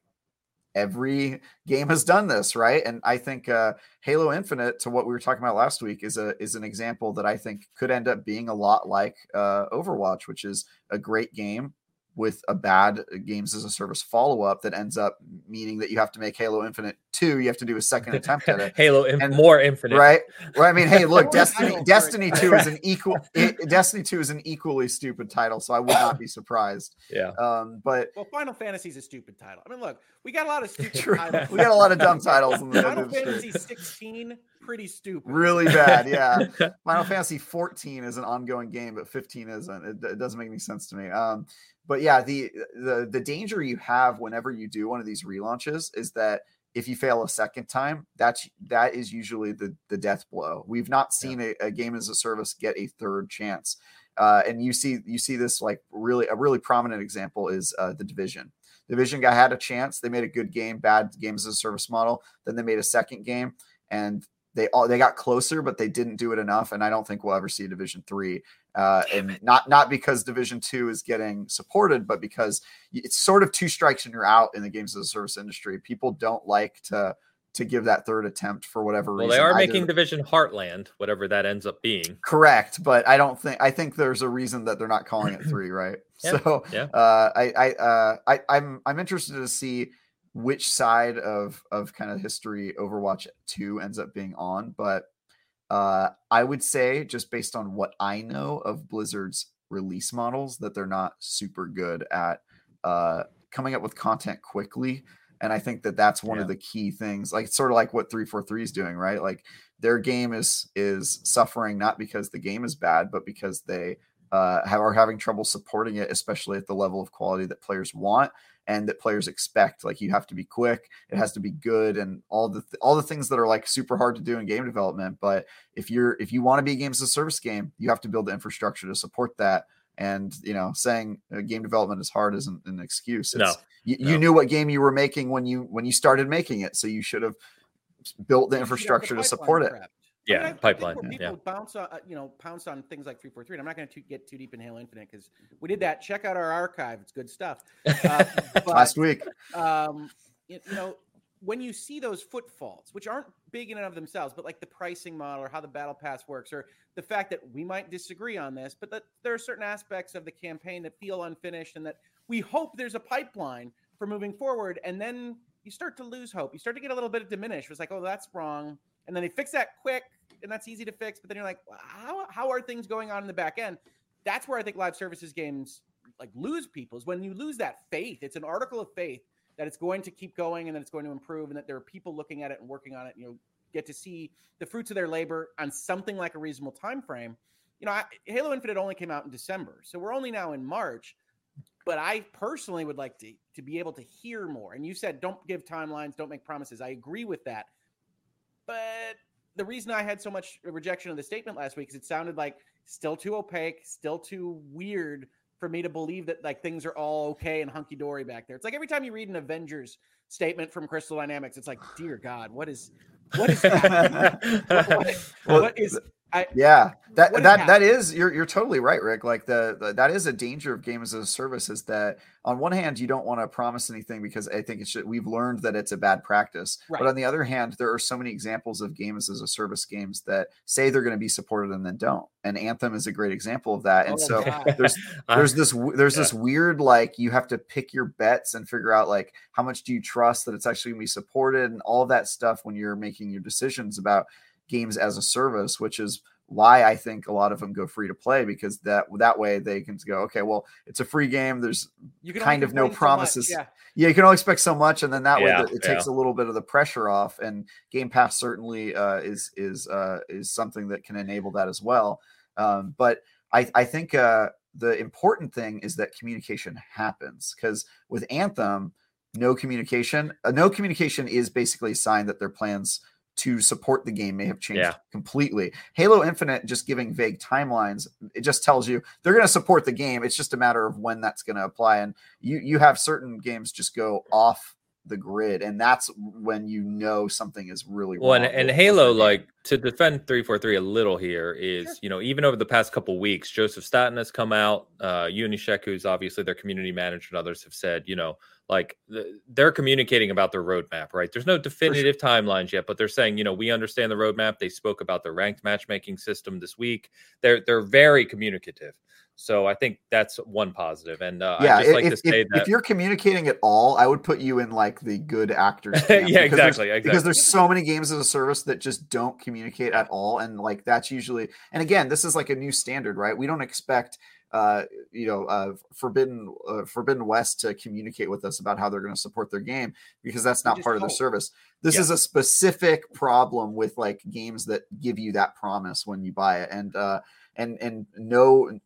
every game has done this right and i think uh, halo infinite to what we were talking about last week is a is an example that i think could end up being a lot like uh, overwatch which is a great game with a bad games as a service follow up that ends up meaning that you have to make Halo Infinite 2, you have to do a second attempt at it. Halo and more Infinite. Right? Well, I mean, hey, look, Destiny Destiny 2 is an equal it, Destiny 2 is an equally stupid title, so I would not be surprised. Yeah. Um, but Well, Final Fantasy is a stupid title. I mean, look, we got a lot of stupid True. titles. We got a lot of dumb titles in the Final Fantasy 16 pretty stupid. Really bad, yeah. Final Fantasy 14 is an ongoing game, but 15 isn't. It, it doesn't make any sense to me. Um, but yeah, the the the danger you have whenever you do one of these relaunches is that if you fail a second time, that's that is usually the the death blow. We've not seen yeah. a, a, game as a service get a third chance, uh, and you see you see this like really a really prominent example is uh, the division. Division guy had a chance. They made a good game, bad games as a service model. Then they made a second game, and they all they got closer, but they didn't do it enough. And I don't think we'll ever see Division three. Uh, and not not because Division two is getting supported, but because it's sort of two strikes and you're out in the games of the service industry. People don't like to to give that third attempt for whatever well, reason. Well, they are either. making Division Heartland, whatever that ends up being. Correct, but I don't think I think there's a reason that they're not calling it three, right? yeah, so yeah. Uh, I I, uh, I I'm I'm interested to see which side of of kind of history Overwatch 2 ends up being on, but uh, I would say just based on what I know of Blizzard's release models that they're not super good at uh, coming up with content quickly. And I think that that's one yeah. of the key things. Like sort of like what 343 is doing, right? Like their game is is suffering not because the game is bad, but because they uh, have, are having trouble supporting it, especially at the level of quality that players want and that players expect. Like you have to be quick, it has to be good, and all the th- all the things that are like super hard to do in game development. But if you're if you want to be a games as a service game, you have to build the infrastructure to support that. And you know, saying uh, game development is hard isn't an excuse. It's, no, you, no. you knew what game you were making when you when you started making it, so you should have built the infrastructure to support it. Yeah, I mean, I, pipeline. I people yeah. bounce on, uh, you know, pounce on things like three four three. And I'm not going to get too deep in Halo Infinite because we did that. Check out our archive; it's good stuff. Uh, but, Last week, um, you, you know, when you see those footfalls, which aren't big in and of themselves, but like the pricing model or how the battle pass works, or the fact that we might disagree on this, but that there are certain aspects of the campaign that feel unfinished, and that we hope there's a pipeline for moving forward, and then you start to lose hope. You start to get a little bit of diminished. It's like, oh, that's wrong and then they fix that quick, and that's easy to fix. But then you're like, how how are things going on in the back end? That's where I think live services games like lose people is when you lose that faith. It's an article of faith that it's going to keep going and that it's going to improve, and that there are people looking at it and working on it. And you get to see the fruits of their labor on something like a reasonable time frame. You know, I, Halo Infinite only came out in December, so we're only now in March. But I personally would like to to be able to hear more. And you said don't give timelines, don't make promises. I agree with that. But the reason I had so much rejection of the statement last week is it sounded like still too opaque, still too weird for me to believe that like things are all okay and hunky dory back there. It's like every time you read an Avengers statement from Crystal Dynamics, it's like, dear God, what is what is that? what, what, what is I, yeah, that that that is you're you're totally right, Rick. Like the, the, that is a danger of games as a service is that on one hand you don't want to promise anything because I think it should. We've learned that it's a bad practice, right. but on the other hand, there are so many examples of games as a service games that say they're going to be supported and then don't. And Anthem is a great example of that. And oh, so God. there's uh, there's this there's yeah. this weird like you have to pick your bets and figure out like how much do you trust that it's actually going to be supported and all that stuff when you're making your decisions about games as a service, which is why I think a lot of them go free to play because that that way they can go, okay, well, it's a free game. There's kind of no promises. So yeah. yeah. you can only expect so much, and then that yeah, way it takes a little bit of the pressure off. And Game Pass certainly uh, is is uh, is something that can enable that as well. Um, but I I think uh, the important thing is that communication happens because with Anthem, no communication, uh, no communication is basically a sign that their plans to support the game may have changed yeah. completely. Halo Infinite just giving vague timelines, it just tells you they're going to support the game. It's just a matter of when that's going to apply. And you you have certain games just go off the grid, and that's when you know something is really well. And, and Halo, like to defend three four three a little here is sure. you know even over the past couple weeks, Joseph Staten has come out, uh, Junyszek, who's obviously their community manager, and others have said, you know, like they're communicating about their roadmap, right? There's no definitive sure. timelines yet, but they're saying, you know, we understand the roadmap. They spoke about the ranked matchmaking system this week. They're they're very communicative. So I think that's one positive. And uh, yeah, I just like if, to say if, that if you're communicating at all, I would put you in like the good actors. yeah, exactly, exactly. Because there's so many games as a service that just don't communicate at all, and like that's usually. And again, this is like a new standard, right? We don't expect uh, you know, uh, Forbidden uh, Forbidden West to communicate with us about how they're going to support their game because that's not part of their service. This yeah. is a specific problem with like games that give you that promise when you buy it, and uh, and and no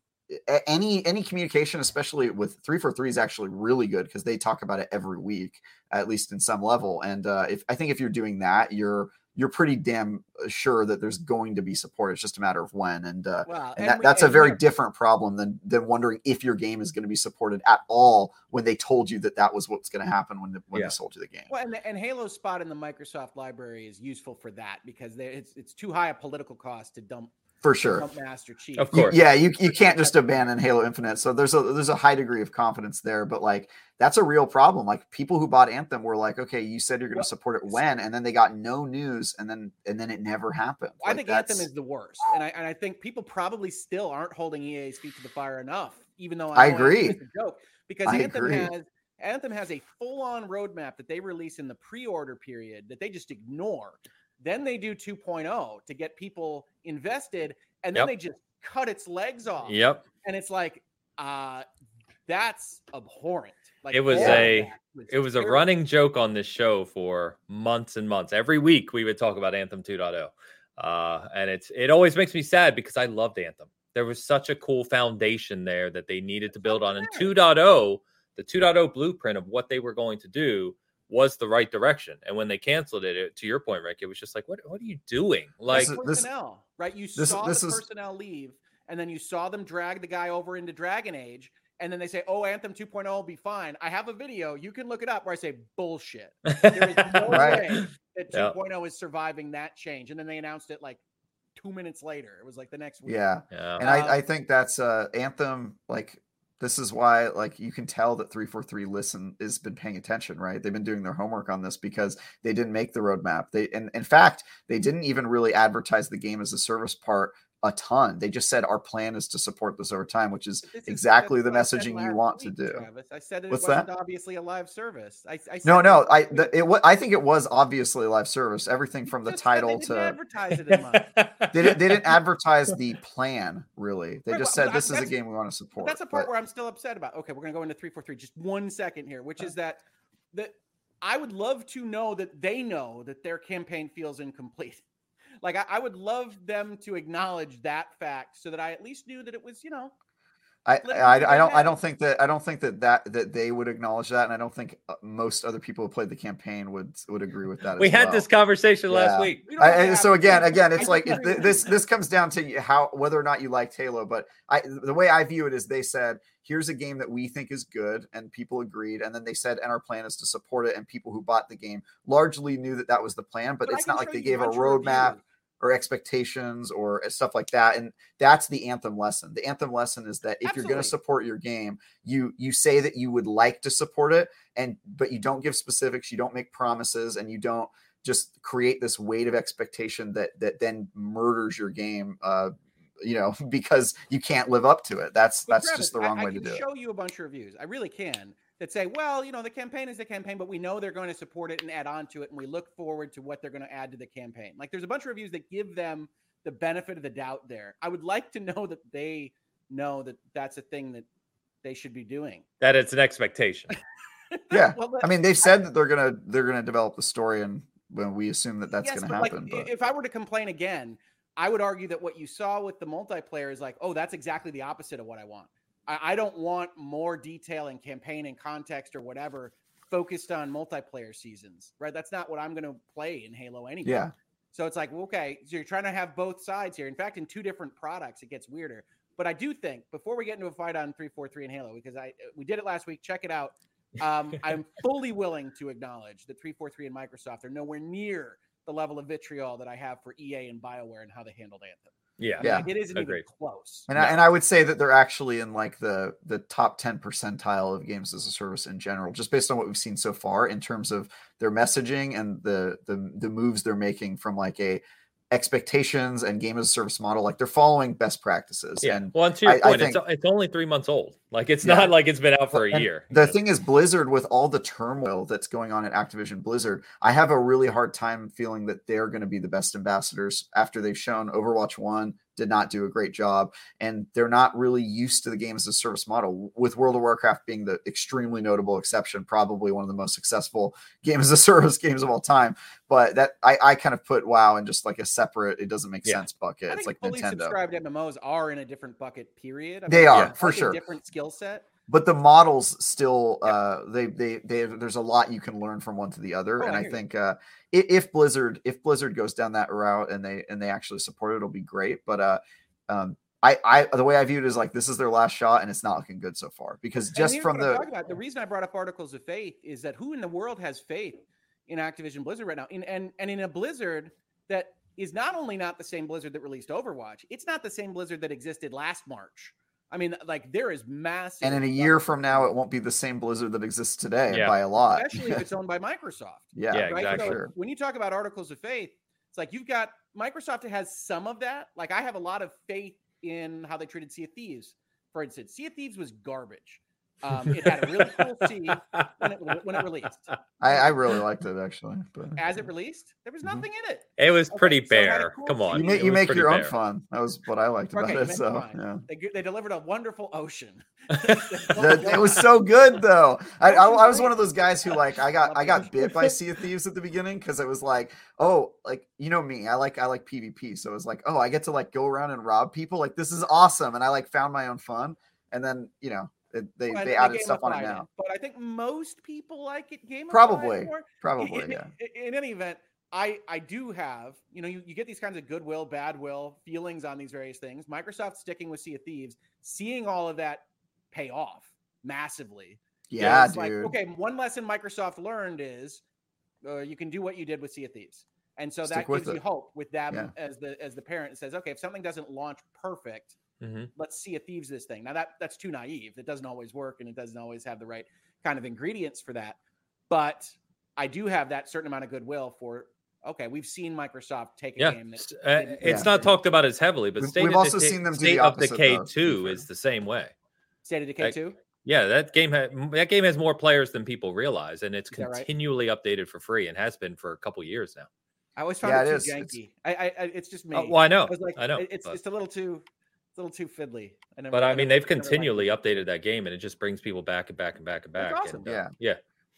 any any communication, especially with 343 is actually really good because they talk about it every week, at least in some level. And uh, if I think if you're doing that, you're you're pretty damn uh, sure that there's going to be support. It's just a matter of when, and, uh, well, and, and that, we, that's and a very different problem than than wondering if your game is going to be supported at all when they told you that that was what's going to happen when the, when yeah. they sold you the game. Well, and, and Halo's spot in the Microsoft library is useful for that because they, it's it's too high a political cost to dump for sure. Master Chief. Of course. Yeah, you, you can't just abandon Halo Infinite. So there's a there's a high degree of confidence there, but like that's a real problem. Like people who bought Anthem were like, okay, you said you're going to support it when, and then they got no news, and then and then it never happened. Like, I think Anthem is the worst, and I and I think people probably still aren't holding EA's feet to the fire enough. Even though I, I agree, it's a joke because I Anthem agree. has Anthem has a full on roadmap that they release in the pre order period that they just ignore. Then they do 2.0 to get people invested, and then yep. they just cut its legs off. Yep. And it's like, uh, that's abhorrent. Like it was a was it was terrible. a running joke on this show for months and months. Every week we would talk about Anthem 2.0. Uh, and it's it always makes me sad because I loved Anthem. There was such a cool foundation there that they needed to build on. And 2.0, the 2.0 blueprint of what they were going to do was the right direction. And when they canceled it, it to your point, Rick, it was just like, what what are you doing? Like this, personnel, right? You this, saw this the is... personnel leave, and then you saw them drag the guy over into Dragon Age, and then they say, "Oh, Anthem 2.0 will be fine." I have a video. You can look it up where I say bullshit. There is no right. way that 2.0 yep. is surviving that change. And then they announced it like two minutes later. It was like the next week. Yeah, yeah. and um, I, I think that's uh Anthem like this is why like you can tell that 343 listen has been paying attention right? They've been doing their homework on this because they didn't make the roadmap. They and in fact they didn't even really advertise the game as a service part a ton. They just said our plan is to support this over time, which is exactly the messaging you want week, to do. Travis. I said it What's that? obviously a live service. I, I no, no. I the, it I think it was obviously a live service. Everything from the title to advertise it. they, didn't, they didn't advertise the plan really. They right, just said this is a game we want to support. That's a part but, where I'm still upset about. Okay, we're gonna go into three four three. Just one second here, which is uh-huh. that that I would love to know that they know that their campaign feels incomplete. Like I, I would love them to acknowledge that fact so that I at least knew that it was, you know, I, I, I, don't I don't think that I don't think that that that they would acknowledge that, and I don't think uh, most other people who played the campaign would would agree with that. We had well. this conversation yeah. last week. I, so again, again, it's like it, this this comes down to how whether or not you like Halo. But I the way I view it is they said here's a game that we think is good, and people agreed, and then they said and our plan is to support it, and people who bought the game largely knew that that was the plan. But, but it's not like they gave a roadmap. Or expectations or stuff like that and that's the anthem lesson. The anthem lesson is that if Absolutely. you're going to support your game you you say that you would like to support it and but you don't give specifics you don't make promises and you don't just create this weight of expectation that that then murders your game uh you know because you can't live up to it. That's but that's Travis, just the wrong I, way to do it. show you a bunch of reviews. I really can that say, well, you know, the campaign is the campaign, but we know they're going to support it and add on to it, and we look forward to what they're going to add to the campaign. Like, there's a bunch of reviews that give them the benefit of the doubt there. I would like to know that they know that that's a thing that they should be doing. That it's an expectation. yeah, well, I mean, they've said that they're gonna they're gonna develop the story, and when we assume that that's yes, gonna happen. Like, but... if I were to complain again, I would argue that what you saw with the multiplayer is like, oh, that's exactly the opposite of what I want. I, I don't want more detail and campaign and context or whatever focused on multiplayer seasons, right? That's not what I'm going to play in Halo anyway. Yeah. So it's like, okay, so you're trying to have both sides here. In fact, in two different products, it gets weirder. But I do think before we get into a fight on 343 and Halo, because I we did it last week, check it out. Um, I'm fully willing to acknowledge that 343 and Microsoft are nowhere near the level of vitriol that I have for EA and BioWare and how they handled Anthem. Yeah, yeah, it isn't Agreed. even close. And I, and I would say that they're actually in like the the top ten percentile of games as a service in general, just based on what we've seen so far in terms of their messaging and the the the moves they're making from like a expectations and game as a service model. Like they're following best practices. Yeah. And well, and to your I, point, I think, it's, it's only three months old. Like it's yeah. not like it's been out for a year. The thing is, Blizzard, with all the turmoil that's going on at Activision Blizzard, I have a really hard time feeling that they're going to be the best ambassadors after they've shown Overwatch 1 did not do a great job and they're not really used to the game as a service model with world of warcraft being the extremely notable exception probably one of the most successful game as a service games of all time but that i, I kind of put wow in just like a separate it doesn't make yeah. sense bucket it's like fully nintendo subscribed mmos are in a different bucket period I mean, they are yeah, for sure different skill set. But the models still uh they, they they there's a lot you can learn from one to the other. Oh, and i, I think uh if blizzard if blizzard goes down that route and they and they actually support it it'll be great. But uh um I, I the way I view it is like this is their last shot and it's not looking good so far. Because just from the about, the reason I brought up articles of faith is that who in the world has faith in Activision Blizzard right now? In, and and in a Blizzard that is not only not the same Blizzard that released Overwatch it's not the same Blizzard that existed last March I mean, like there is massive. And in a year from now, it won't be the same Blizzard that exists today yeah. by a lot. Especially if it's owned by Microsoft. Yeah, yeah right? exactly. So when you talk about articles of faith, it's like you've got Microsoft has some of that. Like I have a lot of faith in how they treated Sea of Thieves, for instance. Sea of Thieves was garbage. Um, it had a really cool scene when it, when it released. I, I, really liked it actually. But as it released, there was mm-hmm. nothing mm-hmm. in it. It was pretty bare. So cool Come on, you make, you make your bare. own fun. That was what I liked about okay, it. So yeah. they, they delivered a wonderful ocean. it was so good though. I, I, I, was one of those guys who like I got I got bit by Sea of Thieves at the beginning because it was like oh like you know me I like I like PvP so it was like oh I get to like go around and rob people like this is awesome and I like found my own fun and then you know they well, they added stuff on it now. But I think most people like it. Game probably, probably, in, yeah. In, in, any event, I I do have you know you, you get these kinds of goodwill, bad will feelings on these various things. Microsoft sticking with Sea of Thieves, seeing all of that pay off massively. Yeah, dude. Like, okay, one lesson Microsoft learned is uh, you can do what you did with Sea of Thieves. And so Stick that gives it. you hope with them yeah. as the as the parent. Says, okay, if something doesn't launch perfect, Mm-hmm. Let's Sea of Thieves this thing. Now that that's too naive. It doesn't always work, and it doesn't always have the right kind of ingredients for that. But I do have that certain amount of goodwill for. Okay, we've seen Microsoft take a yeah. game that uh, it's yeah. not talked about as heavily, but we've, we've also seen them State of Decay two is the same way. State of Decay two. Yeah, that game ha- that game has more players than people realize, and it's continually right? updated for free, and has been for a couple years now. I always found yeah, it, it too is. janky. I, I, it's just me. Oh, well, I know. I was like, I know. It's, it's a little too a little too fiddly. I but I mean, they've continually updated that game, and it just brings people back and back and back and back. Awesome. And, uh, yeah, yeah.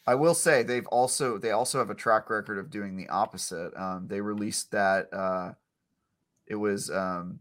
I will say they've also they also have a track record of doing the opposite. Um, they released that uh, it was um,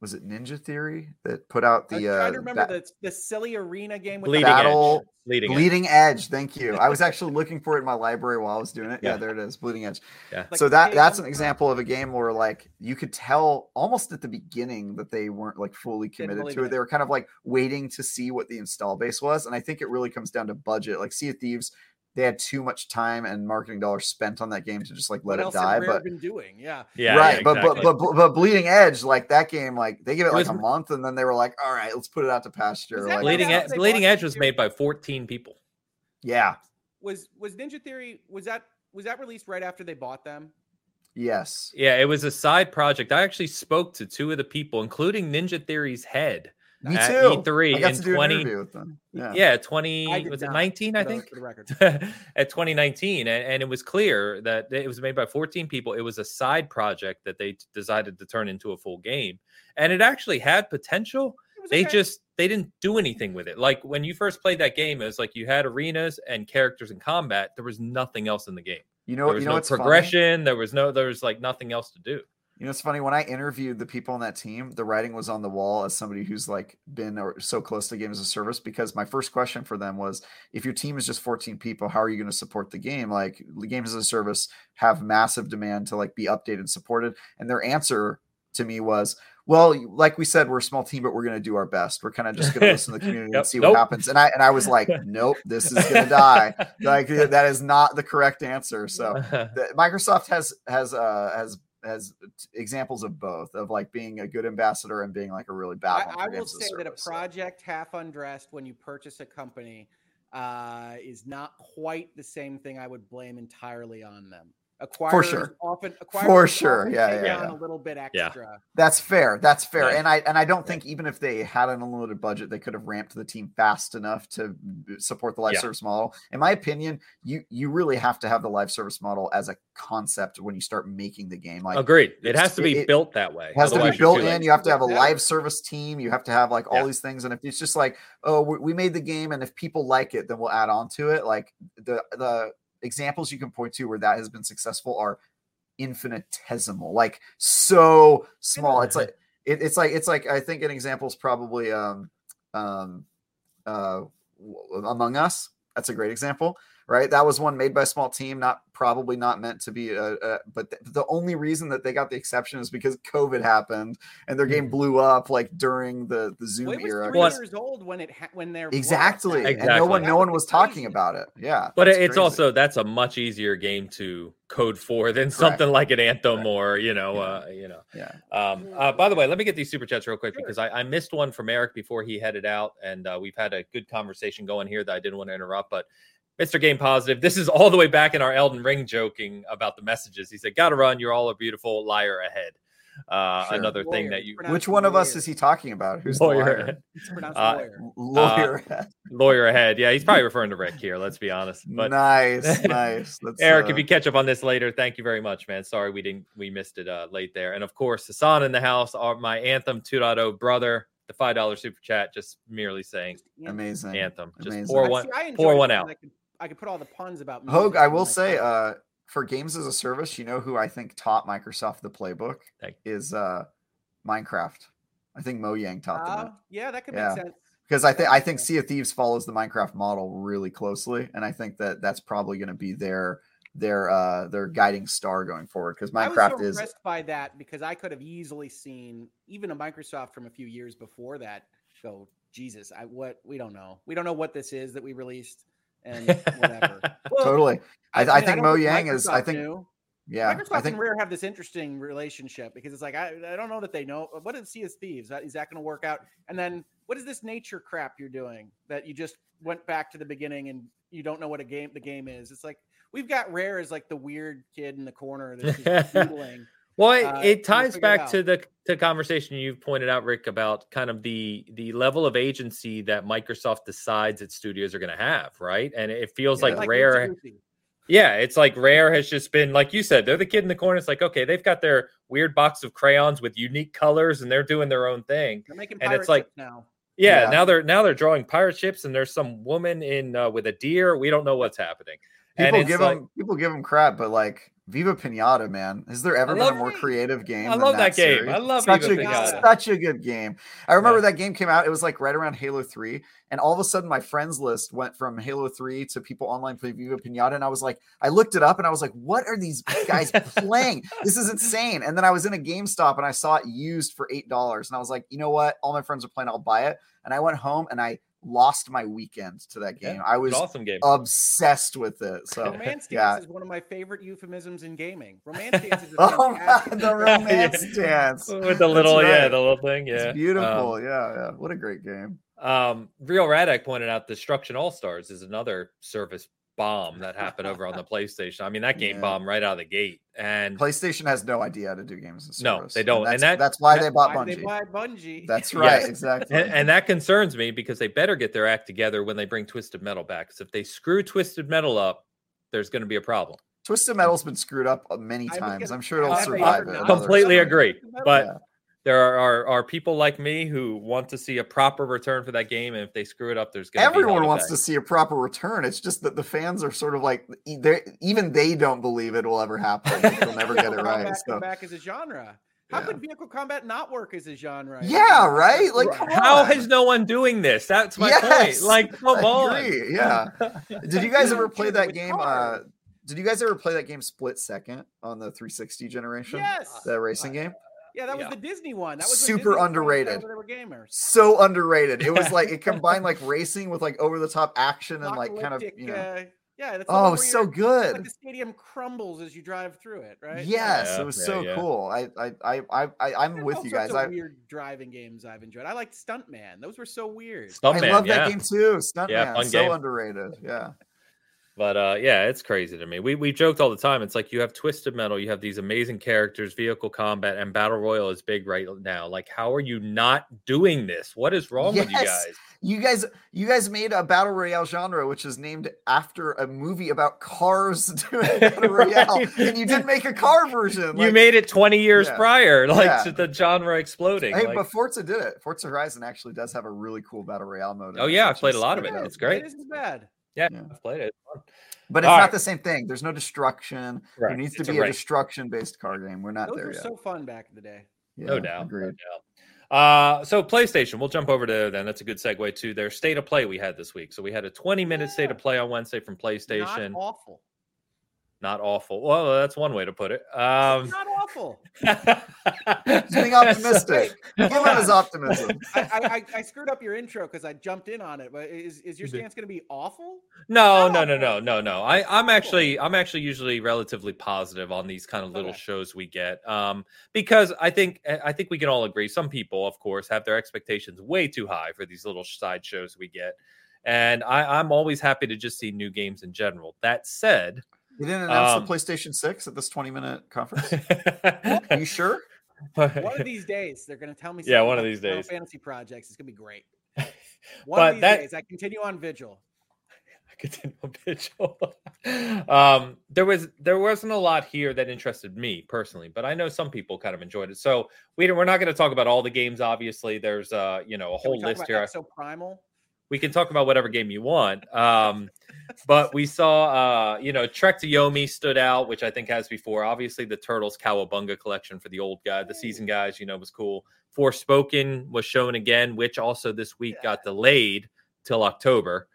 was it Ninja Theory that put out the? I uh, remember the, the silly arena game with Bleeding the battle. Edge. Bleeding, Bleeding Edge. Edge. Thank you. I was actually looking for it in my library while I was doing it. Yeah, yeah there it is. Bleeding Edge. Yeah. so that that's an example of a game where like you could tell almost at the beginning that they weren't like fully committed to it. it. They were kind of like waiting to see what the install base was, and I think it really comes down to budget. Like Sea of Thieves they had too much time and marketing dollars spent on that game to just like let what it else die. have But been doing? Yeah. Yeah, right, yeah, but, exactly. but but but Bleeding Edge, like that game, like they gave it It like was- a month, and then they were like, "All right, let's put it out to pasture." Like, Bleeding, Ed- Bleeding Edge was made by 14 people. yeah, Was was Ninja Theory was that was that released right after they bought them? yes, Yeah, it was a side project. I actually spoke to two of the people, including Ninja Theory's head. Me At too. E3 I got in to do 20 an interview with them. Yeah, Yeah, 20 I was it 19, I think. for the record. at 2019 and, and it was clear that it was made by 14 people it was a side project that they t- decided to turn into a full game and it actually had potential they okay. just they didn't do anything with it like when you first played that game it was like you had arenas and characters in combat there was nothing else in the game you know there was you know no what's funny? progression there was no there was like nothing else to do You know, it's funny when I interviewed the people on that team, the writing was on the wall as somebody who's like been or so close to games as a service. Because my first question for them was, if your team is just 14 people, how are you going to support the game? Like the games as a service have massive demand to like be updated and supported. And their answer to me was, well, like we said, we're a small team, but we're going to do our best. We're kind of just going to listen to the community Yep. and see Nope. what happens. And I and I was like, nope, this is going to die. Like that is not the correct answer. So the, Microsoft has has uh has has examples of both of like being a good ambassador and being like a really bad. I, I will as say that a project half undressed when you purchase a company uh, is not quite the same thing. I would blame entirely on them. Acquirers sure. often For sure. often Yeah, yeah, yeah. a little bit extra. Yeah. extra. That's fair. That's fair. Yeah. And I and I don't think even if they had an unlimited budget, they could have ramped the team fast enough to support the live Yeah. service model. In my opinion, you you really have to have the live service model as a concept when you start making the game. Like agreed it has to be it- built that way It has to be built in. late. You have to have a live service team. You have to have like all Yeah. these things. And if it's just like, oh, we, we made the game, and if people like it, then we'll add on to it. Like the the examples you can point to where that has been successful are infinitesimal, like so small. It's like it, it's like it's like I think an example is probably um um uh Among Us. That's a great example right? That was one made by a small team, not probably not meant to be. A, a, but th- the only reason that they got the exception is because COVID happened and their game blew up like during the the Zoom Well, it was era. three years old when it ha- when their Exactly. broadcast- and no one Exactly. no one was talking about it. Yeah, But it's crazy. also that's a much easier game to code for than something like an Anthem or you know, Yeah. uh, you know. yeah. Um, uh, by the way, let me get these super chats real quick Sure. because I, I missed one from Eric before he headed out, and uh, we've had a good conversation going here that I didn't want to interrupt. But Mr. Game Positive, this is all the way back in our Elden Ring joking about the messages. He said, "Gotta run. You're all a beautiful liar ahead." Uh, Sure. Another thing that you Which one of us is he talking about? Who's the lawyer liar? ahead. It's pronounced Uh, lawyer. Lawyer. lawyer ahead. Yeah, he's probably referring to Rick here. Let's be honest. But nice, nice. That's, Eric, uh, if you catch up on this later, thank you very much, man. Sorry we didn't we missed it uh, late there. And of course, Hassan in the house, our, my Anthem 2.0 brother, the five dollar super chat, just merely saying amazing. Anthem. Just Amazing. pour one see, pour one out. I could, I could put all the puns about Hogue, I will say, uh, for games as a service, you know who I think taught Microsoft the playbook Thank is uh, Minecraft. I think Mojang taught them it Uh, yeah, that could Yeah. make sense. because I think I think Sea of Thieves follows the Minecraft model really closely, and I think that that's probably going to be their their uh their guiding star going forward because I was Minecraft so is impressed by that because I could have easily seen even a Microsoft from a few years before that go, Jesus, I what we don't know. We don't know what this is that we released and whatever. Well, totally. I, I, mean, think don't Mojang is. I think knew. yeah. Microsoft I think and Rare have this interesting relationship because it's like I, I don't know that they know what is Sea of Thieves is that going to work out? And then what is this nature crap you're doing that you just went back to the beginning and you don't know what a game the game is? It's like we've got Rare as like the weird kid in the corner that's just doodling. Well, it, Uh, it ties figure it back to the the conversation you've pointed out, Rick, about kind of the the level of agency that Microsoft decides its studios are going to have, right? And it feels Yeah. like Like Rare Yeah, it's like Rare has just been like you said, they're the kid in the corner. It's like, okay, they've got their weird box of crayons with unique colors and they're doing their own thing. They're making And it's like- ships now. Yeah, Yeah. now they're now they're drawing pirate ships and there's some woman in uh, with a deer. We don't know what's happening. people it's give like, him people give them crap, but like Viva Pinata, man, has there ever been a more creative game? I love that game. series? I love such Viva a Pinata. such a good game. I remember Yeah. that game came out. It was like right around Halo Three, and all of a sudden my friends list went from Halo Three to people online playing Viva Pinata, and I was like, I looked it up, and I was like, what are these guys playing? This is insane. And then I was in a GameStop and I saw it used for eight dollars, and I was like, you know what? All my friends are playing. I'll buy it. And I went home and I lost my weekend to that game. Yeah, I was awesome game. obsessed with it. So Romance dance yeah. is one of my favorite euphemisms in gaming. Romance dance is a Oh the romance dance. with the little yeah, the little thing. Yeah, It's beautiful. Um, yeah, yeah. What a great game. Um, Real Radek pointed out Destruction All Stars is another service bomb that happened over on the PlayStation. I mean, that game Yeah. bombed right out of the gate, and PlayStation has no idea how to do games as No, they don't. That's, And that- that's why they bought Why Bungie. they buy Bungie? That's right, Yes. exactly. and, and that concerns me because they better get their act together when they bring Twisted Metal back. Because if they screw Twisted Metal up, there's going to be a problem. Twisted Metal's been screwed up many times. I'm sure it'll I- I survive it. Completely agree, but Yeah. There are, are are people like me who want to see a proper return for that game, and if they screw it up, there's going to Everyone be wants to see a proper return. It's just that the fans are sort of like they're- even they don't believe it will ever happen. They'll never get it right. combat So come back as a genre. How Yeah. could vehicle combat not work as a genre? Yeah, right? Like, come How on. is no one doing this? That's my Yes, point. Like, come on. yeah. Did you guys ever play that game? Uh, did you guys ever play that game Split Second on the 360 generation? Yes. That racing game? Yeah, that was Yeah. the Disney one. That was Super Disney was trying to underrated. They were gamers. So underrated. It was like it combined like racing with like over the top action and like kind of Apocalyptic, you know. uh, yeah, that's the one Oh, where so good. Like the stadium crumbles as you drive through it, right? Yes, Yeah, it was yeah, so yeah. cool. I I I I, I I'm with all you sorts guys. of I weird driving games I've enjoyed. I liked Stuntman. Those were so weird. I love yeah. that game too. Stuntman, Yeah, so game. underrated. Yeah. But uh, yeah, it's crazy to me. We we joked all the time. It's like you have Twisted Metal, you have these amazing characters, vehicle combat, and battle royal is big right now. Like, how are you not doing this? What is wrong with you guys? You guys you guys made a battle royale genre which is named after a movie about cars doing battle royale. Right. And you did make a car version. you made it 20 years Yeah. prior, like Yeah. to the genre exploding. Hey, like- but Forza did it. Forza Horizon actually does have a really cool battle royale mode. Oh, yeah, I've which played a lot of it. Yeah, It's great. It isn't bad. Yeah, yeah. I've played it. It's. But it's All not right. the same thing. There's no destruction. Right. There needs to It's a be a, race. destruction based car game. We're not Those there were yet. so fun back in the day. No doubt. Agreed. No doubt. Uh, so PlayStation, we'll jump over to there then. That's a good segue to their state of play we had this week. So we had a 20 minute state of play on Wednesday from PlayStation. Not awful. Not awful. Well, that's one way to put it. Um, not awful. Being optimistic. Give him his optimism. I, I, I, I screwed up your intro because I jumped in on it. But is, is your stance going to be awful? No, no, No. no, no, no, no. I, I'm actually, I'm actually usually relatively positive on these kind of little Okay. shows we get, um, because I think, I think we can all agree. Some people, of course, have their expectations way too high for these little side shows we get, and I, I'm always happy to just see new games in general. That said, You didn't announce Um, the PlayStation 6 at this 20 minute conference? Are you sure? One of these days, they're going to tell me. Yeah, one of these days. Fantasy projects. It's going to be great. One But of these that- days, I continue on Vigil. continue on vigil. um, there was there wasn't a lot here that interested me personally, but I know some people kind of enjoyed it. So we don't, we're not going to talk about all the games. Obviously, there's uh you know a Can we whole talk list about here. So Primal. We can talk about whatever game you want. Um, but we saw uh you know Trek to Yomi stood out, which I think has before. Obviously, the Turtles Cowabunga collection for the old guy, the season guys, you know, was cool. Forspoken was shown again, which also this week got delayed till October.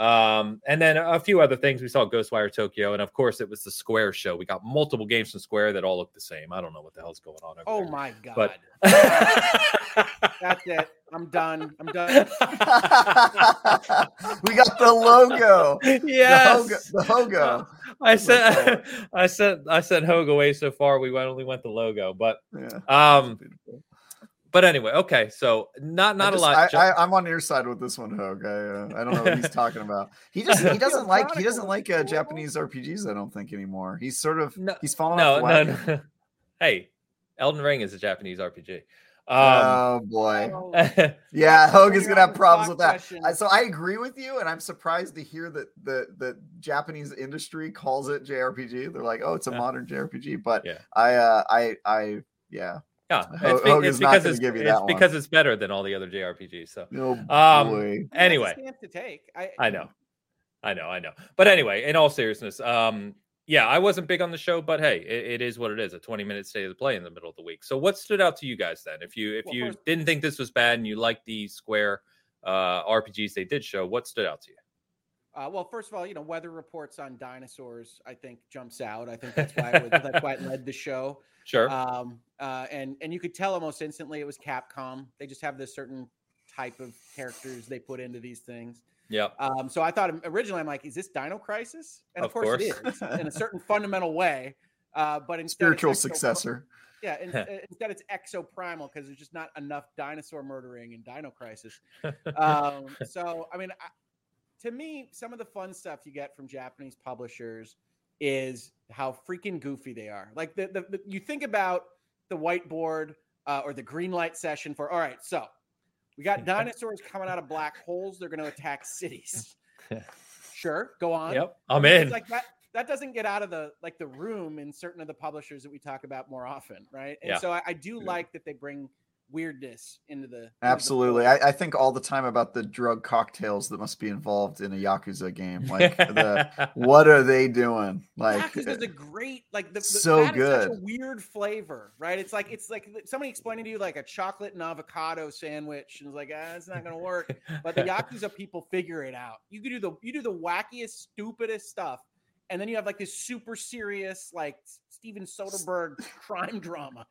Um, and then a few other things. We saw Ghostwire Tokyo, and of course, it was the Square show. We got multiple games from Square that all look the same. I don't know what the hell's going on. Over Oh there. my god! But- That's it. I'm done. I'm done. we got the logo. yes, The Hogo. The Hogo. I Let's said, I said, I said Hogue away so far. We went, only went the logo, but Yeah. um, but anyway, okay. So not not I a just- lot. I, I, I'm on your side with this one, Hogue. I, uh, I don't know what he's talking about. He just he doesn't like he doesn't like uh, Japanese RPGs. I don't think anymore. He's sort of No, he's fallen no, off the no, wagon. no. Hey, Elden Ring is a Japanese RPG. Um, oh boy, yeah, Hogue is gonna have problems with that. I- So I agree with you, and I'm surprised to hear that the the Japanese industry calls it JRPG. They're like, oh, it's a Yeah. modern JRPG, but Yeah. I uh, I I yeah. Yeah, it's, be- it's because it's, give you it's one. because it's better than all the other JRPGs. So Oh Um, boy. That's a anyway. to take. I, I know. I know, I know. But anyway, in all seriousness, um, yeah, I wasn't big on the show, but hey, it, it is what it is. A 20 minute state of the play in the middle of the week. So what stood out to you guys then? If you if Well, you first- didn't think this was bad and you liked the square uh RPGs they did show, what stood out to you? Uh, well, first of all, you know, weather reports on dinosaurs, I think jumps out. I think that's why it, was, that's why it led the show. Sure. Um, uh, and and you could tell almost instantly it was Capcom. They just have this certain type of characters they put into these things. Yeah. Um, so I thought originally I'm like, is this Dino Crisis? And of, Of course, course. is in a certain fundamental way. Uh, but instead Spiritual Exo- successor. Yeah, in, uh, instead it's exoprimal because there's just not enough dinosaur murdering in Dino Crisis. Um, so I mean, I, to me, some of the fun stuff you get from Japanese publishers is how freaking goofy they are. Like the, the, the you think about the whiteboard uh, or the green light session for all right, so we got dinosaurs coming out of black holes. They're going to attack cities. Sure, go on. Yep. I'm It's in. like that that doesn't get out of the like the room in certain of the publishers that we talk about more often, right? And Yeah. so I, I do Yeah. like that they bring weirdness into the into the Absolutely. fold. I, I think all the time about the drug cocktails that must be involved in a Yakuza game. Like, the, what are they doing? Like, is a great like the, the so that is such a good. weird flavor, right? It's like it's like somebody explaining to you like a chocolate and avocado sandwich, and it's like ah, it's not gonna work. But the Yakuza people figure it out. You can do the you do the wackiest, stupidest stuff, and then you have like this super serious like Steven Soderbergh crime drama.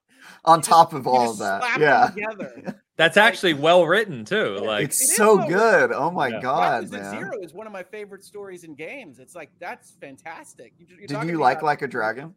on You just- top of all of that. Yeah. together. That's like- actually well written too. Like It's It is so well good. Oh my Yeah. god, Yakuza man. Zero is one of my favorite stories in games. It's like that's fantastic. You, you're Did you like about- Like a Dragon?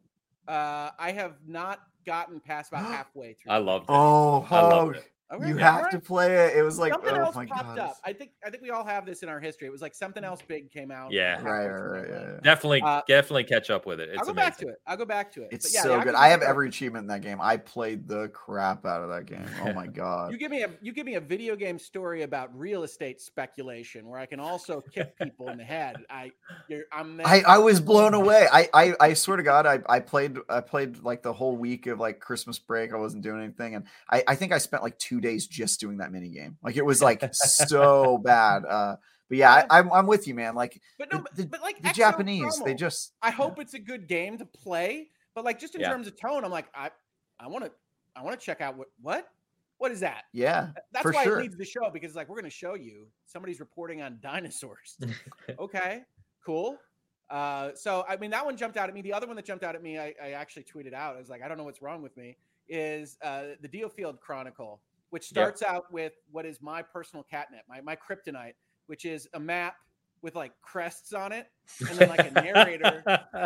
Uh, I have not gotten past about halfway through. I loved it. Oh, I loved it. Okay, you have all to play it. It was like, something oh else my popped god. up. I think I think we all have this in our history. It was like something else big came out. Yeah. halfway Right, right, right, yeah, yeah. Definitely, Uh, definitely catch up with it. It's I'll go amazing. back to it. I'll go back to it. It's But yeah, so good. I have every achievement in that game. I played the crap out of that game. Oh my god. You give me a you give me a video game story about real estate speculation where I can also kick people in the head. I you're, I'm. I, I was blown away. I, I I swear to God, I, I played I played like the whole week of like Christmas break. I wasn't doing anything, and I, I think I spent like two days just doing that mini game. Like it was like so bad. Uh, but yeah, I, I'm I'm with you, man. Like but no, the- but, like the Exo Japanese, they just I hope it's a good game to play, but like just in Yeah. terms of tone, I'm like I I want to I want to check out what what what is that? yeah. That's For why sure. it leads the show because like we're going to show you somebody's reporting on dinosaurs. okay, cool. Uh, so I mean that one jumped out at me. The other one that jumped out at me, I, I actually tweeted out. I was like, I don't know what's wrong with me. Is uh, the DioField Chronicle, which starts out with what is my personal catnip, my my kryptonite, which is a map with like crests on it, and then like a narrator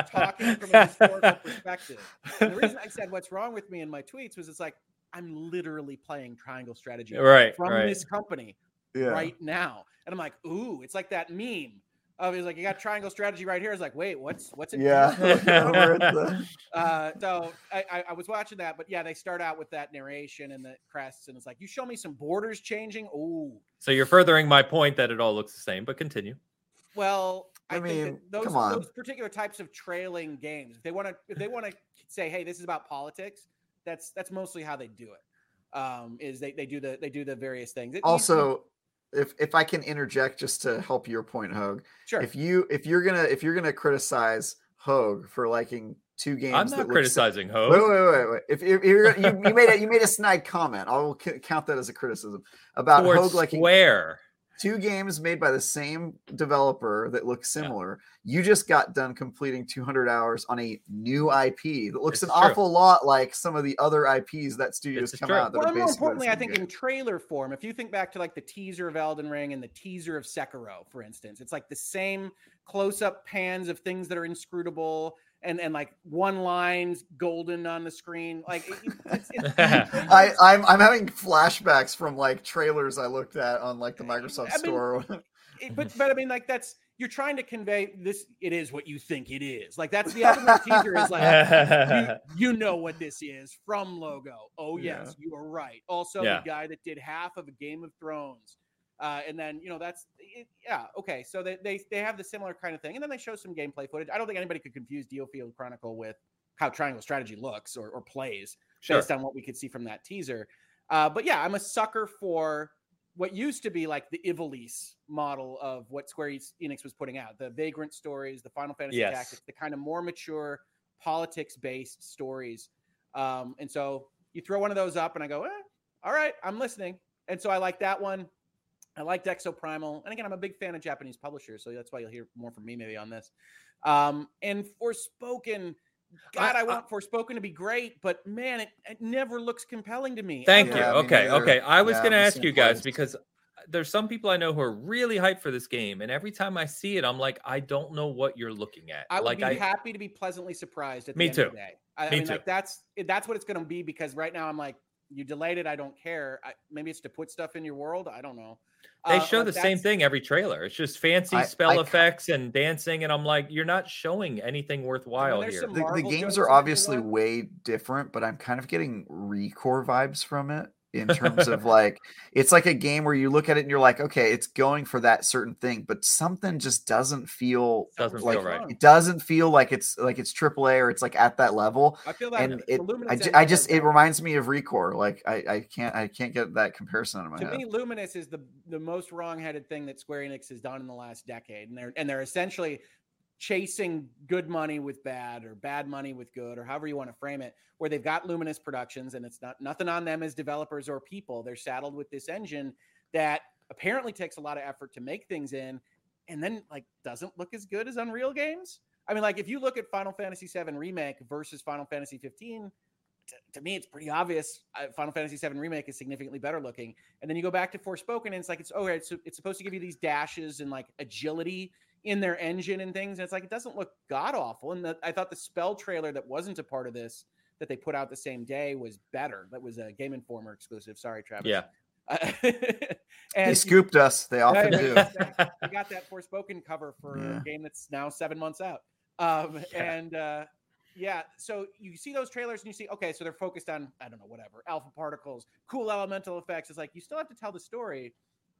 talking from a historical perspective. And the reason I said what's wrong with me in my tweets was it's like I'm literally playing Triangle Strategy right, from right. this company Yeah. right now. And I'm like, ooh, it's like that meme of it's like you got triangle strategy right here. It's like, wait, what's what's it? Yeah. doing? Over at the- uh, so I, I, I was watching that, but yeah, they start out with that narration and the crests, and it's like, you show me some borders changing. Ooh, So you're furthering my point that it all looks the same, but continue. well, I, I mean, those come on. those particular types of trailing games, if they want to, if they want to say, hey, this is about politics, that's that's mostly how they do it. Um, is they, they do the they do the various things. It needs to also, if if I can interject just to help your point, Hogue, sure. if you if you're gonna if you're gonna criticize Hogue for liking two games, I'm not criticizing Wait, Ho. wait, wait, wait. If, if you're, you, you made a, you made a snide comment, I will c- count that as a criticism about Hogue liking Square. Two games made by the same developer that look similar. You just got done completing 200 hours on a new IP that looks This an true. awful lot like some of the other IPs that studios This come true. out. That Well, are more importantly, I think game. in trailer form, if you think back to like the teaser of Elden Ring and the teaser of Sekiro, for instance, it's like the same close-up pans of things that are inscrutable and and like one lines golden on the screen. Like it- it's, it's, I, I'm I'm having flashbacks from like trailers I looked at on like the eh, Microsoft I mean, Store. it- but but I mean like that's you're trying to convey this. It is what you think it is. Like that's the Ring teaser is like. You, you know what this is from logo. Oh Yeah. yes, you are right. Also, Yeah. the guy that did half of a Game of Thrones, uh, and then you know that's it, yeah okay. So they, they they have the similar kind of thing, and then they show some gameplay footage. I don't think anybody could confuse DioField Chronicle with how Triangle Strategy looks or, or plays sure. based on what we could see from that teaser. Uh, but yeah, I'm a sucker for what used to be like the Ivalice model of what Square Enix was putting out the Vagrant stories, the Final Fantasy Yes. Tactics, the kind of more mature politics based stories. Um, and so you throw one of those up, and I go, eh, all right, I'm listening. And so I like that one. I like Exoprimal. And again, I'm a big fan of Japanese publishers, so that's why you'll hear more from me maybe on this. Um, and Forspoken, God, I, I- want Forspoken to be great, but man, it, it never looks compelling to me. Thank ever. you. Yeah, me okay, neither. okay. I was Yeah, going to ask you guys place. because there's some people I know who are really hyped for this game, and every time I see it, I'm like, I don't know what you're looking at. I would like be I, happy to be pleasantly surprised. At the Me end too. Of the day. I, I Me mean, too. like that's that's what it's going to be because right now I'm like, you delayed it. I don't care. I, maybe it's to put stuff in your world. I don't know. they Uh, show but the same thing every trailer. It's just fancy I- spell I ca- effects and dancing, and I'm like, you're not showing anything worthwhile here. the, the games are obviously way different, but I'm kind of getting Recore vibes from it in terms of like it's like a game where you look at it and you're like, okay, it's going for that certain thing, but something just doesn't feel Doesn't like feel right. it doesn't feel like it's like it's AAA or it's like at that level. I feel that And it, Luminous I, ju- I just it reminds me of Recore. Like I, I can't I can't get that comparison out of my head. to head. me, Luminous is the the most wrong-headed thing that Square Enix has done in the last decade, and they're and they're essentially chasing good money with bad or bad money with good or however you want to frame it where they've got luminous productions and it's not nothing on them as developers or people they're saddled with this engine that apparently takes a lot of effort to make things in and then like doesn't look as good as unreal games i mean like if you look at final fantasy 7 remake versus final fantasy 15 to, to me, it's pretty obvious. Uh, Final Fantasy VII Remake is significantly better looking, and then you go back to Forspoken, and it's like it's oh, it's it's supposed to give you these dashes and like agility in their engine and things, and it's like it doesn't look god awful. And the, I thought the spell trailer that wasn't a part of this that they put out the same day was better. That was a Game Informer exclusive. Sorry, Travis. Yeah. Uh, they scooped us. They often Right, do. right. I got that Forspoken cover for Yeah. a game that's now seven months out. Um, Yeah. And uh, yeah, so you see those trailers and you see, okay, so they're focused on, I don't know, whatever, alpha particles, cool elemental effects. It's like you still have to tell the story.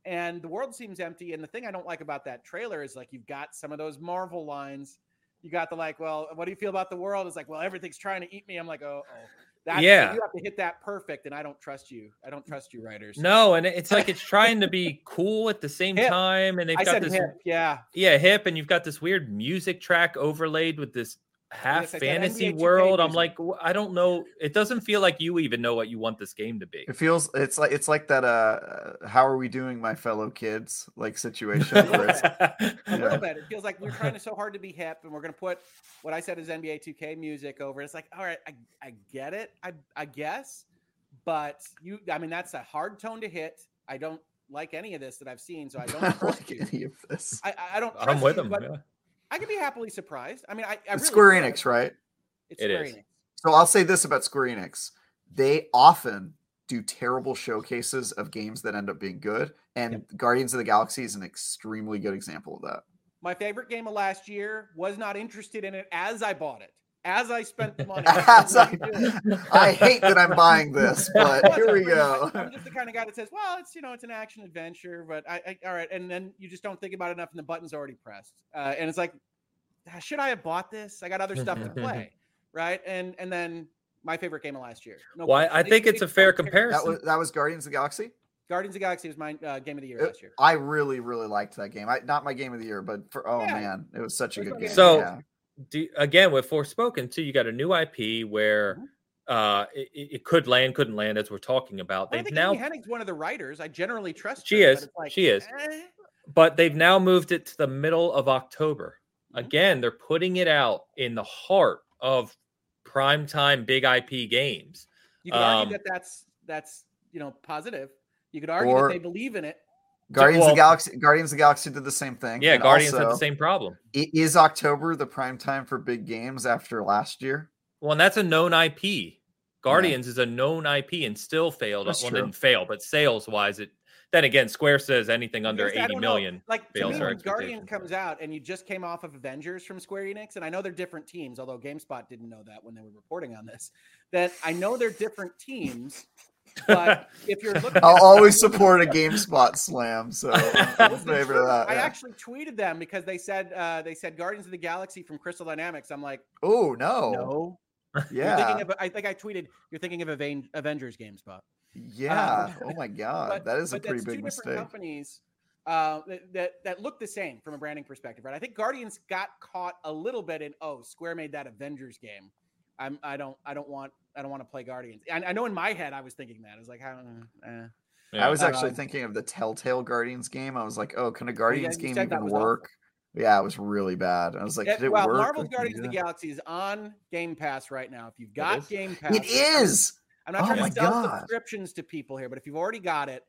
And the world seems empty. And the thing I don't like about that trailer is like you've got some of those Marvel lines. You got the like, well, what do you feel about the world? It's like, well, everything's trying to eat me. I'm like, oh, oh. That's, Yeah. You have to hit that perfect, and I don't trust you. I don't trust you, writers. No, and it's like it's trying to be cool at the same Hip. time, and they've I got this hip. Yeah. yeah hip, and you've got this weird music track overlaid with this half Yes, I said fantasy world. I'm like, I don't know. It doesn't feel like you even know what you want this game to be. It feels it's like it's like that uh how are we doing my fellow kids like situation where it's A little bit. It feels like we're trying to so hard to be hip, and we're going to put what I said is NBA 2K music over. It's like, all right, I, I get it, I, I guess, but you, I mean, that's a hard tone to hit. I don't like any of this that I've seen, so I I don't don't like you. any of this. I, I- I don't. I'm with you, them. but yeah. I could be happily surprised. I mean, I, I It's really Square could. Enix, right? It's It Square is. Enix. So I'll say this about Square Enix. They often do terrible showcases of games that end up being good. And Guardians of the Galaxy is an extremely good example of that. My favorite game of last year was not interested in it as I bought it, as I spent the money. As I, to do it. I hate that I'm buying this, but here we go. I'm just the kind of guy that says, "Well, it's you know, it's an action adventure, but I, I all right." And then you just don't think about it enough, and the button's already pressed, uh, and it's like, "Ah, should I have bought this? I got other stuff to play, right? And and then my favorite game of last year. No Well, I- I think it's a fair comparison. That was that was Guardians of the Galaxy. Guardians of the Galaxy was my uh, game of the year It- last year. I really, really liked that game. I, not my game of the year, but for oh Yeah. man, it was such a good game. So- yeah. Do, again with Forspoken too, you got a new IP where Mhm. uh it, it could land, couldn't land, as we're talking about. I They've think now Amy Hennig's one of the writers. I generally trust. She her, is. like, She is. eh. but they've now moved it to the middle of October. Mhm. Again, they're putting it out in the heart of primetime big IP games. You could argue Um, that that's that's you know positive. You could argue Or- that they believe in it. Guardians well- of the Galaxy Guardians of the Galaxy did the same thing. Yeah, and Guardians had the same problem. i- Is October the prime time for big games after last year? Well, and that's a known IP. Guardians is a known IP and still failed. That's well, true. didn't fail, but sales wise, it. Then again, Square says anything under Because I know. Like to fails me, when Guardian comes out and you just came off of Avengers from Square Enix, and I know they're different teams, although GameSpot didn't know that when they were reporting on this. That I know they're different teams, but if you're looking, I'll always support a GameSpot slam. So I'm favor of that. I yeah. actually tweeted them because they said uh, they said Guardians of the Galaxy from Crystal Dynamics. I'm like, Oh no. no. Yeah. of, I think I tweeted, you're thinking of Aven- Avengers GameSpot. Yeah. oh my god. but- that is a pretty big two different mistake. companies uh, that, that that look the same from a branding perspective, right? I think Guardians got caught a little bit in oh, Square made that Avengers game. I'm I don't I don't want I don't want to play Guardians. And I know in my head I was thinking that I was like, how, eh. I was Uh, actually thinking of the Telltale Guardians game. I was like, oh, can a Guardians you game even was awful. work? Yeah, it was really bad. I was like, Eh, could it well, work? Marvel's Guardians of the Galaxy is on Game Pass right now. If you've got Game? Pass, It is. I'm not oh trying to sell God. subscriptions to people here, but if you've already got it,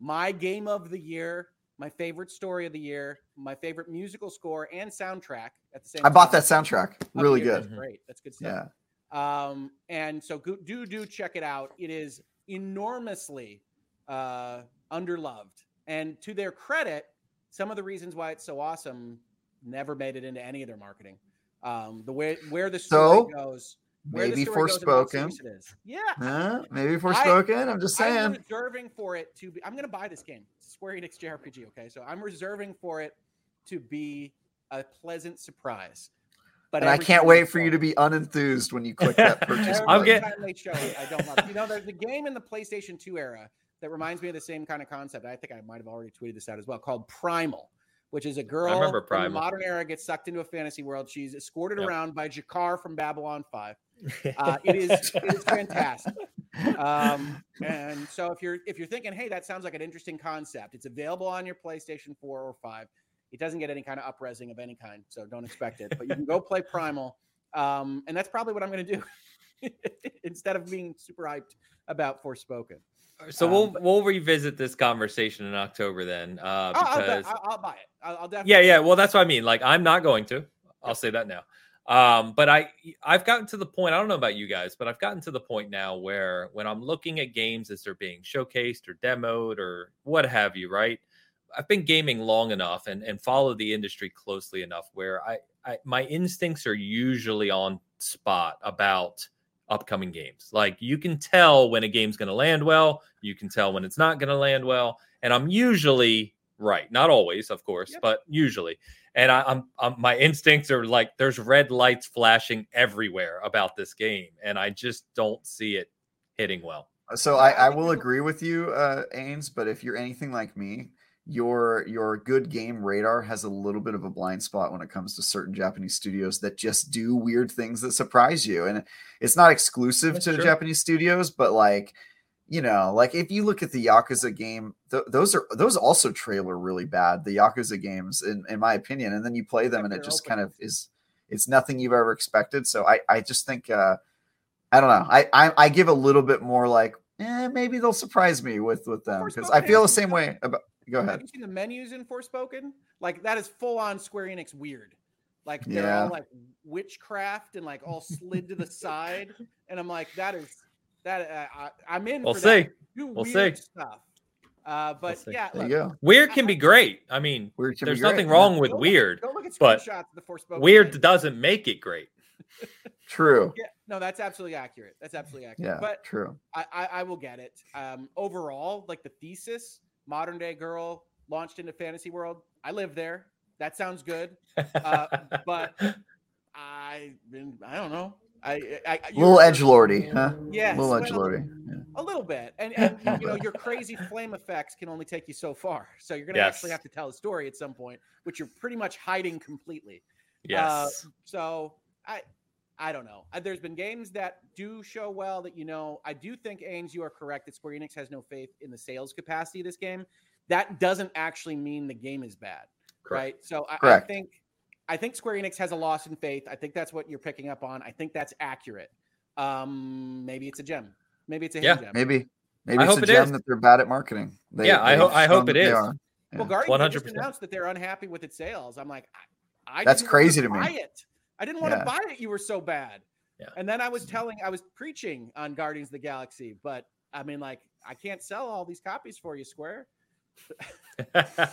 my game of the year, my favorite story of the year, my favorite musical score and soundtrack at the same time. I time. bought that soundtrack. Oh, Really you good. That's great. That's good stuff. Yeah. Um, and so go, do do check it out. It is enormously uh, underloved, and to their credit, some of the reasons why it's so awesome never made it into any of their marketing. Um, the way where the story So, goes, Maybe Forspoken. serious it is. Yeah, Huh? Maybe Forspoken. I'm just I'm saying. reserving for it to be. I'm going to buy this game, Square Enix JRPG. Okay, so I'm reserving for it to be a pleasant surprise. But And I can't wait for you to be unenthused when you click that purchase Every I'm getting get- time they show it, I don't love it. You know, there's a game in the PlayStation 2 era that reminds me of the same kind of concept. I think I might have already tweeted this out as well, called Primal, which is a girl remember from the modern era gets sucked into a fantasy world. She's escorted Yep. around by G'Kar from Babylon 5. Uh, it is it is fantastic. Um, and so if you're if you're thinking, hey, that sounds like an interesting concept, it's available on your PlayStation 4 or 5. It doesn't get any kind of upresing of any kind, so don't expect it. But you can go play Primal, um, and that's probably what I'm going to do instead of being super hyped about Forspoken. so Um, we'll but- we'll revisit this conversation in October then, uh, I'll, I'll, because I'll, I'll buy it. I'll, I'll definitely. yeah, yeah. Well, that's what I mean. Like, I'm not going to. I'll say that now. Um, but I I've gotten to the point. I don't know about you guys, but I've gotten to the point now where when I'm looking at games as they're being showcased or demoed or what have you, right? I've been gaming long enough and and followed the industry closely enough where I, I my instincts are usually on spot about upcoming games. Like you can tell when a game's going to land well, you can tell when it's not going to land well, and I'm usually right. Not always, of course, Yep. but usually. And I, I'm, I'm my instincts are like there's red lights flashing everywhere about this game, and I just don't see it hitting well. So I, I will agree with you, uh, Ains. But if you're anything like me, your your good game radar has a little bit of a blind spot when it comes to certain Japanese studios that just do weird things that surprise you. And it's not exclusive That's to true. Japanese studios, but like you know, like if you look at the Yakuza game, th- those are those also trailer really bad. The Yakuza games, in, in my opinion, and then you play them, and it just they're kind of is. It's nothing you've ever expected. So I I just think. uh I don't know. I, I I give a little bit more like, eh, maybe they'll surprise me with with them because I feel the same way about. Go Have you seen the menus in Forspoken? Like that is full on Square Enix weird. Like they're Yeah. all like witchcraft and like all slid to the side, and I'm like, that is that uh, I, I'm in. We'll for see. That. Do We'll weird see. stuff. Uh, but see. yeah, There look, you go. Weird can be great. I mean, Weird there's nothing yeah. wrong with Go look- weird. Go look at but screenshots of the Forspoken. Weird menus. doesn't make it great. True. Yeah, no, that's absolutely accurate. That's absolutely accurate. Yeah. But true. I, I, I will get it. Um, overall, like the thesis, modern day girl launched into fantasy world. I live there. That sounds good. Uh, but I, been, I don't know. I, little you're- edge lordy, huh? Yes, A little edge lordy. Yeah. A little bit, and, and you know your crazy flame effects can only take you so far. So you're gonna actually have to tell a story at some point, which you're pretty much hiding completely. yes. Uh, so I I don't know. Uh, There's been games that do show well that you know. I do think Ains, you are correct that Square Enix has no faith in the sales capacity of this game. That doesn't actually mean the game is bad, right? So I, I think I think Square Enix has a loss in faith. I think that's what you're picking up on. I think that's accurate. Um, maybe it's a gem. Maybe it's a Yeah, hidden gem. Maybe. Maybe I it's a it gem is. that they're bad at marketing. They, Yeah, I they've ho- I hope it is. it that they is. are. Well, Yeah. Guardians 100%. announced that they're unhappy with its sales. I'm like, I, I That's didn't crazy wanna me. It. I didn't want to buy it. You were so bad. Yeah. And then I was telling, I was preaching on Guardians of the Galaxy, but I mean, like, I can't sell all these copies for you, Square. yeah,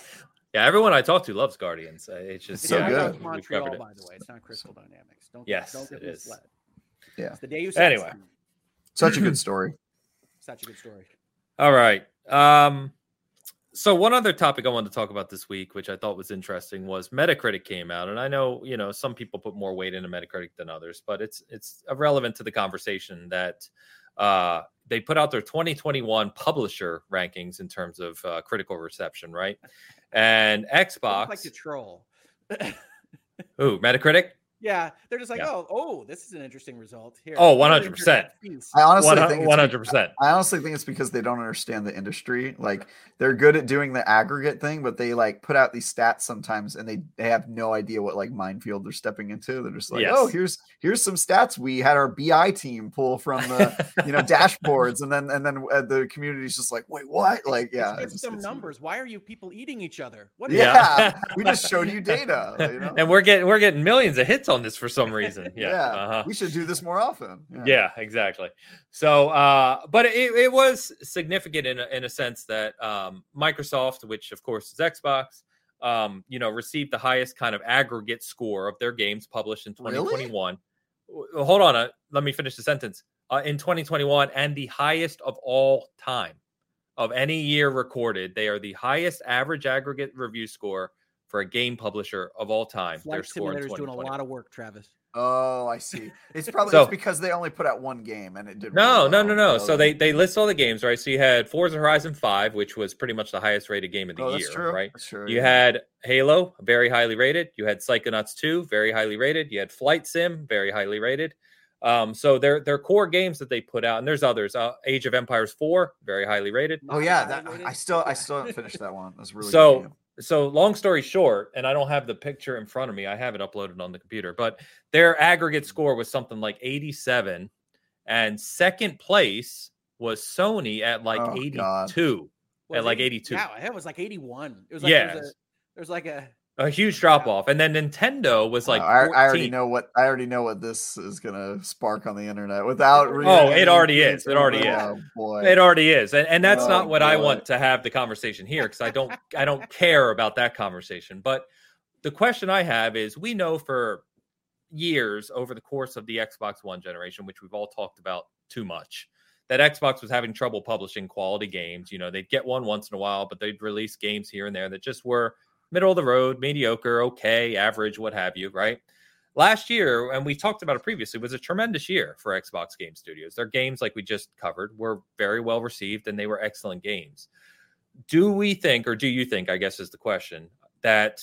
everyone I talk to loves Guardians. It's just so yeah, good. know we- it's we've Montreal, it. by the way. It's not Crystal Dynamics. Don't Yes, don't get it is. misled. Yeah. It's the Deus Anyway. Such a good story. Such a good story. All right. Um, so one other topic I wanted to talk about this week, which I thought was interesting, was Metacritic came out, and I know you know some people put more weight into Metacritic than others, but it's it's relevant to the conversation that uh, they put out their 2021 publisher rankings in terms of uh, critical reception, right? And Xbox, like to troll. ooh, Metacritic, Yeah, they're just like, Yeah. oh, oh, this is an interesting result here. Oh, 100%. internet piece. I honestly think it's One hundred percent. I honestly think it's because they don't understand the industry. Like they're good at doing the aggregate thing, but they like put out these stats sometimes and they, they have no idea what like minefield they're stepping into. They're just like, Yes. oh, here's here's some stats we had our BI team pull from the you know dashboards, and then and then uh, the community's just like, wait, what? Like, yeah, Just give it's- some it's- numbers. Why are you people eating each other? What? Yeah. Yeah, we just showed you data. You know? and we're getting we're getting millions of hits on this for some reason. Yeah. Yeah, uh-huh. we should do this more often. Yeah, exactly. So, uh, but it, it was significant in a, in a sense that um, Microsoft, which of course is Xbox, um, you know, received the highest kind of aggregate score of their games published in 2021. W- Hold on, uh, let me finish the sentence. Uh, in 2021, and the highest of all time of any year recorded, they are the highest average aggregate review score for a game publisher of all time. Flight their score in Simulator's doing a 2020. lot of work, Travis. Oh, I see. It's probably So- it's because they only put out one game and it did. No, really no, no, no. So So they they list all the games, right? So you had Forza Horizon 5, which was pretty much the highest rated game of the Oh, year, true. right? That's true. You yeah. had Halo, very highly rated. You had Psychonauts 2, very highly rated. You had Flight Sim, very highly rated. Um, so they're they're core games that they put out, and there's others. Uh, Age of Empires 4, very highly rated. Oh yeah, that. I still I still haven't finished that one. That's really So- good game. So long story short, and I don't have the picture in front of me. I have it uploaded on the computer, but their aggregate mm-hmm. score was something like 87, and second place was Sony at like Oh, 82. God. At like it- 82. Yeah, it was like 81. It was like, Yeah. There was, there was like a a huge drop off, and then Nintendo was uh, like Wow, I, I already know what I already know what this is gonna spark on the internet without. Oh, it already is. It already is. Oh boy. It already is, and, and that's Oh, not what I want to have the conversation here because I don't I don't care about that conversation. But the question I have is, we know for years over the course of the Xbox One generation, which we've all talked about too much, that Xbox was having trouble publishing quality games. You know, they'd get one once in a while, but they'd release games here and there that just were middle of the road, mediocre, okay, average, what have you, right? Last year, and we talked about it previously, was a tremendous year for Xbox Game Studios. Their games, like we just covered, were very well received and they were excellent games. Do we think, or do you think, I guess is the question, that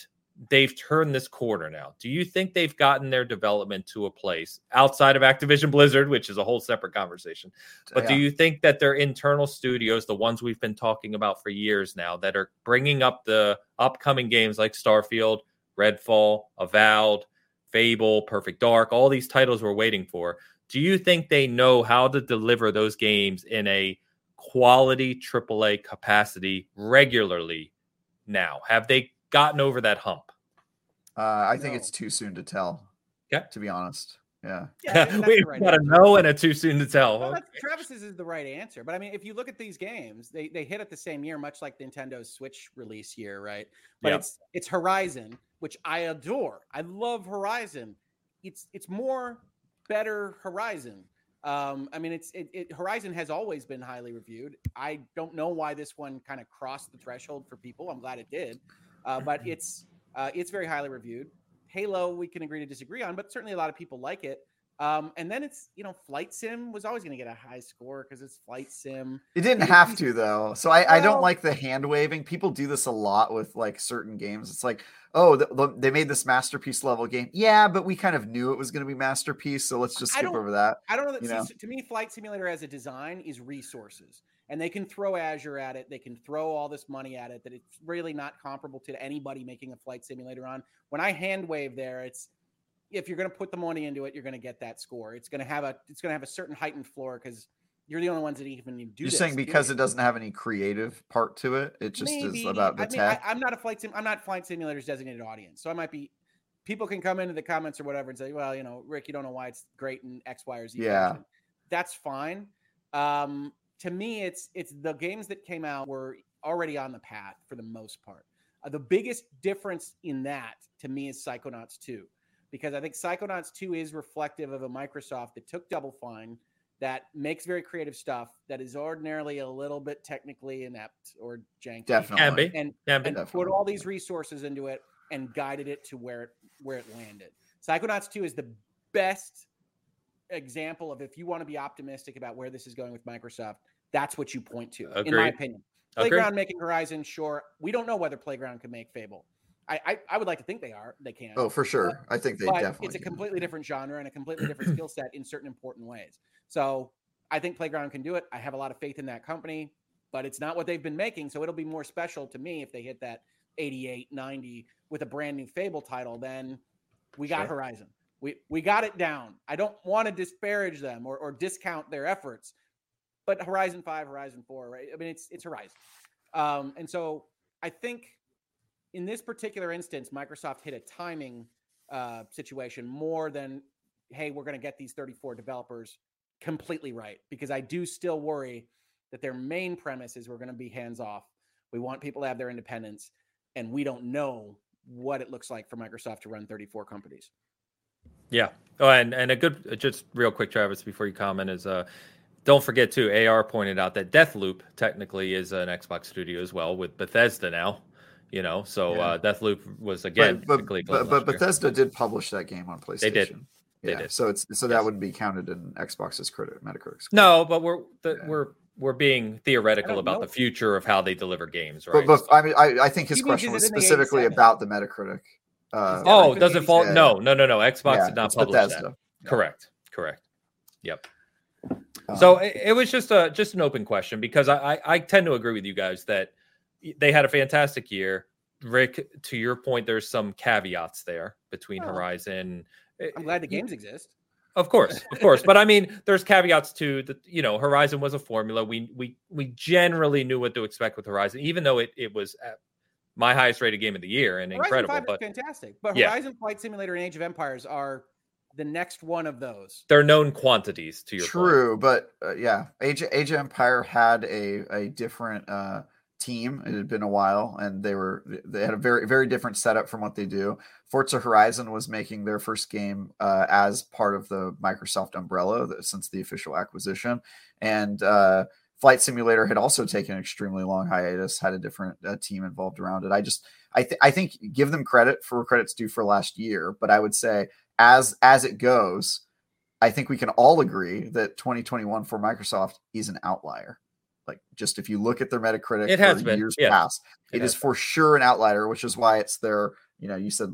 they've turned this corner now? Do you think they've gotten their development to a place outside of Activision Blizzard, which is a whole separate conversation? But do you think that their internal studios, the ones we've been talking about for years now, that are bringing up the upcoming games like Starfield, Redfall, Avowed, Fable, Perfect Dark, all these titles we're waiting for, do you think they know how to deliver those games in a quality AAA capacity regularly now? Have they gotten over that hump? Uh, I think No. it's too soon to tell. Yeah, To be honest. Yeah. yeah, I mean, that's We've the right got to answer. know and a too soon to tell. Well, that's, Travis's is the right answer. But I mean, if you look at these games, they, they hit at the same year, much like Nintendo's Switch release year, right? But Yeah. it's it's Horizon, which I adore. I love Horizon. It's it's more better Horizon. Um, I mean, it's it, it Horizon has always been highly reviewed. I don't know why this one kind of crossed the threshold for people. I'm glad it did, uh, but it's uh, it's very highly reviewed. Halo, we can agree to disagree on, but certainly a lot of people like it. Um, and then it's you know, Flight Sim was always going to get a high score because it's Flight Sim. It didn't have to though. So I, I don't like the hand waving. People do this a lot with like certain games. It's like, oh, the, the- they made this masterpiece level game. Yeah, but we kind of knew it was going to be masterpiece, so let's just skip over that. I don't know. That, see, to me, Flight Simulator as a design is resources, and they can throw Azure at it. They can throw all this money at it. That it's really not comparable to anybody making a flight simulator on. When I hand wave there, it's if you're going to put the money into it, you're going to get that score. It's going to have a it's going to have a certain heightened floor because you're the only ones that even do. You're this, saying because it doesn't have any creative part to it, it just Maybe. is about the I mean, tech. I, am not a flight sim. I'm not flight simulators designated audience, so I might be. People can come into the comments or whatever and say, "Well, you know, Rick, you don't know why it's great in X, Y, or Z." Yeah. fashion." that's fine. Um, to me, it's it's the games that came out were already on the path for the most part. Uh, the biggest difference in that, to me, is Psychonauts 2, because I think Psychonauts 2 is reflective of a Microsoft that took Double Fine, that makes very creative stuff, that is ordinarily a little bit technically inept or janky, Definitely. Can be. and Can and Definitely. put all these resources into it and guided it to where it where it landed. Psychonauts 2 is the best example of if you want to be optimistic about where this is going with Microsoft, that's what you point to, in my Agreed. opinion. Agreed. Playground making Horizon, sure. We don't know whether Playground can make Fable. I, I, I would like to think they are. They can. Oh, for sure. I think they but definitely. it's a can. completely different genre and a completely different skill set in certain important ways. So I think Playground can do it. I have a lot of faith in that company, but it's not what they've been making. So it'll be more special to me if they hit that 88, 90 with a brand new Fable title. Then we got Sure. Horizon. We we got it down. I don't want to disparage them or, or discount their efforts, but Horizon Five, Horizon Four, right? I mean, it's it's Horizon, um, and so I think in this particular instance, Microsoft hit a timing uh, situation more than, hey, we're going to get these 34 developers completely right. Because I do still worry that their main premise is we're going to be hands off. We want people to have their independence, and we don't know what it looks like for Microsoft to run 34 companies. Yeah. Oh, and and a good uh, just real quick, Travis, before you comment is uh, don't forget too. Ar pointed out that Deathloop technically is an Xbox studio as well with Bethesda now. You know, so Yeah. uh, Deathloop was again but, technically but, but, last but year. Bethesda did publish that game on PlayStation. They did. They Yeah, did. so it's so that Yes. wouldn't be counted in Xbox's credit Metacritic. score. No, but we're the, Yeah. we're we're being theoretical about know. the future of how they deliver games, right? but, but I mean, I, I think his He question was it in the specifically about the Metacritic. Uh, oh, does it fall? yeah, No, no, no, no. Xbox yeah, did not it's publish Bethesda. that. Yeah. Correct. Correct. Yep. Um, So it, it was just a just an open question because I, I I tend to agree with you guys that they had a fantastic year. Rick, to your point, there's some caveats there between Oh. Horizon. I'm glad the games exist. Of course, of course, but I mean, there's caveats to the. You know, Horizon was a formula. We we we generally knew what to expect with Horizon, even though it it was my highest rated game of the year and Horizon incredible. 5 But fantastic. But Yeah. Horizon Flight Simulator and Age of Empires are the next one of those. they're known quantities. To your point. True, but uh, yeah, Age Age of Empire had a a different uh, team. It had been a while, and they were they had a very very different setup from what they do. Forza Horizon was making their first game uh, as part of the Microsoft umbrella that, since the official acquisition, and uh, Flight Simulator had also taken an extremely long hiatus, had a different uh, team involved around it. I just I th- I think give them credit for credits due for last year, but I would say as as it goes. I think we can all agree that 2021 for Microsoft is an outlier. Like, just if you look at their Metacritic It has for been, years yes. past, It it is for sure an outlier, which is why it's their, you know, you said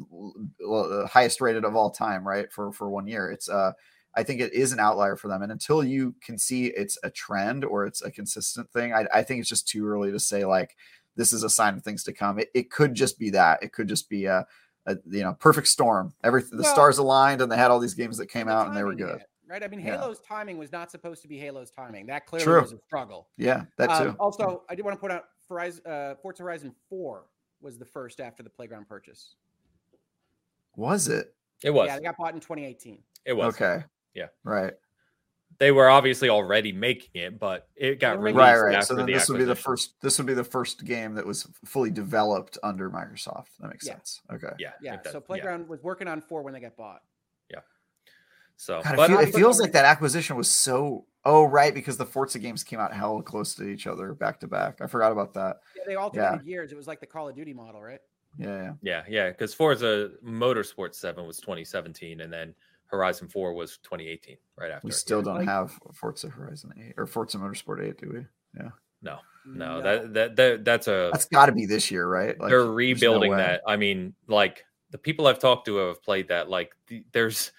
highest rated of all time, right? For for one year, it's uh, I think it is an outlier for them. And until you can see it's a trend or it's a consistent thing, I, I think it's just too early to say like this is a sign of things to come. It, it could just be that. It could just be a, a you know perfect storm. Every the Well- stars aligned and they had all these games that came out and they were good. hit, right? I mean, Yeah. Halo's timing was not supposed to be Halo's timing. That clearly True. was a struggle. Yeah, that too. Um, also, I did want to point out Horizon, uh, Forza Horizon 4 was the first after the Playground purchase. was it? It was. Yeah, they got bought in 2018. It was. Okay. Yeah. Right. They were obviously already making it, but it got Right, released Right. Right. after So then the this would be the first. This would be the first game that was fully developed under Microsoft. That makes Yeah. sense. Okay. Yeah. Yeah, it does, so yeah. Playground was working on 4 when they got bought. Yeah. So, God, but it, feel- it feels like that acquisition was so. Oh, right, because the Forza games came out hell close to each other back to back. I forgot about that. Yeah, they alternated years. It was like the Call of Duty model, right? Yeah. yeah. yeah, yeah, because Forza Motorsport Seven was 2017, and then Horizon Four was 2018, right after. We still don't Like- have Forza Horizon 8 or Forza Motorsport 8, do we? Yeah. No, no, that, that that that's a That's got to be this year, right? Like, they're there's no rebuilding that. I mean, like the people I've talked to have played that. Like the, there's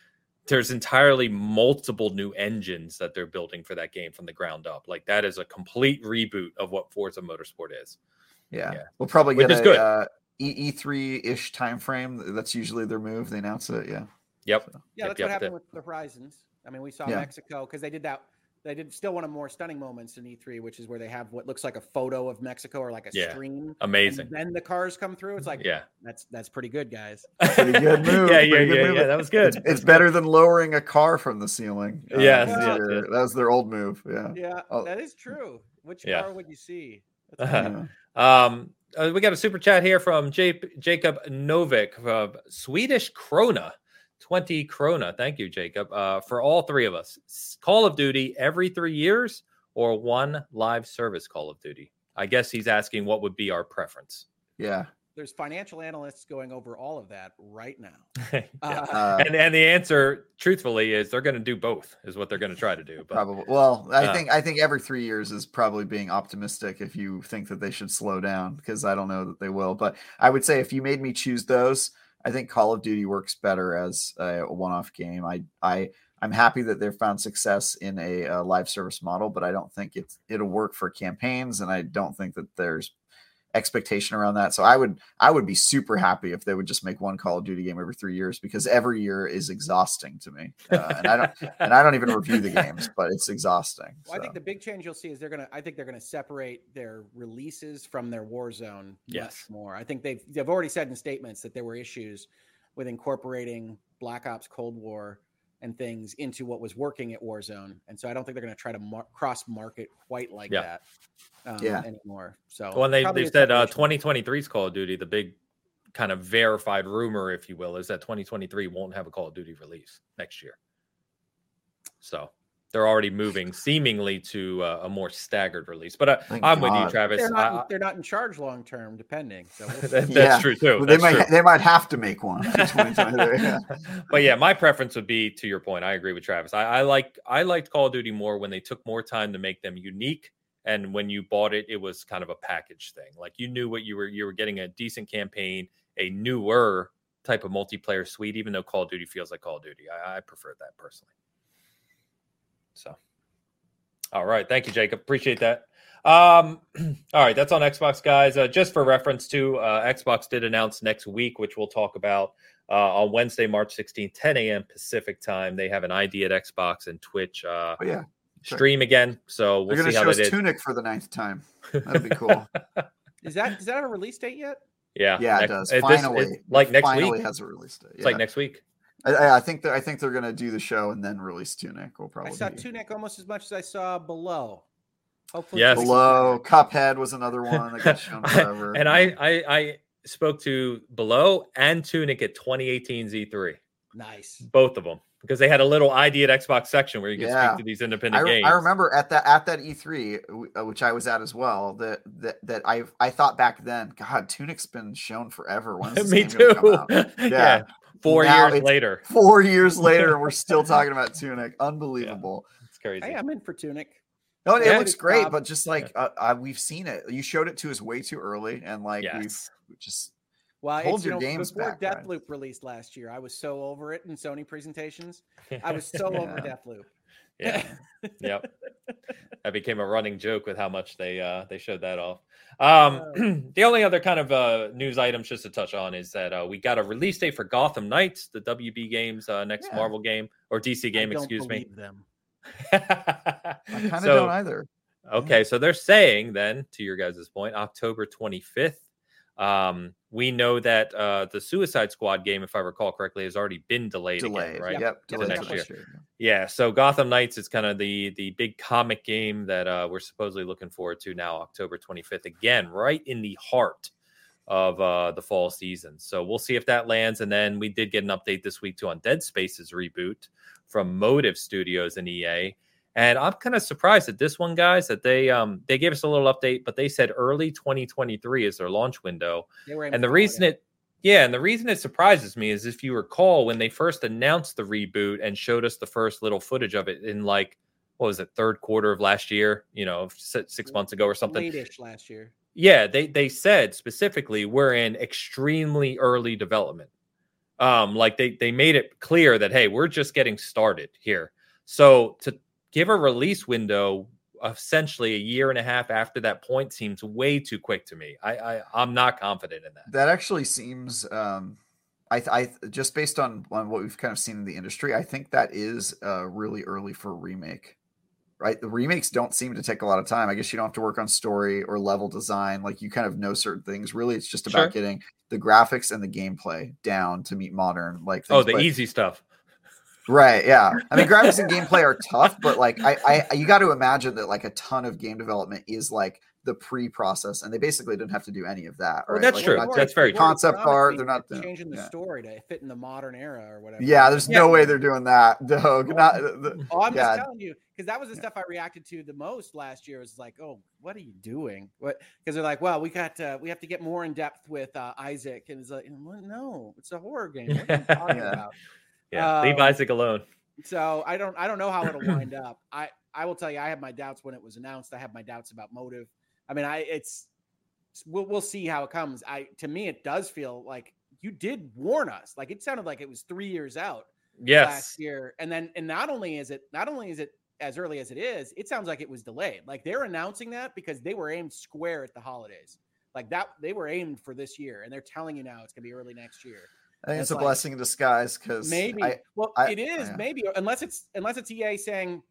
there's entirely multiple new engines that they're building for that game from the ground up. Like that is a complete reboot of what Forza Motorsport is. Yeah. Yeah. We'll probably Which get is a good. uh, E E3 ish time frame. That's usually their move. They announce it. Yeah. Yep. Yeah, Yep, that's yep, what happened yep. with the Horizons. I mean, we saw Yeah. Mexico because they did that. They did still one of more stunning moments in E3, which is where they have what looks like a photo of Mexico or like a Yeah. stream. Amazing. And then the cars come through. It's like, Yeah. that's that's pretty good, guys. Pretty good move. yeah, yeah, yeah, move. yeah. That was good. It's, it's better than lowering a car from the ceiling. Uh, Yes, that's yes, their- That was their old move. Yeah. Yeah, Oh. that is true. Which Yeah. car would you see? Uh-huh. Um, uh, we got a super chat here from J- Jacob Novik from Swedish Krona, 20 Krona. Thank you, Jacob. Uh, for all three of us, Call of Duty every three years or one live service Call of Duty? I guess he's asking what would be our preference. Yeah. there's financial analysts going over all of that right now. yeah. Uh, and and the answer, truthfully, is they're going to do both. Is what they're going to try to do. But Probably. Well, I Uh, think I think every three years is probably being optimistic if you think that they should slow down because I don't know that they will. But I would say if you made me choose those, I think Call of Duty works better as a, a one-off game. I I I'm happy that they've found success in a, uh live service model, but I don't think it's it'll work for campaigns, and I don't think that there's expectation around that. So I would I would be super happy if they would just make one Call of Duty game every three years because every year is exhausting to me, uh, and I don't and I don't even review the games, but it's exhausting. Well, I think the big change you'll see is they're gonna. I think they're gonna separate their releases from their Warzone Yes. much more. I think they've they've already said in statements that there were issues with incorporating Black Ops Cold War and things into what was working at Warzone, and so I don't think they're gonna try to mar- cross market quite like Yeah. that um, Yeah. anymore. So Well, they they said uh, separation. 2023's Call of Duty, the big kind of verified rumor, if you will, is that 2023 won't have a Call of Duty release next year. So they're already moving seemingly to uh, a more staggered release. But uh, I'm with you, Travis. They're not. I- they're not in charge long term, depending. So we'll I- see. that- Yeah. that's true too. Well, they might true. they might have to make one. yeah. but yeah, my preference would be to your point. I agree with Travis. I, I like I liked Call of Duty more when they took more time to make them unique, and when you bought it, it was kind of a package thing. Like you knew what you were you were getting a decent campaign, a newer type of multiplayer suite. Even though Call of Duty feels like Call of Duty, I, I prefer that personally. So, all right, thank you, Jacob. Appreciate that. Um, all right, that's on Xbox, guys. Uh, just for reference, too, uh, Xbox did announce next week, which we'll talk about uh, on Wednesday, March 16th, 10 a.m. Pacific time. They have an ID at Xbox and Twitch uh, But yeah, Sure. stream again. So they're we'll gonna see how show us did. Tunic for the ninth time. That'd be cool. Is that is that have a release date yet? Yeah, yeah, next- it does. this- Finally, it's like next finally week. has a release date. It's like next week. I- I, I think that I think they're gonna do the show and then release Tunic. Will probably. I probably saw be. Tunic almost as much as I saw Below. Hopefully, Yes. Below better. Cuphead was another one that got shown forever. and I, I, I spoke to Below and Tunic at 2018 E3, nice. both of them, because they had a little ID at Xbox section where you could Yeah. speak to these I, independent re- games. I remember at that at that E3, w- uh, which I was at as well. That that that I I thought back then, God, Tunic's been shown forever. When's this Me game gonna come too. out? yeah. Yeah. Four Now years later. Four years later, and we're still talking about Tunic. Unbelievable. It's crazy. Hey, I'm in for Tunic. No, it Yeah. looks great, but just like uh, uh, we've seen it, you showed it to us way too early, and like Yes. we've just Well, Hold it's, you your know, games before back, guys. Deathloop released last year, I was so over it in Sony presentations. I was so over Yeah. Deathloop. Yeah. Yep. That became a running joke with how much they uh they showed that off. Um the only other kind of uh news items just to touch on is that uh we got a release date for Gotham Knights, the WB games uh next Yeah. Marvel game or DC game, excuse me. Them. I kind of So- don't either. Okay, so they're saying then, to your guys' point, October 25th. Um, we know that uh, the Suicide Squad game, if I recall correctly, has already been delayed, Delayed, again, right? Yep, To delayed next year. Yeah, so Gotham Knights is kind of the the big comic game that uh, we're supposedly looking forward to now, October 25th, again, right in the heart of uh, the fall season. So we'll see if that lands. And then we did get an update this week too on Dead Space's reboot from Motive Studios and EA. And I'm kind of surprised at this one, guys, that they um they gave us a little update, but they said early 2023 is their launch window. They were aiming And the reason it, yeah, and the reason it surprises me is if you recall when they first announced the reboot and showed us the first little footage of it in like, what was it, third quarter of last year, you know, six months ago or something. late-ish last year. Yeah, they they said specifically we're in extremely early development. Um, like they they made it clear that hey, we're just getting started here. So to give a release window essentially a year and a half after that point seems way too quick to me. I, I I'm not confident in that. That actually seems, um, I, th- I just based on, on what we've kind of seen in the industry, I think that is uh, really early for a remake. Right, the remakes don't seem to take a lot of time. I guess you don't have to work on story or level design. Like you kind of know certain things. Really, it's just about Sure. getting the graphics and the gameplay down to meet modern. Like Oh, the easy stuff. Right. Yeah. I mean, graphics and gameplay are tough, but like, I, I, you got to imagine that like a ton of game development is like the pre-process, and they basically didn't have to do any of that. Well, that's Like, true. not That's very taking true. Concept art. They're not They're changing the yeah. story to fit in the modern era or whatever. Yeah, there's Yeah. no way they're doing that, Doug. Not the, Oh, I'm yeah. just telling you because that was the Yeah. stuff I reacted to the most last year. Was like, oh, what are you doing? What? Because they're like, well, we got uh, we have to get more in depth with uh, Isaac, and it's like, no, it's a horror game. What are you talking Yeah. about? Yeah, leave Um, Isaac alone. So I don't I don't know how it'll wind up. I I will tell you, I have my doubts when it was announced. I have my doubts about motive. I mean, I it's we'll we'll see how it comes. I to me, it does feel like you did warn us. Like it sounded like it was three years out Yes. last year. And then and not only is it not only is it as early as it is, it sounds like it was delayed. Like they're announcing that because they were aimed square at the holidays. Like that they were aimed for this year and they're telling you now it's gonna be early next year. I think It's it's a like- blessing in disguise because Maybe I, well I- it is yeah. maybe unless it's unless it's EA saying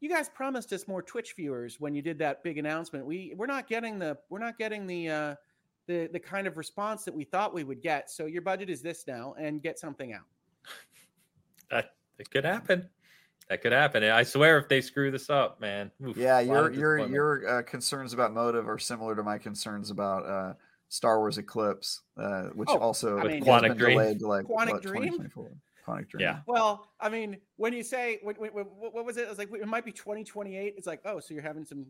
you guys promised us more Twitch viewers when you did that big announcement. We we're not getting the we're not getting the uh the the kind of response that we thought we would get. So your budget is this now and get something out. That it could happen. That could happen. And I swear, if they screw this up, man. oof, yeah, your your your uh, concerns about motive are similar to my concerns about uh, Star Wars Eclipse, uh, which Oh, also I has mean- been Quantic Dream. delayed to like Quantic what, Dream? 2024. Quantic Dream. Yeah. Well, I mean, when you say when, when, when- what what was it? It was like it might be 2028. It's like, oh, so you're having some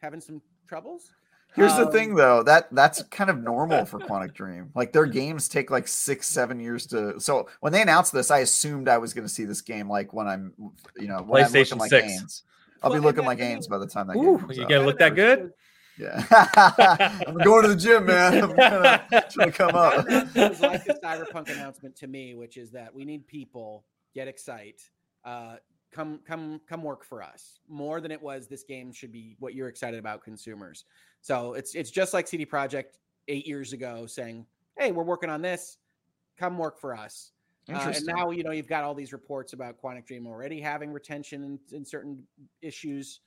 having some troubles? Here's the Um, thing, though that that's kind of normal for Quantic Dream. Like their games take like six, seven years to. So when they announced this, I assumed I was going to see this game like when I'm, you know, when I'm PlayStation looking like 6. Ains. I'll Well, be looking and like that- Ains by the time that Ooh, game comes you out. gotta look that good? Yeah, I'm going to the gym, man. I'm gonna, gonna come up. announcement was like the cyberpunk announcement to me, which is that we need people get excite, uh, come come come work for us more than it was. This game should be what you're excited about, consumers. So it's it's just like CD Projekt eight years ago saying, "Hey, we're working on this. Come work for us." Uh, and now you know you've got all these reports about Quantic Dream already having retention in certain issues,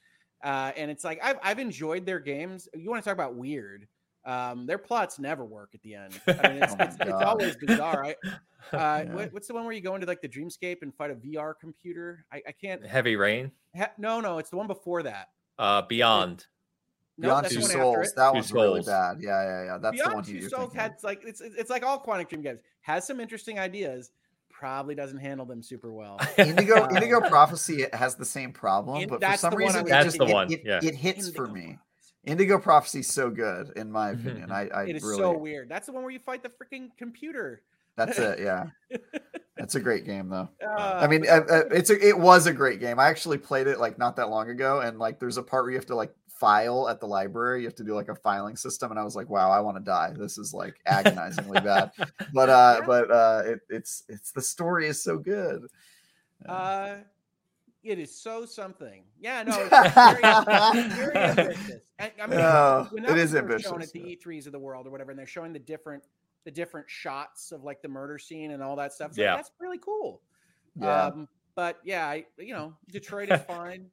uh, and it's like I've I've enjoyed their games. You want to talk about weird? Um, their plots never work at the end. I mean, it's, Oh it's, it's always bizarre. I, uh, Yeah. what, what's the one where you go into like the dreamscape and fight a VR computer? I, I can't. Heavy Rain, Ha, no, no, it's the one before that. uh, Beyond. No, Beyond that's Two Souls, that Two one's really bad. Yeah, yeah, yeah. That's the one you- Two Souls thinking. had like it's it's it's like all Quantic Dream games has some interesting ideas. Probably doesn't handle them super well. Indigo Uh, Indigo Prophecy has the same problem, In- but for some the one I reason it That's just the it, one, It, yeah. it hits for Indigo me. Prophecy. Indigo Prophecy's so good, in my opinion. I, I It is really so weird. That's the one where you fight the freaking computer. that's it. Yeah, that's a great game though. Uh, I mean, but uh, yeah, uh, it's a, it was a great game. I actually played it like not that long ago, and like there's a part where you have to like file at the library. You have to do like a filing system, and I was like, wow, I want to die. This is like agonizingly bad. But uh, but uh, it, it's it's the story is so good. Uh, it is so something. Yeah, no, it's very, very ambitious. And, I mean, Oh, when it that is was first shown at the yeah. E3s of the world or whatever, and they're showing the different the different shots of like the murder scene and all that stuff. It's like, Yeah. that's really cool. yeah. Um, but yeah, I you know, Detroit is fine.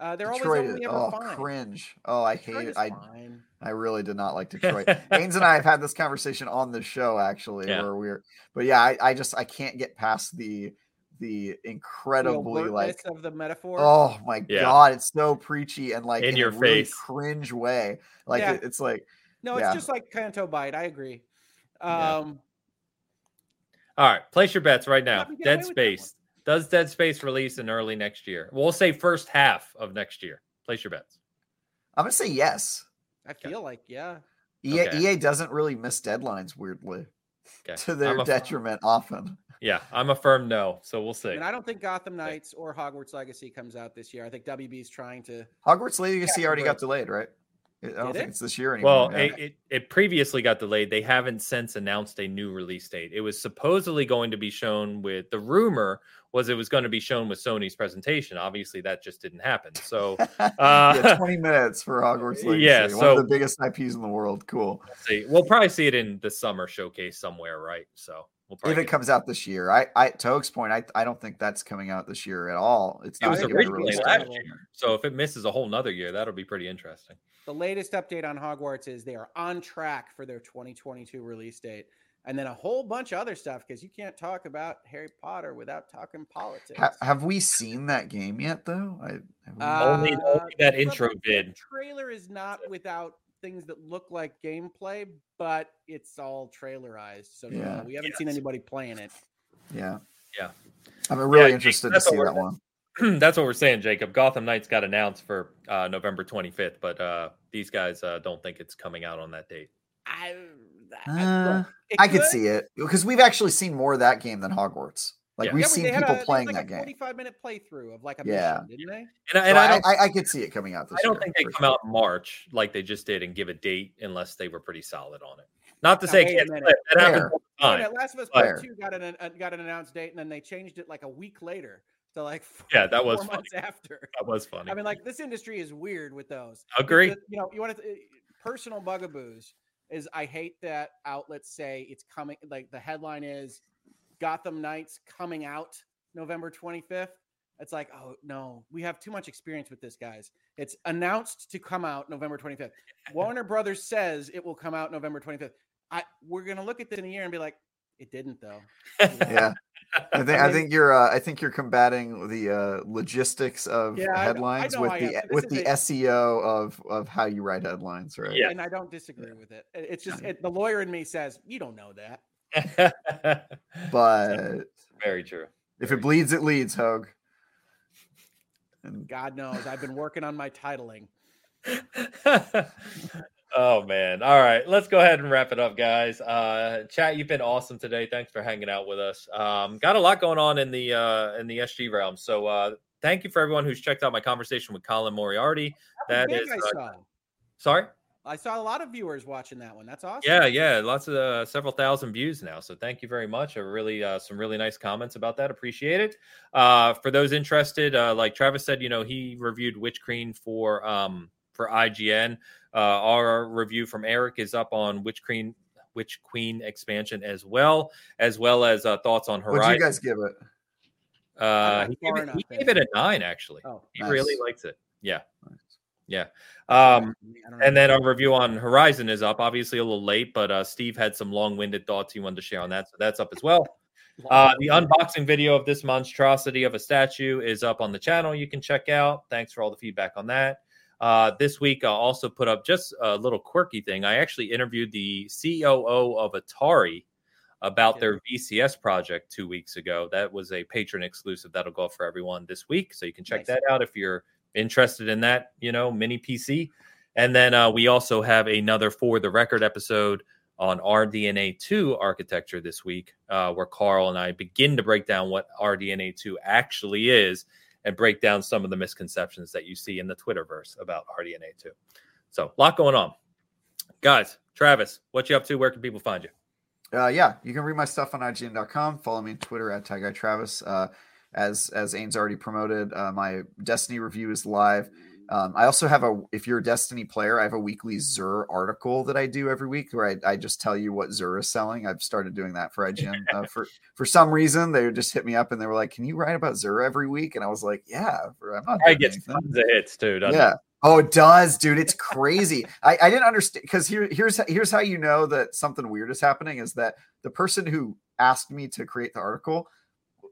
Uh, they're Detroit always only ever oh fine. cringe. Oh, I hate Detroit it. is I fine. I really did not like Detroit. Haynes and I have had this conversation on the show actually, Yeah. where we're but yeah, I, I just I can't get past the the The incredibly like of the metaphor. oh my Yeah. god, it's so preachy and like In a your really face. cringe way. Like Yeah. it- it's like no, it's just like Kanto Bite. I agree. Yeah. Um, All right, place your bets right now. Dead away with that one. Space. Does Dead Space release in early next year? We'll say first half of next year. Place your bets. I'm gonna say yes. I feel like yeah. EA, Okay. EA doesn't really miss deadlines weirdly Okay. to their I'm detriment often. yeah, I'm a firm no. So we'll see. And I don't think Gotham Knights or Hogwarts Legacy comes out this year. I think WB is trying to. Hogwarts Legacy Yeah, already got delayed, right? I don't Did think it? it's this year anymore. Well, yeah. it, it, it previously got delayed. They haven't since announced a new release date. It was supposedly going to be shown with the rumor was it was going to be shown with Sony's presentation. Obviously, that just didn't happen. So yeah, uh, 20 minutes for Hogwarts Legacy. yeah, one so- of the biggest IPs in the world. Cool. we'll see. We'll probably see it in the summer showcase somewhere, right? So We'll if it comes out this year. I, I to Oak's point, I, I don't think that's coming out this year at all. It's it was originally last year, so if it misses a whole nother year, that'll be pretty interesting. The latest update on Hogwarts is they are on track for their 2022 release date and then a whole bunch of other stuff because you can't talk about Harry Potter without talking politics. Ha- have we seen that game yet, though? I, uh, only, only, that intro vid. trailer is not without things that look like gameplay, but it's all trailerized, so yeah. no, we haven't yes. seen anybody playing it. Yeah, yeah. I'm really yeah, interested to see that one. that's what we're saying, Jacob. Gotham Knights got announced for uh, November 25th, but uh, these guys uh, don't think it's coming out on that date. I uh, I could see it because we've actually seen more of that game than Hogwarts. Like yeah. we've yeah, seen people a, playing like that game. Forty-five minute playthrough of like a yeah. mission, didn't they? And, and so I, don't, I, I, could see it coming out. This I don't year, think they come sure. out in March like they just did and give a date unless they were pretty solid on it. Not to say it can't That happens all the time. Last of Us Part Two got an uh, got an announced date and then they changed it like a week later. So like four, yeah, that was months after. That was funny. I mean, like this industry is weird with those. Agree. You know, you want to uh, personal bugaboos is I hate that outlets say it's coming. Like the headline is Gotham Knights coming out November 25th. It's like, oh no, we have too much experience with this, guys. It's announced to come out November 25th. Warner Brothers says it will come out November 25th. I we're gonna look at this in a year and be like, it didn't though. yeah. I think I think you're uh, I think you're combating the uh, logistics of yeah, headlines with the with the a, SEO of of how you write headlines, right? Yeah, and I don't disagree with it. It's just it, the lawyer in me says you don't know that. but very true. If it bleeds, it leads, Hoeg. And God knows, I've been working on my titling. oh man. All right. Let's go ahead and wrap it up, guys. Uh chat, you've been awesome today. Thanks for hanging out with us. Um, got a lot going on in the uh in the SG realm. So uh thank you for everyone who's checked out my conversation with Colin Moriarty. That is uh, sorry. I saw a lot of viewers watching that one. That's awesome. Yeah, yeah, lots of uh, several thousand views now. So thank you very much. I really uh, some really nice comments about that. Appreciate it. Uh, for those interested, uh, like Travis said, you know he reviewed Witch Queen for um, for IGN. Uh, our review from Eric is up on Witch Queen Witch Queen expansion as well, as well as uh, thoughts on Horizon. What you guys give it? Uh, he, gave it, he gave it a nine. Actually, oh, he nice. really likes it. Yeah. Nice. Yeah. Um, and then our review on Horizon is up. Obviously, a little late, but uh, Steve had some long winded thoughts he wanted to share on that. So that's up as well. Uh, the unboxing video of this monstrosity of a statue is up on the channel. You can check out. Thanks for all the feedback on that. Uh, this week, I'll also put up just a little quirky thing. I actually interviewed the COO of Atari about their VCS project two weeks ago. That was a patron exclusive that'll go for everyone this week. So you can check nice. that out if you're interested in that, you know, mini PC. And then uh, we also have another for the record episode on RDNA 2 architecture this week, uh, where Carl and I begin to break down what RDNA 2 actually is and break down some of the misconceptions that you see in the Twitterverse about RDNA 2. So, a lot going on. Guys, Travis, what you up to? Where can people find you? Uh, yeah, you can read my stuff on IGN.com. Follow me on Twitter at Tag Travis. Uh, as as Ains already promoted. Uh, my Destiny review is live. Um, I also have a if you're a Destiny player, I have a weekly Xur article that I do every week where I, I just tell you what Xur is selling. I've started doing that for IGN. Uh, for for some reason, they just hit me up and they were like, "Can you write about Xur every week?" And I was like, "Yeah, I'm not." I get tons of hits too. yeah. It? Oh, it does, dude. It's crazy. I, I didn't understand because here here's here's how you know that something weird is happening is that the person who asked me to create the article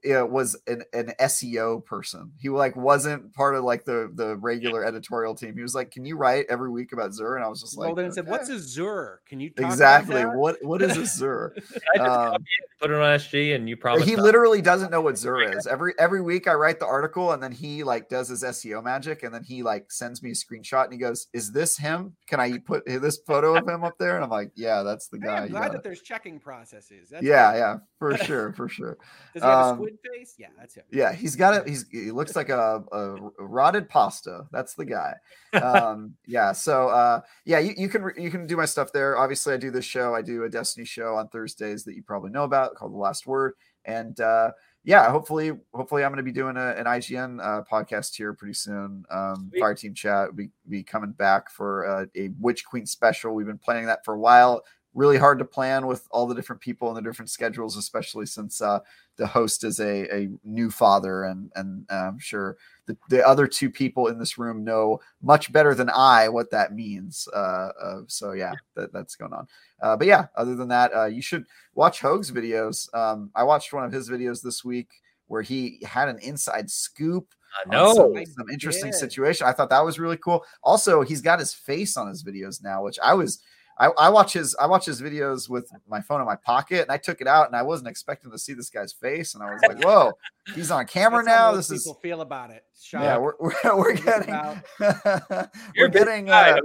it was an, an SEO person. He like wasn't part of like the the regular editorial team. He was like, "Can you write every week about Xur?" And I was just like, "Well, then okay. said, what's a Xur? Can you exactly what what is a Xur?" um, it, put it on SG, and you probably he literally doesn't know what Xur is. Every every week I write the article, and then he like does his SEO magic, and then he like sends me a screenshot, and he goes, "Is this him? Can I put this photo of him up there?" And I'm like, "Yeah, that's the guy." I'm glad that there's checking processes. That's yeah, yeah, for sure, for sure. Does he have um, a squid face? Yeah, that's him. Yeah, he's got it. He's he looks like a, a rotted pasta. That's the guy. Um, yeah. So uh, yeah, you, you can you can do my stuff there. Obviously, I do this show. I do a Destiny show on Thursdays that you probably know about called The Last Word, and uh, yeah, hopefully, hopefully, I'm going to be doing a, an IGN uh, podcast here pretty soon. Um, Fireteam Chat will be, be coming back for uh, a Witch Queen special. We've been planning that for a while really hard to plan with all the different people and the different schedules, especially since uh, the host is a, a new father, and and I'm sure the, the other two people in this room know much better than I what that means. Uh, uh, so yeah, that, that's going on. Uh, but yeah, other than that, uh, you should watch Hoeg's videos. Um, I watched one of his videos this week where he had an inside scoop I know some, some, interesting situation. I thought that was really cool. Also, he's got his face on his videos now, which I was I, I, watch his I watch his videos with my phone in my pocket, and I took it out, and I wasn't expecting to see this guy's face, and I was like, "Whoa, he's on camera now." This is people feel about it. Shock. Yeah, we're we're, we're getting we're getting uh,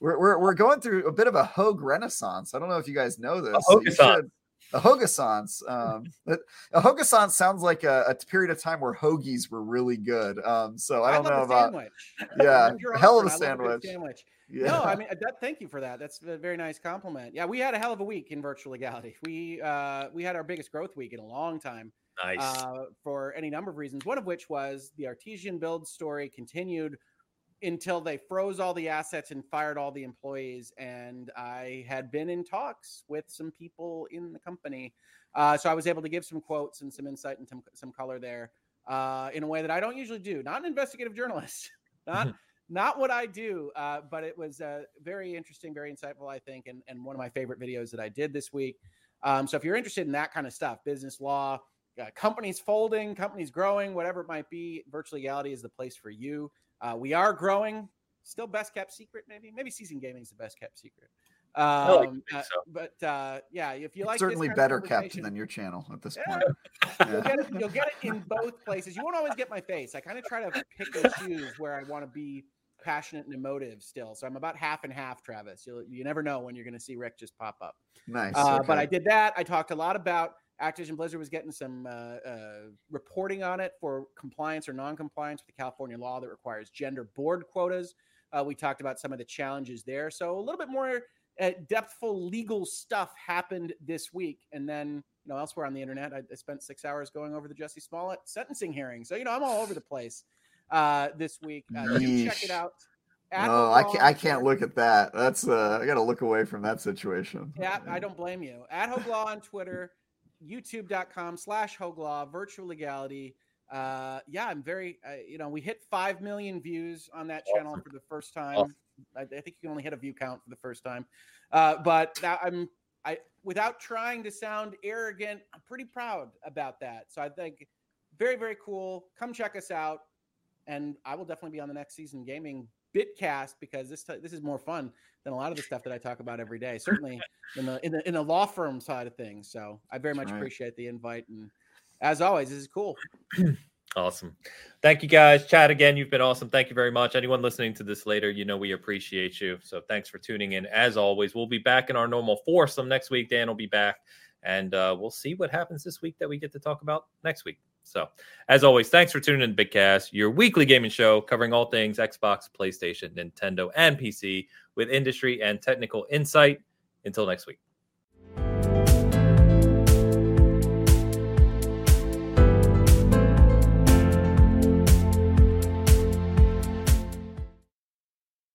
we're, we're we're going through a bit of a Hoeg renaissance. I don't know if you guys know this. A a Hogassance. Um, a Hogassance sounds like a, a, period of time where hoagies were really good. Um, so I don't I know about. Sandwich. Yeah, hell of a sandwich. sandwich. Yeah. No, I mean, that, thank you for that. That's a very nice compliment. Yeah, we had a hell of a week in virtual legality. We uh, we had our biggest growth week in a long time. Nice. Uh, for any number of reasons. One of which was the artesian build story continued until they froze all the assets and fired all the employees. And I had been in talks with some people in the company. Uh, so I was able to give some quotes and some insight and some, some color there uh, in a way that I don't usually do. Not an investigative journalist, not not what I do, uh, but it was uh, very interesting, very insightful, I think, and, and one of my favorite videos that I did this week. Um, so if you're interested in that kind of stuff, business law, uh, companies folding, companies growing, whatever it might be, virtual legality is the place for you. Uh, we are growing, still best kept secret, maybe. Maybe Seasoned Gaming is the best kept secret. Um, uh, so. But uh, yeah, if you like, certainly better kept than your channel at this yeah. point. Yeah. You'll, get it, you'll get it in both places. You won't always get my face. I kind of try to pick and choose where I want to be passionate and emotive still. So I'm about half and half, Travis. You'll, you never know when you're going to see Rick just pop up. Nice. Uh, okay. But I did that. I talked a lot about Activision Blizzard was getting some uh, uh, reporting on it for compliance or non-compliance with the California law that requires gender board quotas. Uh, we talked about some of the challenges there. So a little bit more uh, depthful legal stuff happened this week, and then you know elsewhere on the internet, I, I spent six hours going over the Jussie Smollett sentencing hearing. So you know I'm all over the place uh, this week. Uh, you check it out. no, I can't. I can't look at that. That's uh, I got to look away from that situation. Yeah, I don't blame you. At Hoeglaw on Twitter, youtube.com slash Hoeglaw, virtual legality. Uh, yeah, I'm very, uh, you know, we hit 5 million views on that channel for the first time. I, I, think you can only hit a view count for the first time. Uh, but I'm, I, without trying to sound arrogant, I'm pretty proud about that. So I think very, very cool. Come check us out. And I will definitely be on the next Seasoned Gaming bitcast because this t- this is more fun than a lot of the stuff that I talk about every day. Certainly in the in the in the law firm side of things. So I very much right. appreciate the invite and as always, this is cool. Awesome. Thank you guys. Chat again. You've been awesome. Thank you very much. Anyone listening to this later, you know we appreciate you. So thanks for tuning in. As always, we'll be back in our normal foursome next week. Dan will be back, and uh, we'll see what happens this week that we get to talk about next week. So, as always, thanks for tuning in to Bitcast, your weekly gaming show covering all things Xbox, PlayStation, Nintendo, and PC with industry and technical insight. Until next week.